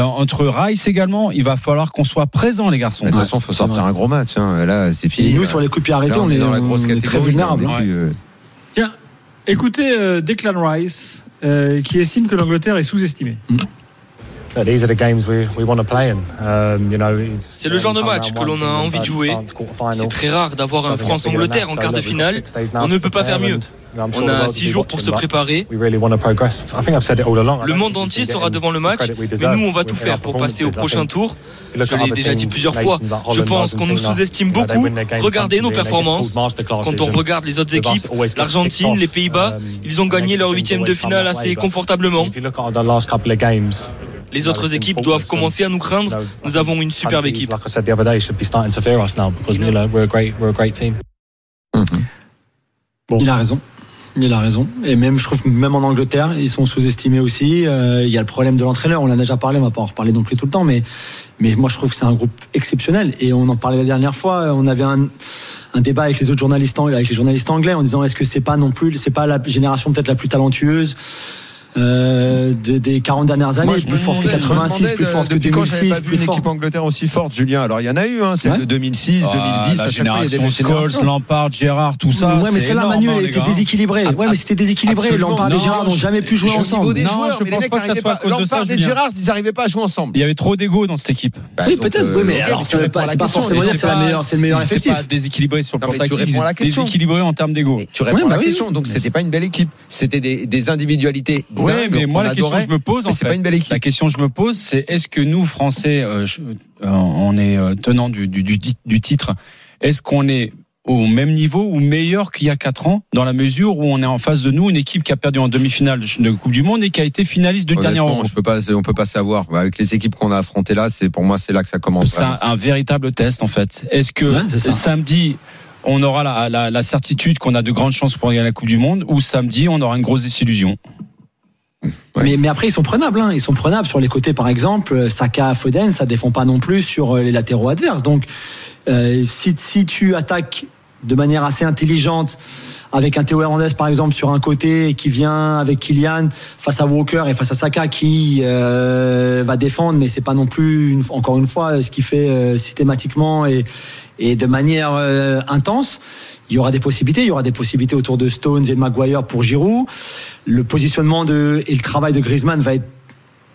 entre Rice également, il va falloir qu'on soit présent, les garçons. De toute façon, il faut sortir un gros match. hein. Là, c'est Et fini. nous, là. sur les coups de pied arrêtés, on, est, dans la on grosse est très vulnérable. on hein. euh, Tiens, écoutez euh, Declan Rice, euh, qui estime que l'Angleterre est sous-estimée. C'est le genre de match que l'on a envie de jouer. C'est très rare d'avoir un France-Angleterre en quart de finale. On ne peut pas faire mieux. On a six jours pour se préparer. Le monde entier sera devant le match, mais nous, on va tout faire pour passer au prochain tour. Je l'ai déjà dit plusieurs fois. Je pense qu'on nous sous-estime beaucoup. Regardez nos performances. Quand on regarde les autres équipes, l'Argentine, les Pays-Bas, ils ont gagné leur huitième de finale assez confortablement. Les autres équipes doivent commencer à nous craindre. Nous avons une superbe équipe. Il a raison. Il a raison. Et même, je trouve même en Angleterre, ils sont sous-estimés aussi. Euh, il y a le problème de l'entraîneur. On en a déjà parlé, on va pas en reparler non plus tout le temps, mais, mais moi, je trouve que c'est un groupe exceptionnel. Et on en parlait la dernière fois. On avait un, un débat avec les autres journalistes, avec les journalistes anglais en disant est-ce que c'est pas non plus, c'est pas la génération peut-être la plus talentueuse? Euh, des, des 40 dernières années, plus forte que 86, plus forte que 2006, plus une forte. équipe Angleterre aussi forte, Julien? Alors il y en a eu, hein, c'est de 2006, Ah, 2010, la génération Scholes. Lampard, Gérard, tout ça. ouais, mais c'est celle-là, énorme, Manu, hein, était gars. déséquilibrée. Ouais, mais c'était déséquilibré. Lampard et Gérard n'ont jamais pu jouer ensemble. des Non, je pense pas que ça soit à cause de ça, Lampard et. Gérard, ils n'arrivaient pas à jouer ensemble. Il y avait trop d'ego dans cette équipe. Bah, Oui, peut-être, euh, oui, mais alors, tu la c'est pas forcément dire c'est c'est la meilleure- c'est le meilleur effectif. pas déséquilibré sur le plan tactique, réponds à la question. déséquilibré en termes d'ego. Tu réponds à la bah question, donc c'était pas une belle équipe. C'était des individualités. Oui, mais moi la question que je me pose, en mais c'est fait, pas une belle équipe. la question que je me pose, c'est est-ce que nous Français, euh, je- euh, on est euh, tenant du, du, du, du titre, est-ce qu'on est au même niveau ou meilleur qu'il y a quatre ans, dans la mesure où on est en face de nous une équipe qui a perdu en demi-finale de Coupe du Monde et qui a été finaliste du dernier Honnêtement, Euro. je peux pas, on peut pas savoir. Avec les équipes qu'on a affrontées là, c'est pour moi c'est là que ça commence. C'est un, un véritable test en fait. Est-ce que Ouais, samedi on aura la, la, la certitude qu'on a de grandes chances pour gagner la Coupe du Monde ou samedi on aura une grosse désillusion? Mais, mais après, ils sont prenables. Hein. Ils sont prenables sur les côtés, par exemple. Saka, Foden, ça défend pas non plus sur euh, les latéraux adverses. Donc, euh, si, si tu attaques de manière assez intelligente avec un Théo Hernandez, par exemple, sur un côté qui vient avec Kylian face à Walker et face à Saka qui euh, va défendre, mais c'est pas non plus, une- encore une fois, ce qu'il fait euh, systématiquement et, et de manière euh, intense. Il y aura des possibilités, il y aura des possibilités autour de Stones et de Maguire pour Giroud. Le positionnement de, et le travail de Griezmann va être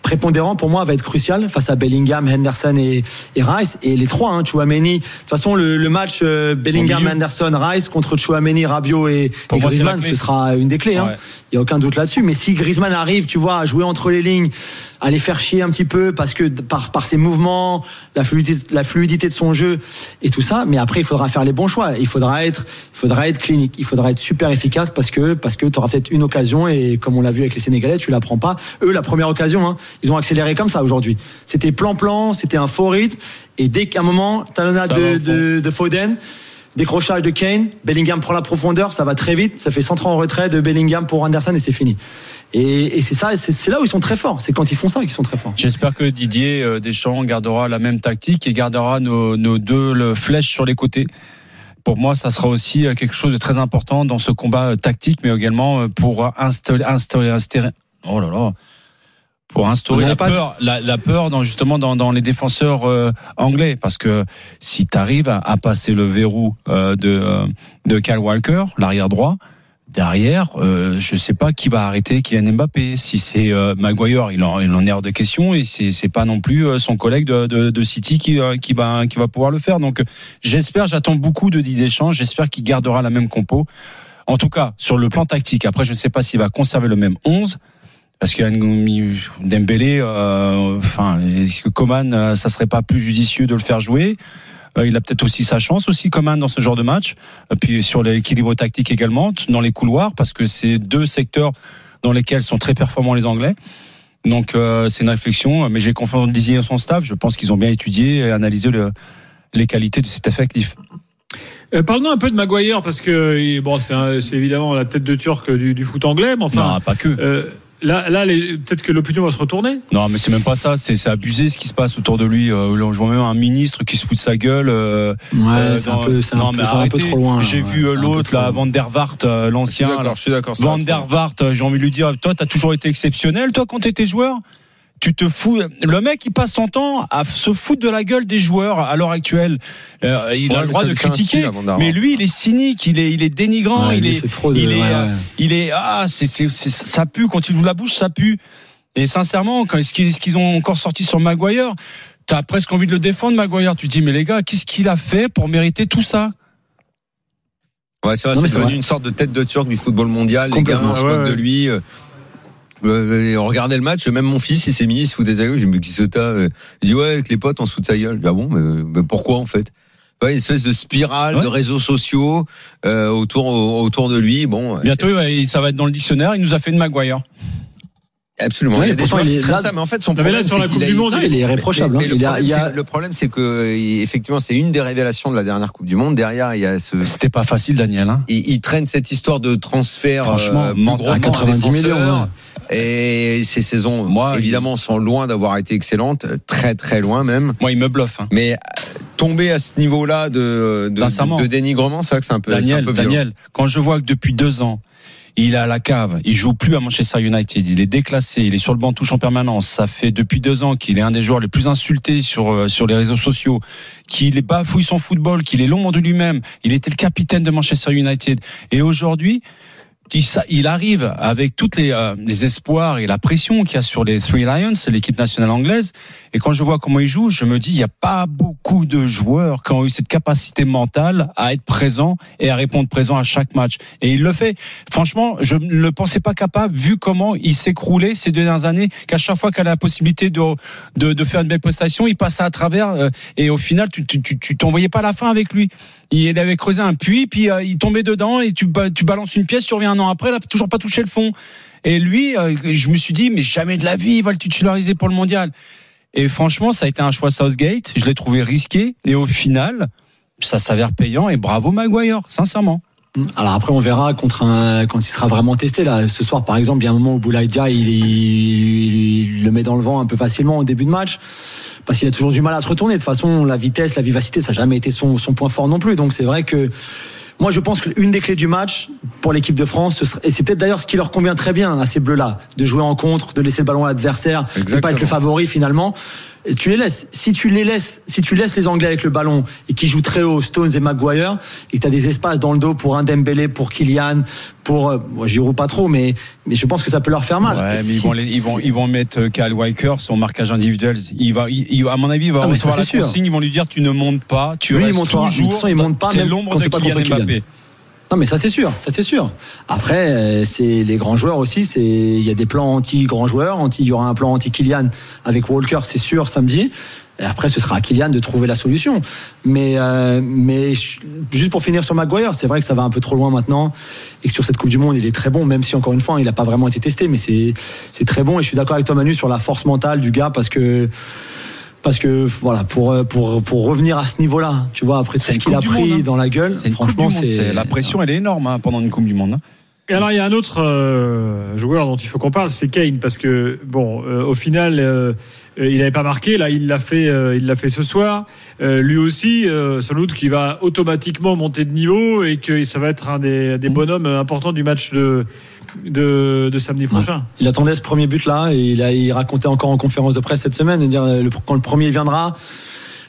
prépondérant pour moi va être crucial face à Bellingham, Henderson et, et Rice et les trois hein, Chouameni. De toute façon le, le match euh, Bellingham. Henderson, Rice contre Chouameni, Rabiot et, et Griezmann, ce sera une des clés. hein. Ouais. Il y a aucun doute là-dessus. Mais si Griezmann arrive, tu vois, à jouer entre les lignes, à les faire chier un petit peu parce que par par ses mouvements, la fluidité, la fluidité de son jeu et tout ça. Mais après, il faudra faire les bons choix. Il faudra être, il faudra être clinique. Il faudra être super efficace parce que parce que tu auras peut-être une occasion et comme on l'a vu avec les Sénégalais, tu la prends pas. Eux, la première occasion, hein, ils ont accéléré comme ça aujourd'hui. C'était plan-plan, c'était un faux rythme. Et dès qu'à un moment, talonnade de, de, de Foden. Décrochage de Kane, Bellingham prend la profondeur, ça va très vite, ça fait centre en retrait de Bellingham pour Anderson et c'est fini. Et, c'est ça, c'est là où ils sont très forts. C'est quand ils font ça qu'ils sont très forts. J'espère que Didier euh, Deschamps gardera la même tactique et gardera nos, deux flèches sur les côtés. Pour moi, ça sera aussi euh, quelque chose de très important dans ce combat euh, tactique, mais également pour instaurer, instaurer, instaurer- oh là là, pour instaurer la peur, la, la peur dans justement dans, dans les défenseurs euh, anglais, parce que si tu arrives à, à passer le verrou euh, de euh, de Kyle Walker, l'arrière droit, derrière, euh, je sais pas qui va arrêter Kylian Mbappé. Si c'est euh, Maguire, il en, il en est hors de question, et c'est c'est pas non plus euh, son collègue de, de, de City qui, euh, qui va qui va pouvoir le faire. Donc j'espère, j'attends beaucoup de Didier Deschamps. J'espère qu'il gardera la même compo. En tout cas, sur le plan tactique. Après, je ne sais pas s'il va conserver le même 11. Parce qu'il y a une Dembélé, euh, enfin, est-ce que Coman, euh, ça serait pas plus judicieux de le faire jouer? Euh, Il a peut-être aussi sa chance aussi, Coman, dans ce genre de match. Et puis sur l'équilibre tactique également, dans les couloirs, parce que c'est deux secteurs dans lesquels sont très performants les Anglais. Donc euh, c'est une réflexion, mais j'ai confiance en Didier et son staff. Je pense qu'ils ont bien étudié et analysé le- les qualités de cet effectif. Euh, Parlons un peu de Maguire parce que bon, c'est évidemment la tête de Turc du, du foot anglais, mais enfin, non, pas que. euh, là, là, les- peut-être que l'opinion va se retourner. Non, mais c'est même pas ça. C'est c'est abusé ce qui se passe autour de lui. Euh, je vois même un ministre qui se fout de sa gueule. euh, Ouais, euh, c'est un dans- peu, c'est un peu- un peu trop loin. J'ai ouais, vu euh, l'autre, là. Van der Vaart, euh, l'ancien. je suis d'accord. Van der. Vaart, euh, j'ai envie de lui dire, toi, t'as toujours été exceptionnel, toi, quand t'étais joueur? Tu te fous. Le mec, il passe son temps à se foutre de la gueule des joueurs à l'heure actuelle. Euh, il Ouais, a le droit de critiquer, style, mais lui, il est cynique, il est, il est dénigrant, Ouais, il est, c'est trop de- il est, ouais, euh, ouais. il est, ah, c'est, c'est, c'est- ça pue quand il ouvre la bouche, ça pue. Et sincèrement, quand ce qu'ils, ce qu'ils ont encore sorti sur Maguire, t'as presque envie de le défendre, Maguire. Tu te dis, mais les gars, qu'est-ce qu'il a fait pour mériter tout ça? Ouais, c'est vrai, c'est c'est devenu vrai. une sorte de tête de turc du football mondial. Les se moquent ouais. de lui. Euh, on regardait le match, même mon fils, il s'est mis, il se foutait de sa gueule. J'ai mais qui euh, Il dit, ouais, avec les potes, on se fout de sa gueule. Je dis, ah bon, mais, mais pourquoi en fait? Ouais, une espèce de spirale Ouais. de réseaux sociaux euh, autour autour de lui. Bon, Bientôt, ouais, ça va être dans le dictionnaire. Il nous a fait de Maguire. Absolument. Il y a des pourtant, joueurs il est là- ça, mais en fait, son là, problème, sur c'est la qu'il Coupe a- du Monde, Non, il est irréprochable. Mais, hein. mais Il le, problème, c'est- que effectivement, c'est une des révélations de la dernière Coupe du Monde. Derrière, il y a ce, C'était pas facile, Daniel. Hein. il, il traîne cette histoire de transfert Franchement, euh, à que 90 millions. Et ces saisons, Moi, évidemment, sont loin d'avoir été excellentes, très très loin même. Moi, il me bluffe. Hein. Mais euh, tomber à ce niveau-là de, de, de dénigrement, c'est vrai que c'est un peu, un Daniel, peu. Daniel, quand je vois que depuis deux ans, il est à la cave, il joue plus à Manchester United, il est déclassé, il est sur le banc touche en permanence. Ça fait depuis deux ans qu'il est un des joueurs les plus insultés sur euh, sur les réseaux sociaux, qu'il est bafouille son football, qu'il est l'ombre de lui-même. Il était le capitaine de Manchester United et aujourd'hui il arrive avec toutes les, euh, les espoirs et la pression qu'il y a sur les Three Lions, l'équipe nationale anglaise. Et quand je vois comment il joue, je me dis, il n'y a pas beaucoup de joueurs qui ont eu cette capacité mentale à être présent et à répondre présent à chaque match. Et il le fait. Franchement, je ne le pensais pas capable, vu comment il s'écroulait ces deux dernières années, qu'à chaque fois qu'il a la possibilité de, de, de, faire une belle prestation, il passait à travers. Euh, et au final, tu t'envoyais pas la fin avec lui. Il avait creusé un puits, puis euh, il tombait dedans et tu, tu balances une pièce, tu reviens un an après, toujours pas touché le fond. Et lui, euh, je me suis dit, mais jamais de la vie, il va le titulariser pour le mondial. Et franchement, ça a été un choix Southgate. Je l'ai trouvé risqué. Et au final, ça s'avère payant. Et bravo Maguire, sincèrement. Alors après, on verra quand il sera vraiment testé. Là, ce soir, par exemple, il y a un moment où Boulaïdia, il, il, le met dans le vent un peu facilement au début de match, parce qu'il a toujours du mal à se retourner. De toute façon, la vitesse, la vivacité, ça n'a jamais été son, son point fort non plus. Donc c'est vrai que moi, je pense qu'une des clés du match pour l'équipe de France, et c'est peut-être d'ailleurs ce qui leur convient très bien à ces bleus-là, de jouer en contre, de laisser le ballon à l'adversaire, de pas être le favori finalement tu les laisses. Si tu les laisses, si tu laisses les Anglais avec le ballon et qui jouent très haut, Stones et Maguire, et que tu as des espaces dans le dos pour un Dembélé, pour Kylian, pour euh, j'y roule pas trop, mais mais je pense que ça peut leur faire mal. Ouais, mais ils vont ils vont ils vont mettre euh, Kyle Walker son marquage individuel. Il va il, à mon avis il va ah, recevoir la consigne. Ils vont lui dire tu ne montes pas, tu Lui, restes il toujours. il monte pas même l'ombre de Kylian Mbappé. Non mais ça c'est sûr, ça c'est sûr. Après euh, c'est les grands joueurs aussi, c'est il y a des plans anti grands joueurs, anti il y aura un plan anti Kylian avec Walker, c'est sûr samedi. Et après ce sera à Kylian de trouver la solution. Mais euh, mais juste pour finir sur Maguire, c'est vrai que ça va un peu trop loin maintenant et que sur cette Coupe du monde, il est très bon même si encore une fois, il n'a pas vraiment été testé mais c'est c'est très bon et je suis d'accord avec toi Manu sur la force mentale du gars parce que parce que voilà pour pour pour revenir à ce niveau-là, tu vois après tout ce qu'il a pris hein. dans la gueule, franchement c'est la pression elle est énorme hein, pendant une Coupe du monde. Hein. Et alors il y a un autre euh, joueur dont il faut qu'on parle, c'est Kane parce que bon euh, au final euh, il n'avait pas marqué, là il l'a fait, il l'a fait ce soir. lui aussi, sans doute qu'il va automatiquement monter de niveau et que ça va être un des, des mmh. bonhommes importants du match de de, samedi prochain. Il attendait ce premier but-là et il, a, il racontait encore en conférence de presse cette semaine et dire le, quand le premier viendra,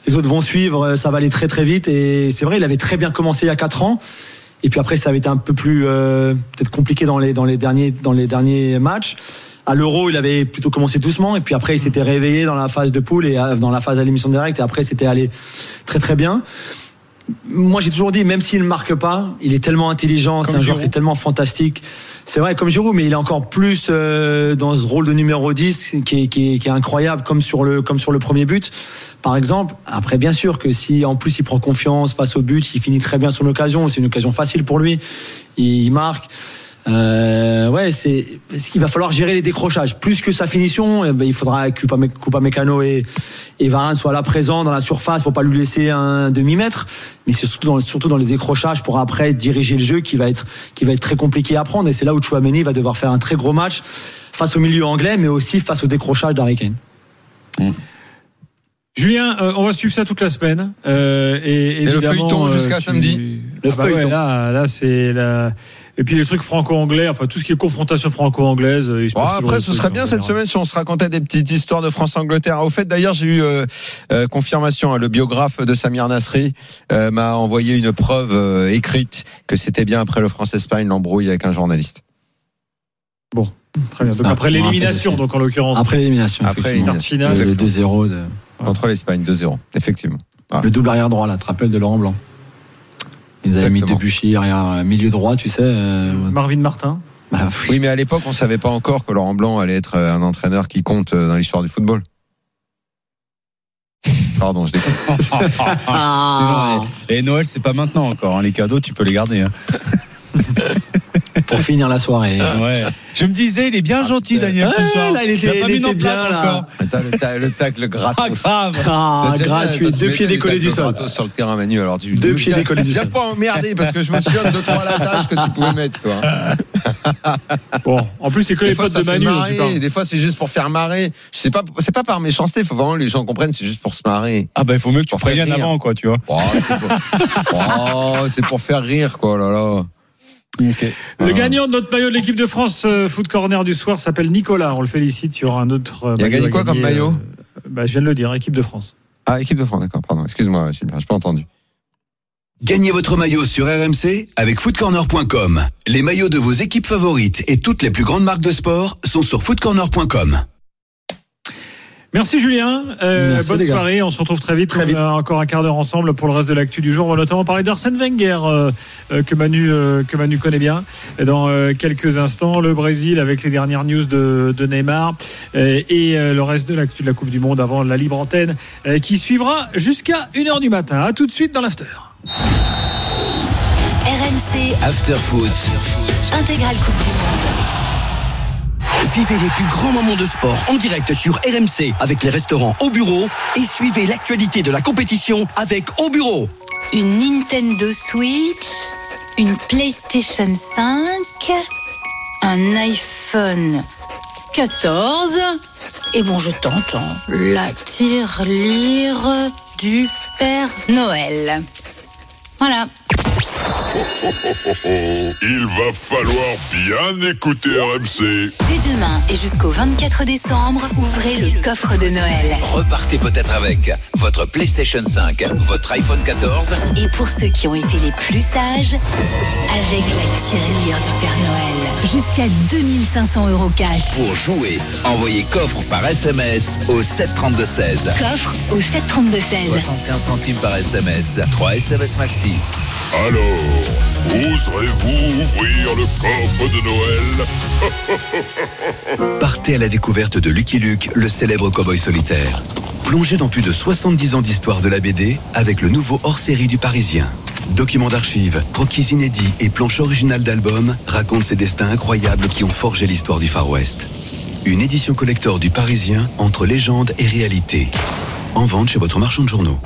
les autres vont suivre, ça va aller très très vite. Et c'est vrai, il avait très bien commencé il y a 4 ans. Et puis après, ça avait été un peu plus euh, peut-être compliqué dans les, dans, les derniers, dans les derniers matchs. À l'Euro, il avait plutôt commencé doucement et puis après, il s'était réveillé dans la phase de poule et euh, dans la phase à l'émission directe et après, c'était allé très très bien moi j'ai toujours dit, même s'il ne marque pas, il est tellement intelligent, c'est un joueur qui est tellement fantastique. C'est vrai, comme Giroud, mais il est encore plus euh, dans ce rôle de numéro 10 qui est, qui, est, qui est, incroyable, comme sur, le, comme sur le premier but, par exemple. Après, bien sûr que si en plus il prend confiance face au but, il finit très bien son occasion, c'est une occasion facile pour lui, il marque. Euh, ouais, c'est ce qu'il va falloir gérer les décrochages. Plus que sa finition, eh ben, il faudra que Coupa Mécano et, et Varane soient là présents dans la surface pour pas lui laisser un demi-mètre. Mais c'est surtout dans, surtout dans les décrochages pour après diriger le jeu qui va être, qui va être très compliqué à prendre. Et c'est là où Chouameni va devoir faire un très gros match face au milieu anglais, mais aussi face au décrochage d'Harry Kane. Mm. Julien, euh, on va suivre ça toute la semaine. Euh, et c'est le feuilleton jusqu'à euh, samedi. Le ah bah feuilleton. là, là c'est la et puis les trucs franco-anglais, enfin tout ce qui est confrontation franco-anglaise. Euh, après, ce serait bien cette semaine si on se racontait des petites histoires de France-Angleterre. Au fait, d'ailleurs, j'ai eu euh, euh, confirmation. Hein, le biographe de Samir Nasri m'a envoyé une preuve écrite que c'était bien après le France-Espagne l'embrouille avec un journaliste. Bon, très bien. Donc après l'élimination, donc en l'occurrence. Après l'élimination. Après l'élimination. Le 2-0 de... contre l'Espagne, 2-0, effectivement. Le double arrière droit, là, tu te rappelles de Laurent Blanc. Ils avaient mis Debuchy arrière, milieu droit, tu sais. Euh, Marvin Martin. Bah, oui. mais à l'époque, on savait pas encore que Laurent Blanc allait être euh, un entraîneur qui compte euh, dans l'histoire du football. Pardon, je déconne. Ah. Et Noël, c'est pas maintenant encore. Hein. Les cadeaux, tu peux les garder. Hein. pour finir la soirée. Ouais. Je me disais, il est bien gentil, Daniel, ce soir. Là, il était, il était bien, là. Le, le tacle gratos. Ah, grave. Ah, gratuit. Deux pieds décollés du sol. sur le terrain, Manu. Alors, tu, Deux pieds décollés du sol. Pas emmerder parce que je me souviens de trois la tâche que tu pouvais mettre, toi. Bon, en plus, c'est que les potes de Manu. Des fois, c'est juste pour faire marrer. Je sais pas, c'est pas par méchanceté. Il faut vraiment que les gens comprennent, c'est juste pour se marrer. Ah, bah, il faut mieux que tu préviennes avant, quoi, tu vois. Oh, c'est pour faire rire, quoi, là, là. Le gagnant de notre maillot de l'équipe de France euh, Foot Corner du soir s'appelle Nicolas. On le félicite. Il y aura un autre. euh, Il a gagné quoi comme maillot euh, bah, Je viens de le dire, équipe de France. Ah, équipe de France, d'accord, pardon. Excuse-moi, Gilbert, j'ai pas entendu. Gagnez votre maillot sur RMC avec footcorner.com. Les maillots de vos équipes favorites et toutes les plus grandes marques de sport sont sur footcorner.com. Merci Julien. Euh, Merci, bonne soirée. On se retrouve très vite. on a encore un quart d'heure ensemble pour le reste de l'actu du jour. On va notamment parler d'Arsène Wenger euh, euh, que Manu euh, que Manu connaît bien. Et dans euh, quelques instants, le Brésil avec les dernières news de, de Neymar euh, et euh, le reste de l'actu de la Coupe du Monde avant la libre antenne euh, qui suivra jusqu'à 1h du matin. À tout de suite dans l'after. RMC After Foot. Intégral Coupe du Monde. Vivez les plus grands moments de sport en direct sur RMC avec les restaurants au bureau et suivez l'actualité de la compétition avec au bureau. Une Nintendo Switch, une PlayStation 5, un iPhone 14 et bon, je tente la tirelire du Père Noël. Voilà. Il va falloir bien écouter RMC. Dès demain et jusqu'au 24 décembre, ouvrez le coffre de Noël. Repartez peut-être avec votre PlayStation 5, votre iPhone 14. Et pour ceux qui ont été les plus sages, avec la tirelire du Père Noël. Jusqu'à 2500 euros cash. Pour jouer, envoyez coffre par SMS au 732-16. Coffre au 732-16. 75 centimes par SMS. 3 SMS maxi. Alors, oserez-vous ouvrir le coffre de Noël? Partez à la découverte de Lucky Luke, le célèbre cowboy solitaire. Plongez dans plus de 70 ans d'histoire de la BD avec le nouveau hors-série du Parisien. Documents d'archives, croquis inédits et planches originales d'albums racontent ces destins incroyables qui ont forgé l'histoire du Far West. Une édition collector du Parisien entre légende et réalité. En vente chez votre marchand de journaux.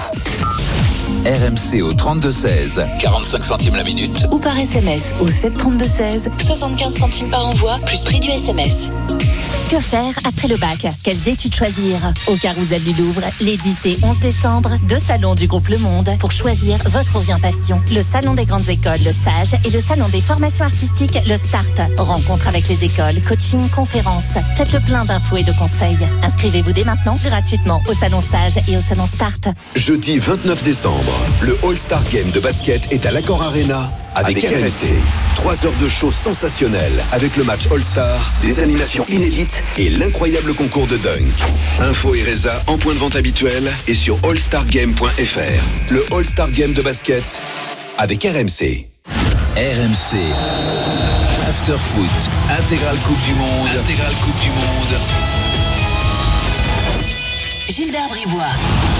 RMC au 32-16. 45 centimes la minute. Ou par SMS au 732-16. 75 centimes par envoi, plus prix du SMS. Que faire après le bac? Quelles études choisir? Au Carousel du Louvre, les 10 et 11 décembre, deux salons du groupe Le Monde pour choisir votre orientation. Le salon des grandes écoles, le SAGE, et le salon des formations artistiques, le START. Rencontre avec les écoles, coaching, conférences. Faites le plein d'infos et de conseils. Inscrivez-vous dès maintenant gratuitement au salon SAGE et au salon START. Jeudi 29 décembre, le All-Star Game de basket est à l'Accor Arena avec, Avec RMC. Trois heures de show sensationnel avec le match All-Star, des animations inédites et l'incroyable concours de dunk. Info et Reza en point de vente habituel et sur allstargame.fr. Le All-Star Game de basket avec RMC. RMC. After Foot. Intégrale Coupe du Monde. Intégrale Coupe du Monde. Gilbert Bribois.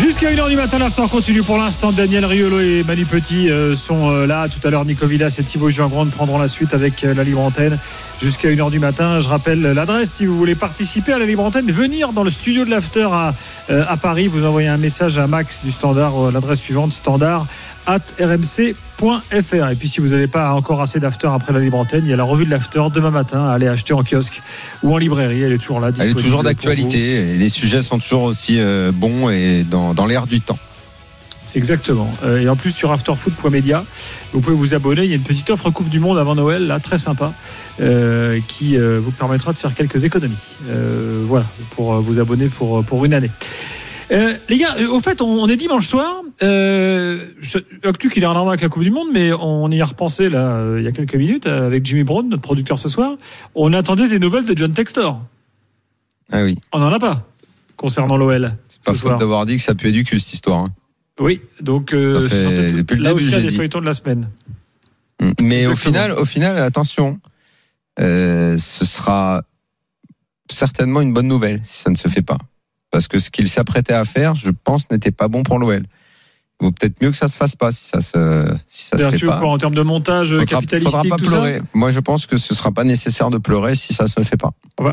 Jusqu'à 1h du matin, l'after continue pour l'instant. Daniel Riolo et Manu Petit euh, sont euh, là. Tout à l'heure, Nico Villas et Thibaut Grande prendront la suite avec euh, la libre antenne jusqu'à 1h du matin. Je rappelle l'adresse si vous voulez participer à la libre antenne, venir dans le studio de l'after à, à Paris. Vous envoyez un message à Max du standard, l'adresse suivante, standard rmc.fr. Et puis si vous n'avez pas encore assez d'after après la libre antenne, il y a la revue de l'after demain matin à aller acheter en kiosque ou en librairie. Elle est toujours là. Elle est toujours d'actualité. Les sujets sont toujours aussi euh, bons et dans, dans l'air du temps. Exactement. Euh, et en plus sur afterfoot.media, vous pouvez vous abonner. Il y a une petite offre Coupe du Monde avant Noël, là, très sympa, euh, qui euh, vous permettra de faire quelques économies. Euh, voilà, pour vous abonner pour, pour une année. Euh, les gars, euh, au fait, on, on est dimanche soir. Euh, je, Actu qu'il est en avec la Coupe du Monde, mais on y a repensé là euh, il y a quelques minutes avec Jimmy Brown, notre producteur ce soir. On attendait des nouvelles de John Textor. Ah oui. On n'en a pas concernant l'OL. C'est pas faute d'avoir dit que ça puait du cul cette histoire. hein. Oui, donc euh, ce là aussi il y a j'ai des feuilletons de la semaine. Mais au final, au final, attention, euh, ce sera certainement une bonne nouvelle si ça ne se fait pas. Parce que ce qu'il s'apprêtait à faire, je pense, n'était pas bon pour l'OL. Il vaut peut-être mieux que ça se fasse pas si ça se, si ça se Bien fait sûr, pas. quoi, en termes de montage Faudra- capitalistique, faudra pas tout pleurer. ça. Moi, je pense que ce sera pas nécessaire de pleurer si ça se fait pas. Ouais.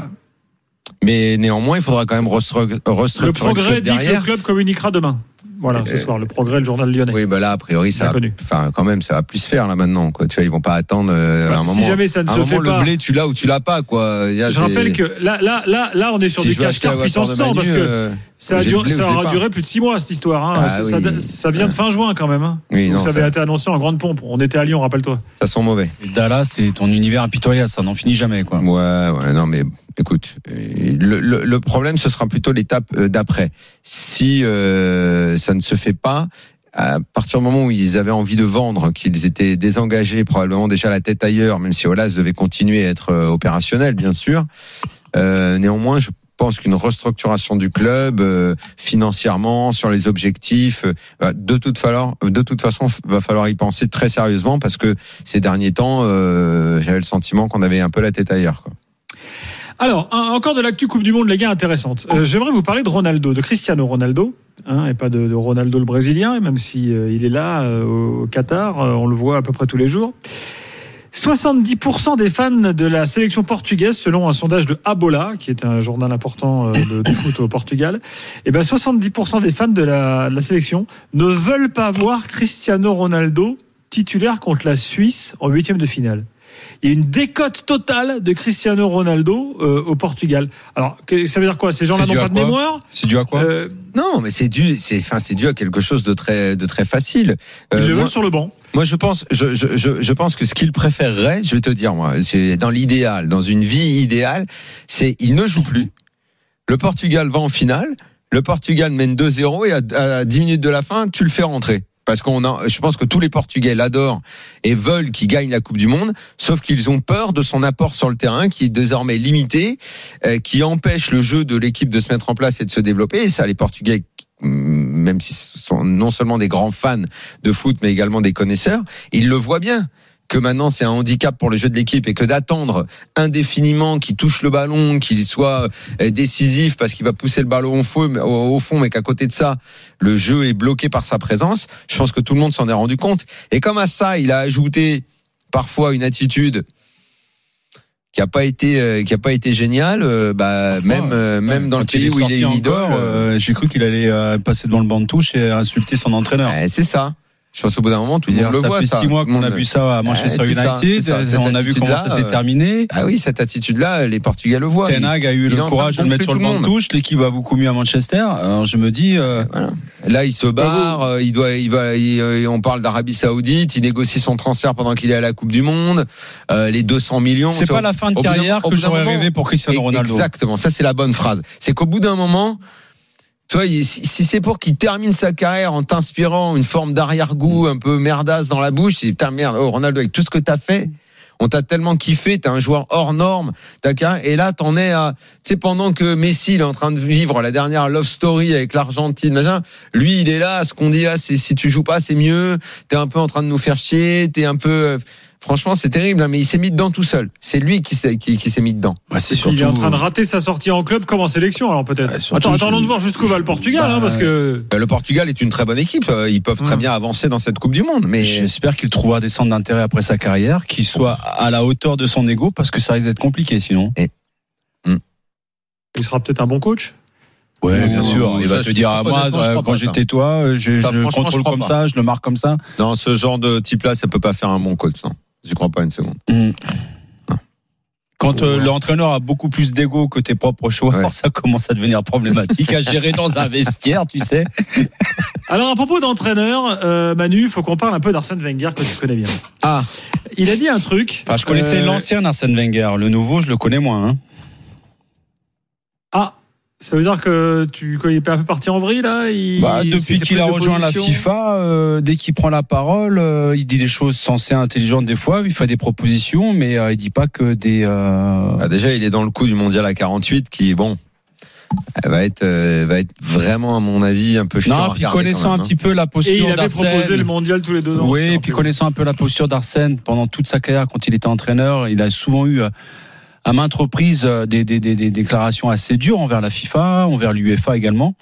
Mais néanmoins, il faudra quand même restru- restructurer Le progrès dit que le club communiquera demain. Voilà, ce soir, le progrès, le journal lyonnais. Oui, bah là, a priori, ça, va, enfin, quand même, ça va plus se faire là maintenant. Quoi. Tu vois, ils vont pas attendre euh, Bah, un si moment. jamais ça ne un se moment, fait le pas- blé, tu l'as ou tu l'as pas, quoi. Il y a Je des- rappelle que là, là, là, là, on est sur Si du cache-carte puissance de 100 parce que euh, ça, a duré- le blé ça aura duré plus de 6 mois cette histoire. hein. Ah ça, ça- oui. ça vient de fin juin quand même. hein. Oui, non, ça avait été annoncé en grande pompe. On était à Lyon, rappelle-toi. Ça sent mauvais. Dallas, c'est ton univers impitoyable, ça n'en finit jamais, quoi. Ouais, ouais, non, mais écoute, le, le, problème, ce sera plutôt l'étape euh, d'après. Si euh, ça ne se fait pas, à partir du moment où ils avaient envie de vendre, qu'ils étaient désengagés, probablement déjà la tête ailleurs, même si Olas devait continuer à être euh, opérationnel, bien sûr. Euh, néanmoins, je pense qu'une restructuration du club euh, financièrement sur les objectifs de toute de façon va falloir y penser très sérieusement parce que ces derniers temps j'avais le sentiment qu'on avait un peu la tête ailleurs quoi. Alors, encore de l'actu Coupe du Monde, les gars, intéressante. Euh, J'aimerais vous parler de Ronaldo, de Cristiano Ronaldo, hein, et pas de, Ronaldo le Brésilien, même si euh, il est là euh, au Qatar, on le voit à peu près tous les jours. 70% des fans de la sélection portugaise, selon un sondage de Abola, qui est un journal important de, foot au Portugal, et ben 70% des fans de la, de la sélection ne veulent pas voir Cristiano Ronaldo titulaire contre la Suisse en huitième de finale. Il y a une décote totale de Cristiano Ronaldo euh, au Portugal. Alors, que- ça veut dire quoi? Ces gens-là n'ont pas de mémoire? C'est dû à quoi? Euh, Non, mais c'est dû, c'est, enfin, c'est dû à quelque chose de très, de très facile. Ils Euh, le moi- veulent sur le banc. Moi, je pense, je, je, je, je pense que ce qu'il préférerait, je vais te dire, moi, c'est dans l'idéal, dans une vie idéale, c'est il ne joue plus. Le Portugal va en finale. Le Portugal mène 2-0 et à, à 10 minutes de la fin, tu le fais rentrer. Parce qu'on a, je pense que tous les Portugais l'adorent et veulent qu'il gagne la Coupe du Monde, sauf qu'ils ont peur de son apport sur le terrain qui est désormais limité, euh, qui empêche le jeu de l'équipe de se mettre en place et de se développer. Et ça, les Portugais, mm, même s'ils sont non seulement des grands fans de foot, mais également des connaisseurs, ils le voient bien que maintenant c'est un handicap pour le jeu de l'équipe et que d'attendre indéfiniment qu'il touche le ballon, qu'il soit euh, décisif parce qu'il va pousser le ballon au fond, mais- au au fond, mais qu'à côté de ça, le jeu est bloqué par sa présence, je pense que tout le monde s'en est rendu compte. Et comme à ça, il a ajouté parfois une attitude qui a pas été euh, qui a pas été géniale, euh, bah même euh, même dans le pays où il est euh, j'ai cru qu'il allait passer devant le banc de touche et insulter son entraîneur. eh, c'est ça. Je pense au bout d'un moment tout le monde le ça voit. fait ça. six mois qu'on a vu ça à Manchester Eh, ça, United. ça. On a vu comment ça s'est euh, terminé. Ah oui, cette attitude-là, les Portugais le voient. Ten Hag a eu Il le courage de le mettre sur le banc de touche. L'équipe va beaucoup mieux à Manchester. Alors je me dis, euh, Là, il se barre, euh, il doit, il va, il, euh, on parle d'Arabie Saoudite, il négocie son transfert pendant qu'il est à la Coupe du Monde, euh, les 200 millions. c'est pas la fin de carrière que j'aurais rêvé pour Cristiano Ronaldo. Exactement, ça c'est la bonne phrase. C'est qu'au bout d'un moment, tu vois, si, c'est pour qu'il termine sa carrière en t'inspirant une forme d'arrière-goût un peu merdasse dans la bouche, c'est putain merde, oh Ronaldo avec tout ce que t'as fait. On t'a tellement kiffé, t'es un joueur hors norme, t'as et là t'en es à, tu sais, pendant que Messi il est en train de vivre la dernière love story avec l'Argentine, machin, lui il est là, ce qu'on dit, ah, c'est si tu joues pas c'est mieux, t'es un peu en train de nous faire chier, t'es un peu, euh, franchement c'est terrible, hein, mais il s'est mis dedans tout seul. C'est lui qui s'est, qui, qui s'est mis dedans. Bah, c'est Il est en train de rater sa sortie en club comme en sélection, alors peut-être. surtout, Attends, attendons je- de voir jusqu'où va le Portugal, hein, parce que. Euh, Le Portugal est une très bonne équipe. euh, Ils peuvent très bien avancer dans cette Coupe du Monde. Mais J'espère qu'il trouvera des centres d'intérêt après sa carrière, qu'il soit à la hauteur de son ego, parce que ça risque d'être compliqué sinon. Il sera peut-être un bon coach. Ouais, bien sûr. Il va te dire à moi, euh, quand j'étais toi, euh, je, Ça, je franchement, contrôle je comme pas. ça, je le marque comme ça. dans ce genre de type-là, ça peut pas faire un bon coach. Non. J'y crois pas une seconde. Mm. Quand euh, l'entraîneur a beaucoup plus d'ego que tes propres joueurs, ça commence à devenir problématique à gérer dans un vestiaire, tu sais. Alors, à propos d'entraîneur, euh, Manu, il faut qu'on parle un peu d'Arsène Wenger, que tu connais bien. Ah. Il a dit un truc. Enfin, je connaissais euh, l'ancien Arsène Wenger, le nouveau, je le connais moins. hein. Ah, ça veut dire que tu il est un peu parti en vrille, là? Il- Bah, depuis qu'il a rejoint la FIFA, euh, dès qu'il prend la parole, euh, il dit des choses sensées, intelligentes des fois, il fait des propositions, mais euh, il dit pas que des. euh, Bah, déjà, il est dans le coup du mondial à 48, qui bon. elle Va être, euh, va être vraiment, à mon avis, un peu chiant à Non, puis connaissant quand même, un hein. petit peu la Et posture il avait d'Arsène. proposé le mondial tous les deux ans. Oui, aussi, et puis connaissant un peu la posture d'Arsène pendant toute sa carrière quand il était entraîneur, il a souvent eu euh, à maintes reprises euh, des, des, des, des déclarations assez dures envers la FIFA, envers l'UEFA également.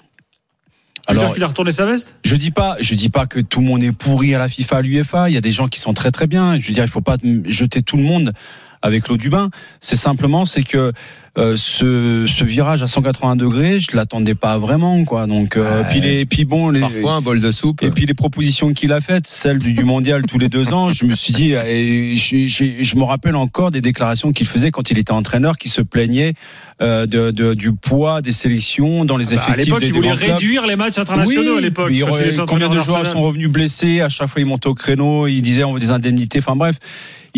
Alors, qu'il a retourné sa veste? je dis pas, je dis pas que tout le monde est pourri à la FIFA, à l'UEFA. Il y a des gens qui sont très très bien. Je veux dire, il faut pas jeter tout le monde avec l'eau du bain. C'est simplement, c'est que euh, ce, ce, virage à 180 degrés, je l'attendais pas vraiment, quoi. Donc, euh, puis les, puis bon, les, parfois un bol de soupe. Et puis les propositions qu'il a faites, celle du, du mondial tous les deux ans, je me suis dit, et je, je, je me rappelle encore des déclarations qu'il faisait quand il était entraîneur, qui se plaignait euh, de, de, du poids des sélections dans les Ah bah, effectifs. à l'époque, il voulait réduire les matchs internationaux Oui, à l'époque. combien de joueurs sont revenus blessés À chaque fois, il montait au créneau, il disait on veut des indemnités. Enfin bref,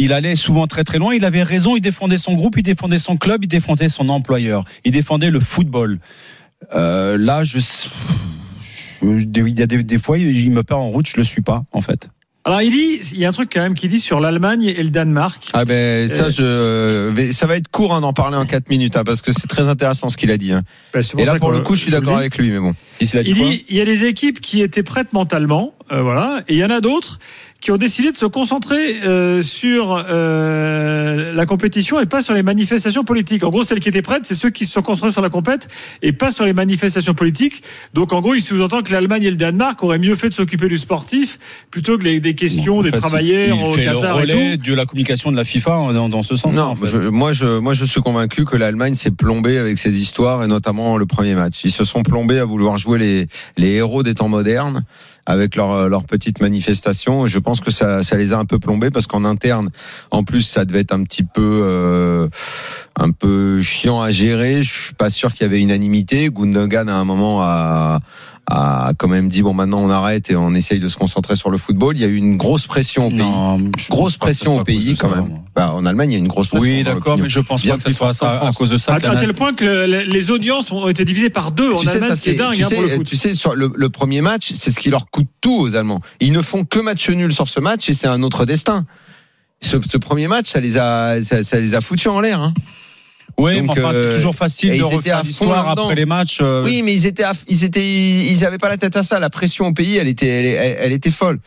il allait souvent très très loin. Il avait raison. Il défendait son groupe, il défendait son club, il défendait son employeur, il défendait le football. Euh, là, je, je- il y a des, des fois, il me perd en route. Je le suis pas en fait. Alors il dit, il y a un truc quand même qui dit sur l'Allemagne et le Danemark. Ah ben ça Euh, je ça va être court hein, d'en parler en 4 minutes hein, parce que c'est très intéressant ce qu'il a dit. hein. Pour Et là pour le coup je suis d'accord avec lui mais bon. Il Il dit, il y a des équipes qui étaient prêtes mentalement, euh, voilà, et il y en a d'autres qui ont décidé de se concentrer euh, sur euh, la compétition et pas sur les manifestations politiques. En gros, celles qui étaient prêtes, c'est ceux qui se sont concentrés sur la compète et pas sur les manifestations politiques. Donc, en gros, il sous-entend que l'Allemagne et le Danemark auraient mieux fait de s'occuper du sportif plutôt que les, des questions des fait, travailleurs il au fait Qatar le et tout. relais de la communication de la FIFA dans, dans ce sens. Non, je- moi je moi je suis convaincu que l'Allemagne s'est plombée avec ses histoires et notamment le premier match. Ils se sont plombés à vouloir jouer les les héros des temps modernes avec leur leur petite manifestation. Et je pense que ça ça les a un peu plombés parce qu'en interne, en plus ça devait être un petit peu euh, un peu chiant à gérer. Je suis pas sûr qu'il y avait unanimité. Gundogan à un moment a a quand même dit bon maintenant on arrête et on essaye de se concentrer sur le football. Il y a eu une grosse pression au pays, grosse pression au pays quand même. Bah, en Allemagne il y a une grosse pression. Oui, d'accord, mais je pense Bien pas que ça plus soit ça à cause de ça. À, à tel point que le- les audiences ont été divisées par deux en Tu sais, Allemagne, ça, ce qui est c'est- dingue tu hein, pour le sais, foot. tu sais, sur le, le premier match, c'est ce qui leur coûte tout aux Allemands. Ils ne font que match nul sur ce match et c'est un autre destin. Ce, ce premier match, ça les a, ça, ça les a foutus en l'air. Hein. Oui, Donc, mais enfin, c'est euh, toujours facile de refaire l'histoire après les matchs. euh, Oui, mais ils étaient, à- ils étaient, ils avaient pas la tête à ça. La pression au pays, elle était, elle, elle- elle était folle.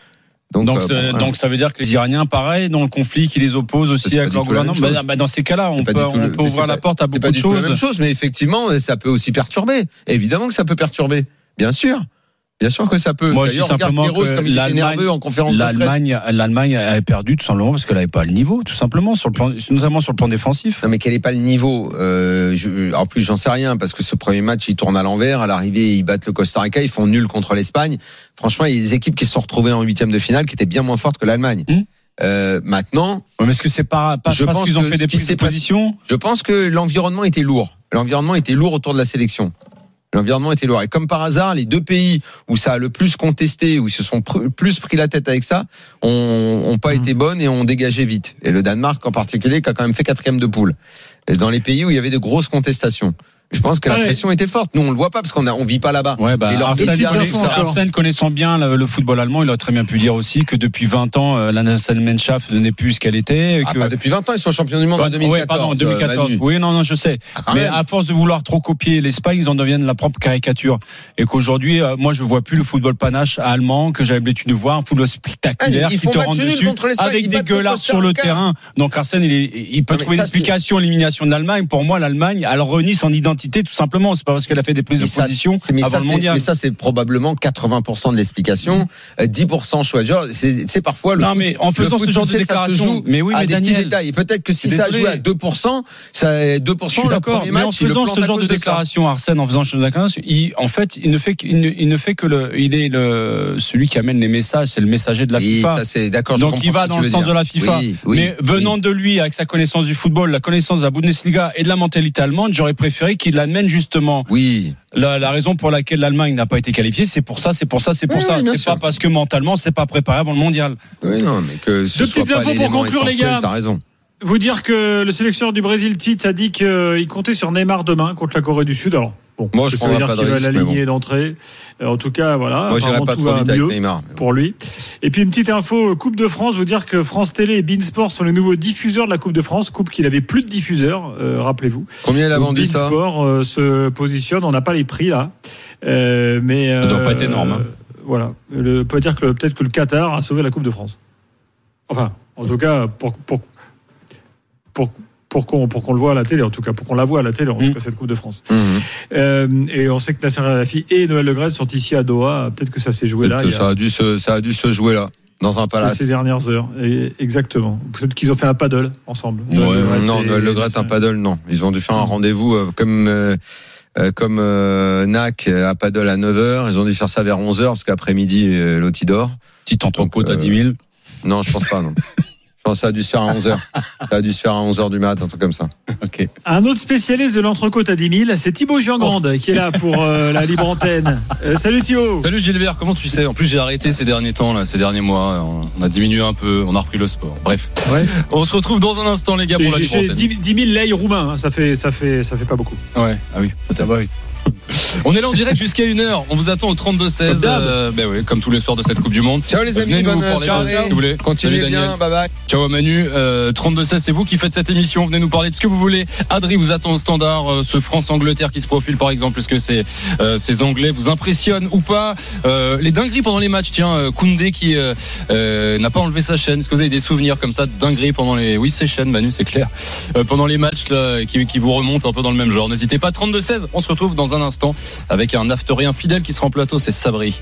Donc, Donc, euh, bon, ça veut dire que les Iraniens, pareil, dans le conflit qui les oppose aussi avec leur gouvernement, bah, bah, dans ces cas-là, on peut, on le- ouvrir la pas- porte à beaucoup pas de la choses. même chose, mais effectivement, ça peut aussi perturber. Évidemment que ça peut perturber. Bien sûr. Bien sûr que ça peut. Moi, je dis simplement que comme il était l'Allemagne- nerveux en conférence. L'Allemagne, l'Allemagne a perdu tout simplement parce qu'elle n'avait pas le niveau, tout simplement, sur le plan, notamment sur le plan défensif. Non, mais quel est pas le niveau euh, je- En plus, j'en sais rien parce que ce premier match, ils tournent à l'envers. À l'arrivée, ils battent le Costa Rica, ils font nul contre l'Espagne. Franchement, il y a des équipes qui se sont retrouvées en huitième de finale qui étaient bien moins fortes que l'Allemagne. Euh, maintenant, Ouais, mais est-ce que c'est pas, pas je parce qu'ils ont que fait des prises de position? Je pense que l'environnement était lourd. L'environnement était lourd autour de la sélection. L'environnement était lourd. Et comme par hasard, les deux pays où ça a le plus contesté, où ils se sont pr- plus pris la tête avec ça, ont, ont Mmh. pas été bonnes et ont dégagé vite. Et le Danemark en particulier, qui a quand même fait quatrième de poule. Et dans les pays où il y avait de grosses contestations. Je pense que la Ouais. pression était forte. Nous, on le voit pas parce qu'on a, on vit pas là-bas. Ouais, bah, Et Arsène. Arsène connaissant bien le, le football allemand, il aurait très bien pu dire aussi que depuis 20 ans, euh, la Nationalmannschaft n'est plus ce qu'elle était. Ah, que... pas depuis 20 ans, ils sont champions du monde en 2014. Oui, pardon, en 2014. euh, Manu. oui, non, non, je sais. quand Mais même. à force de vouloir trop copier l'Espagne, ils en deviennent la propre caricature. Et qu'aujourd'hui, euh, moi, je vois plus le football panache allemand que j'avais l'habitude de voir, un football spectaculaire Ah, qui te rend dessus avec des gueulards sur le terrain. Donc Arsène, il, est- il peut trouver une explication à l'élimination de l'Allemagne. Pour moi, l'Allemagne, elle renie son identité tout simplement. C'est pas parce qu'elle a fait des prises Mais de ça, position mais avant ça, le mondial. Mais ça, c'est probablement 80% de l'explication. Euh, 10% choix de genre. C'est parfois le Non, foot- mais en faisant foot, ce genre de déclaration, mais oui, mais des petits Daniel, détails. Et peut-être que si ça jouait à 2%, ça, 2%, Je suis le d'accord, mais en faisant ce genre de déclaration, Arsène, en faisant ce genre de déclaration, il, en fait, il ne fait, que- il ne, fait que le, il est le, celui qui amène les messages, c'est le messager de la Oui, FIFA. ça, c'est d'accord, Donc il va dans le sens dire. de la FIFA. Oui, oui, mais venant de lui, avec sa connaissance du football, la connaissance de la Bundesliga et de la mentalité allemande, j'aurais préféré qu'il amène justement. Oui. La, la raison pour laquelle l'Allemagne n'a pas été qualifiée, c'est pour ça, c'est pour ça, c'est pour Oui, ça. oui, C'est pas parce que mentalement, c'est pas préparé avant le mondial. Oui, non, mais que ce Deux soit petites pas infos pour conclure, les gars. T'as raison. Vous dire que le sélectionneur du Brésil, Tite, a dit qu'il comptait sur Neymar demain contre la Corée du Sud. Alors, bon, Moi, je que ça veut prendrai dire qu'il va l'aligner bon. d'entrée. Euh, En tout cas, voilà. Moi, j'irai apparemment, pas tout trop va vite avec Neymar. Pour lui. Et puis, une petite info, Coupe de France, vous dire que France Télé et Beansport sont les nouveaux diffuseurs de la Coupe de France. Coupe qu'il avait plus de diffuseurs, euh, rappelez-vous. Combien il a vendu ça Beansport euh, se positionne, on n'a pas les prix là. Euh, mais, Ça doit euh, pas être énorme, hein. Voilà. Le, on peut dire que peut-être que le Qatar a sauvé la Coupe de France. Enfin, en tout cas, pour, pour, pour, pour qu'on pour qu'on le voit à la télé, en tout cas, pour qu'on la voit à la télé, en Mm. tout cas, cette Coupe de France. Mhm. Euh, et on sait que Nasser El Khelaifi et Noël Le sont ici à Doha. Peut-être que ça s'est joué là. a- Ça a dû se, ça a dû se jouer là. Dans un palace. Ces dernières heures, et exactement. Peut-être qu'ils ont fait un paddle ensemble. Ouais, non, le Gret, un paddle, non. Ils ont dû faire un rendez-vous euh, comme. Euh, euh, comme euh, NAC à paddle à 9h, ils ont dû faire ça vers 11h parce qu'après-midi euh, l'autre dort. Petite entrecôte à 10 000 Non, je pense pas non. Je pense que ça a dû se faire à 11h. Ça a dû se faire à 11h du mat, un truc comme ça. Un autre spécialiste de l'entrecôte à 10 000, c'est Thibaut Giangrande qui est là pour euh, la libre antenne. Euh, salut Thibaut. Salut Gilbert, comment tu sais? En plus j'ai arrêté ces derniers temps, là, ces derniers mois. On a diminué un peu, on a repris le sport. Bref. On se retrouve dans un instant les gars pour la libre antenne. 10 10 000 lei roumains, hein, ça fait, ça, fait, ça fait pas beaucoup. Ouais, ah oui, peut-être. bah oui. On est là en direct jusqu'à 1h. On vous attend au 32-16. Euh, ben oui, comme tous les soirs de cette Coupe du Monde. Ciao les amis, bonne soirée. que vous voulez. Continuez Salut, Daniel. bien, bye bye. Ciao Manu. Euh, 32-16, c'est vous qui faites cette émission. Venez nous parler de ce que vous voulez. Adri vous attend au standard. Euh, ce France-Angleterre qui se profile par exemple. Est-ce que euh, ces Anglais vous impressionnent ou pas Euh, Les dingueries pendant les matchs. Tiens, euh, Koundé qui euh, euh, n'a pas enlevé sa chaîne. Est-ce que vous avez des souvenirs comme ça de dingueries pendant les... Oui, c'est chaîne, Manu, c'est clair. Euh, pendant les matchs là, qui, qui vous remontent un peu dans le même genre. N'hésitez pas. 32-16, on se retrouve dans un instant avec un afterien fidèle qui sera en plateau. C'est Sabri.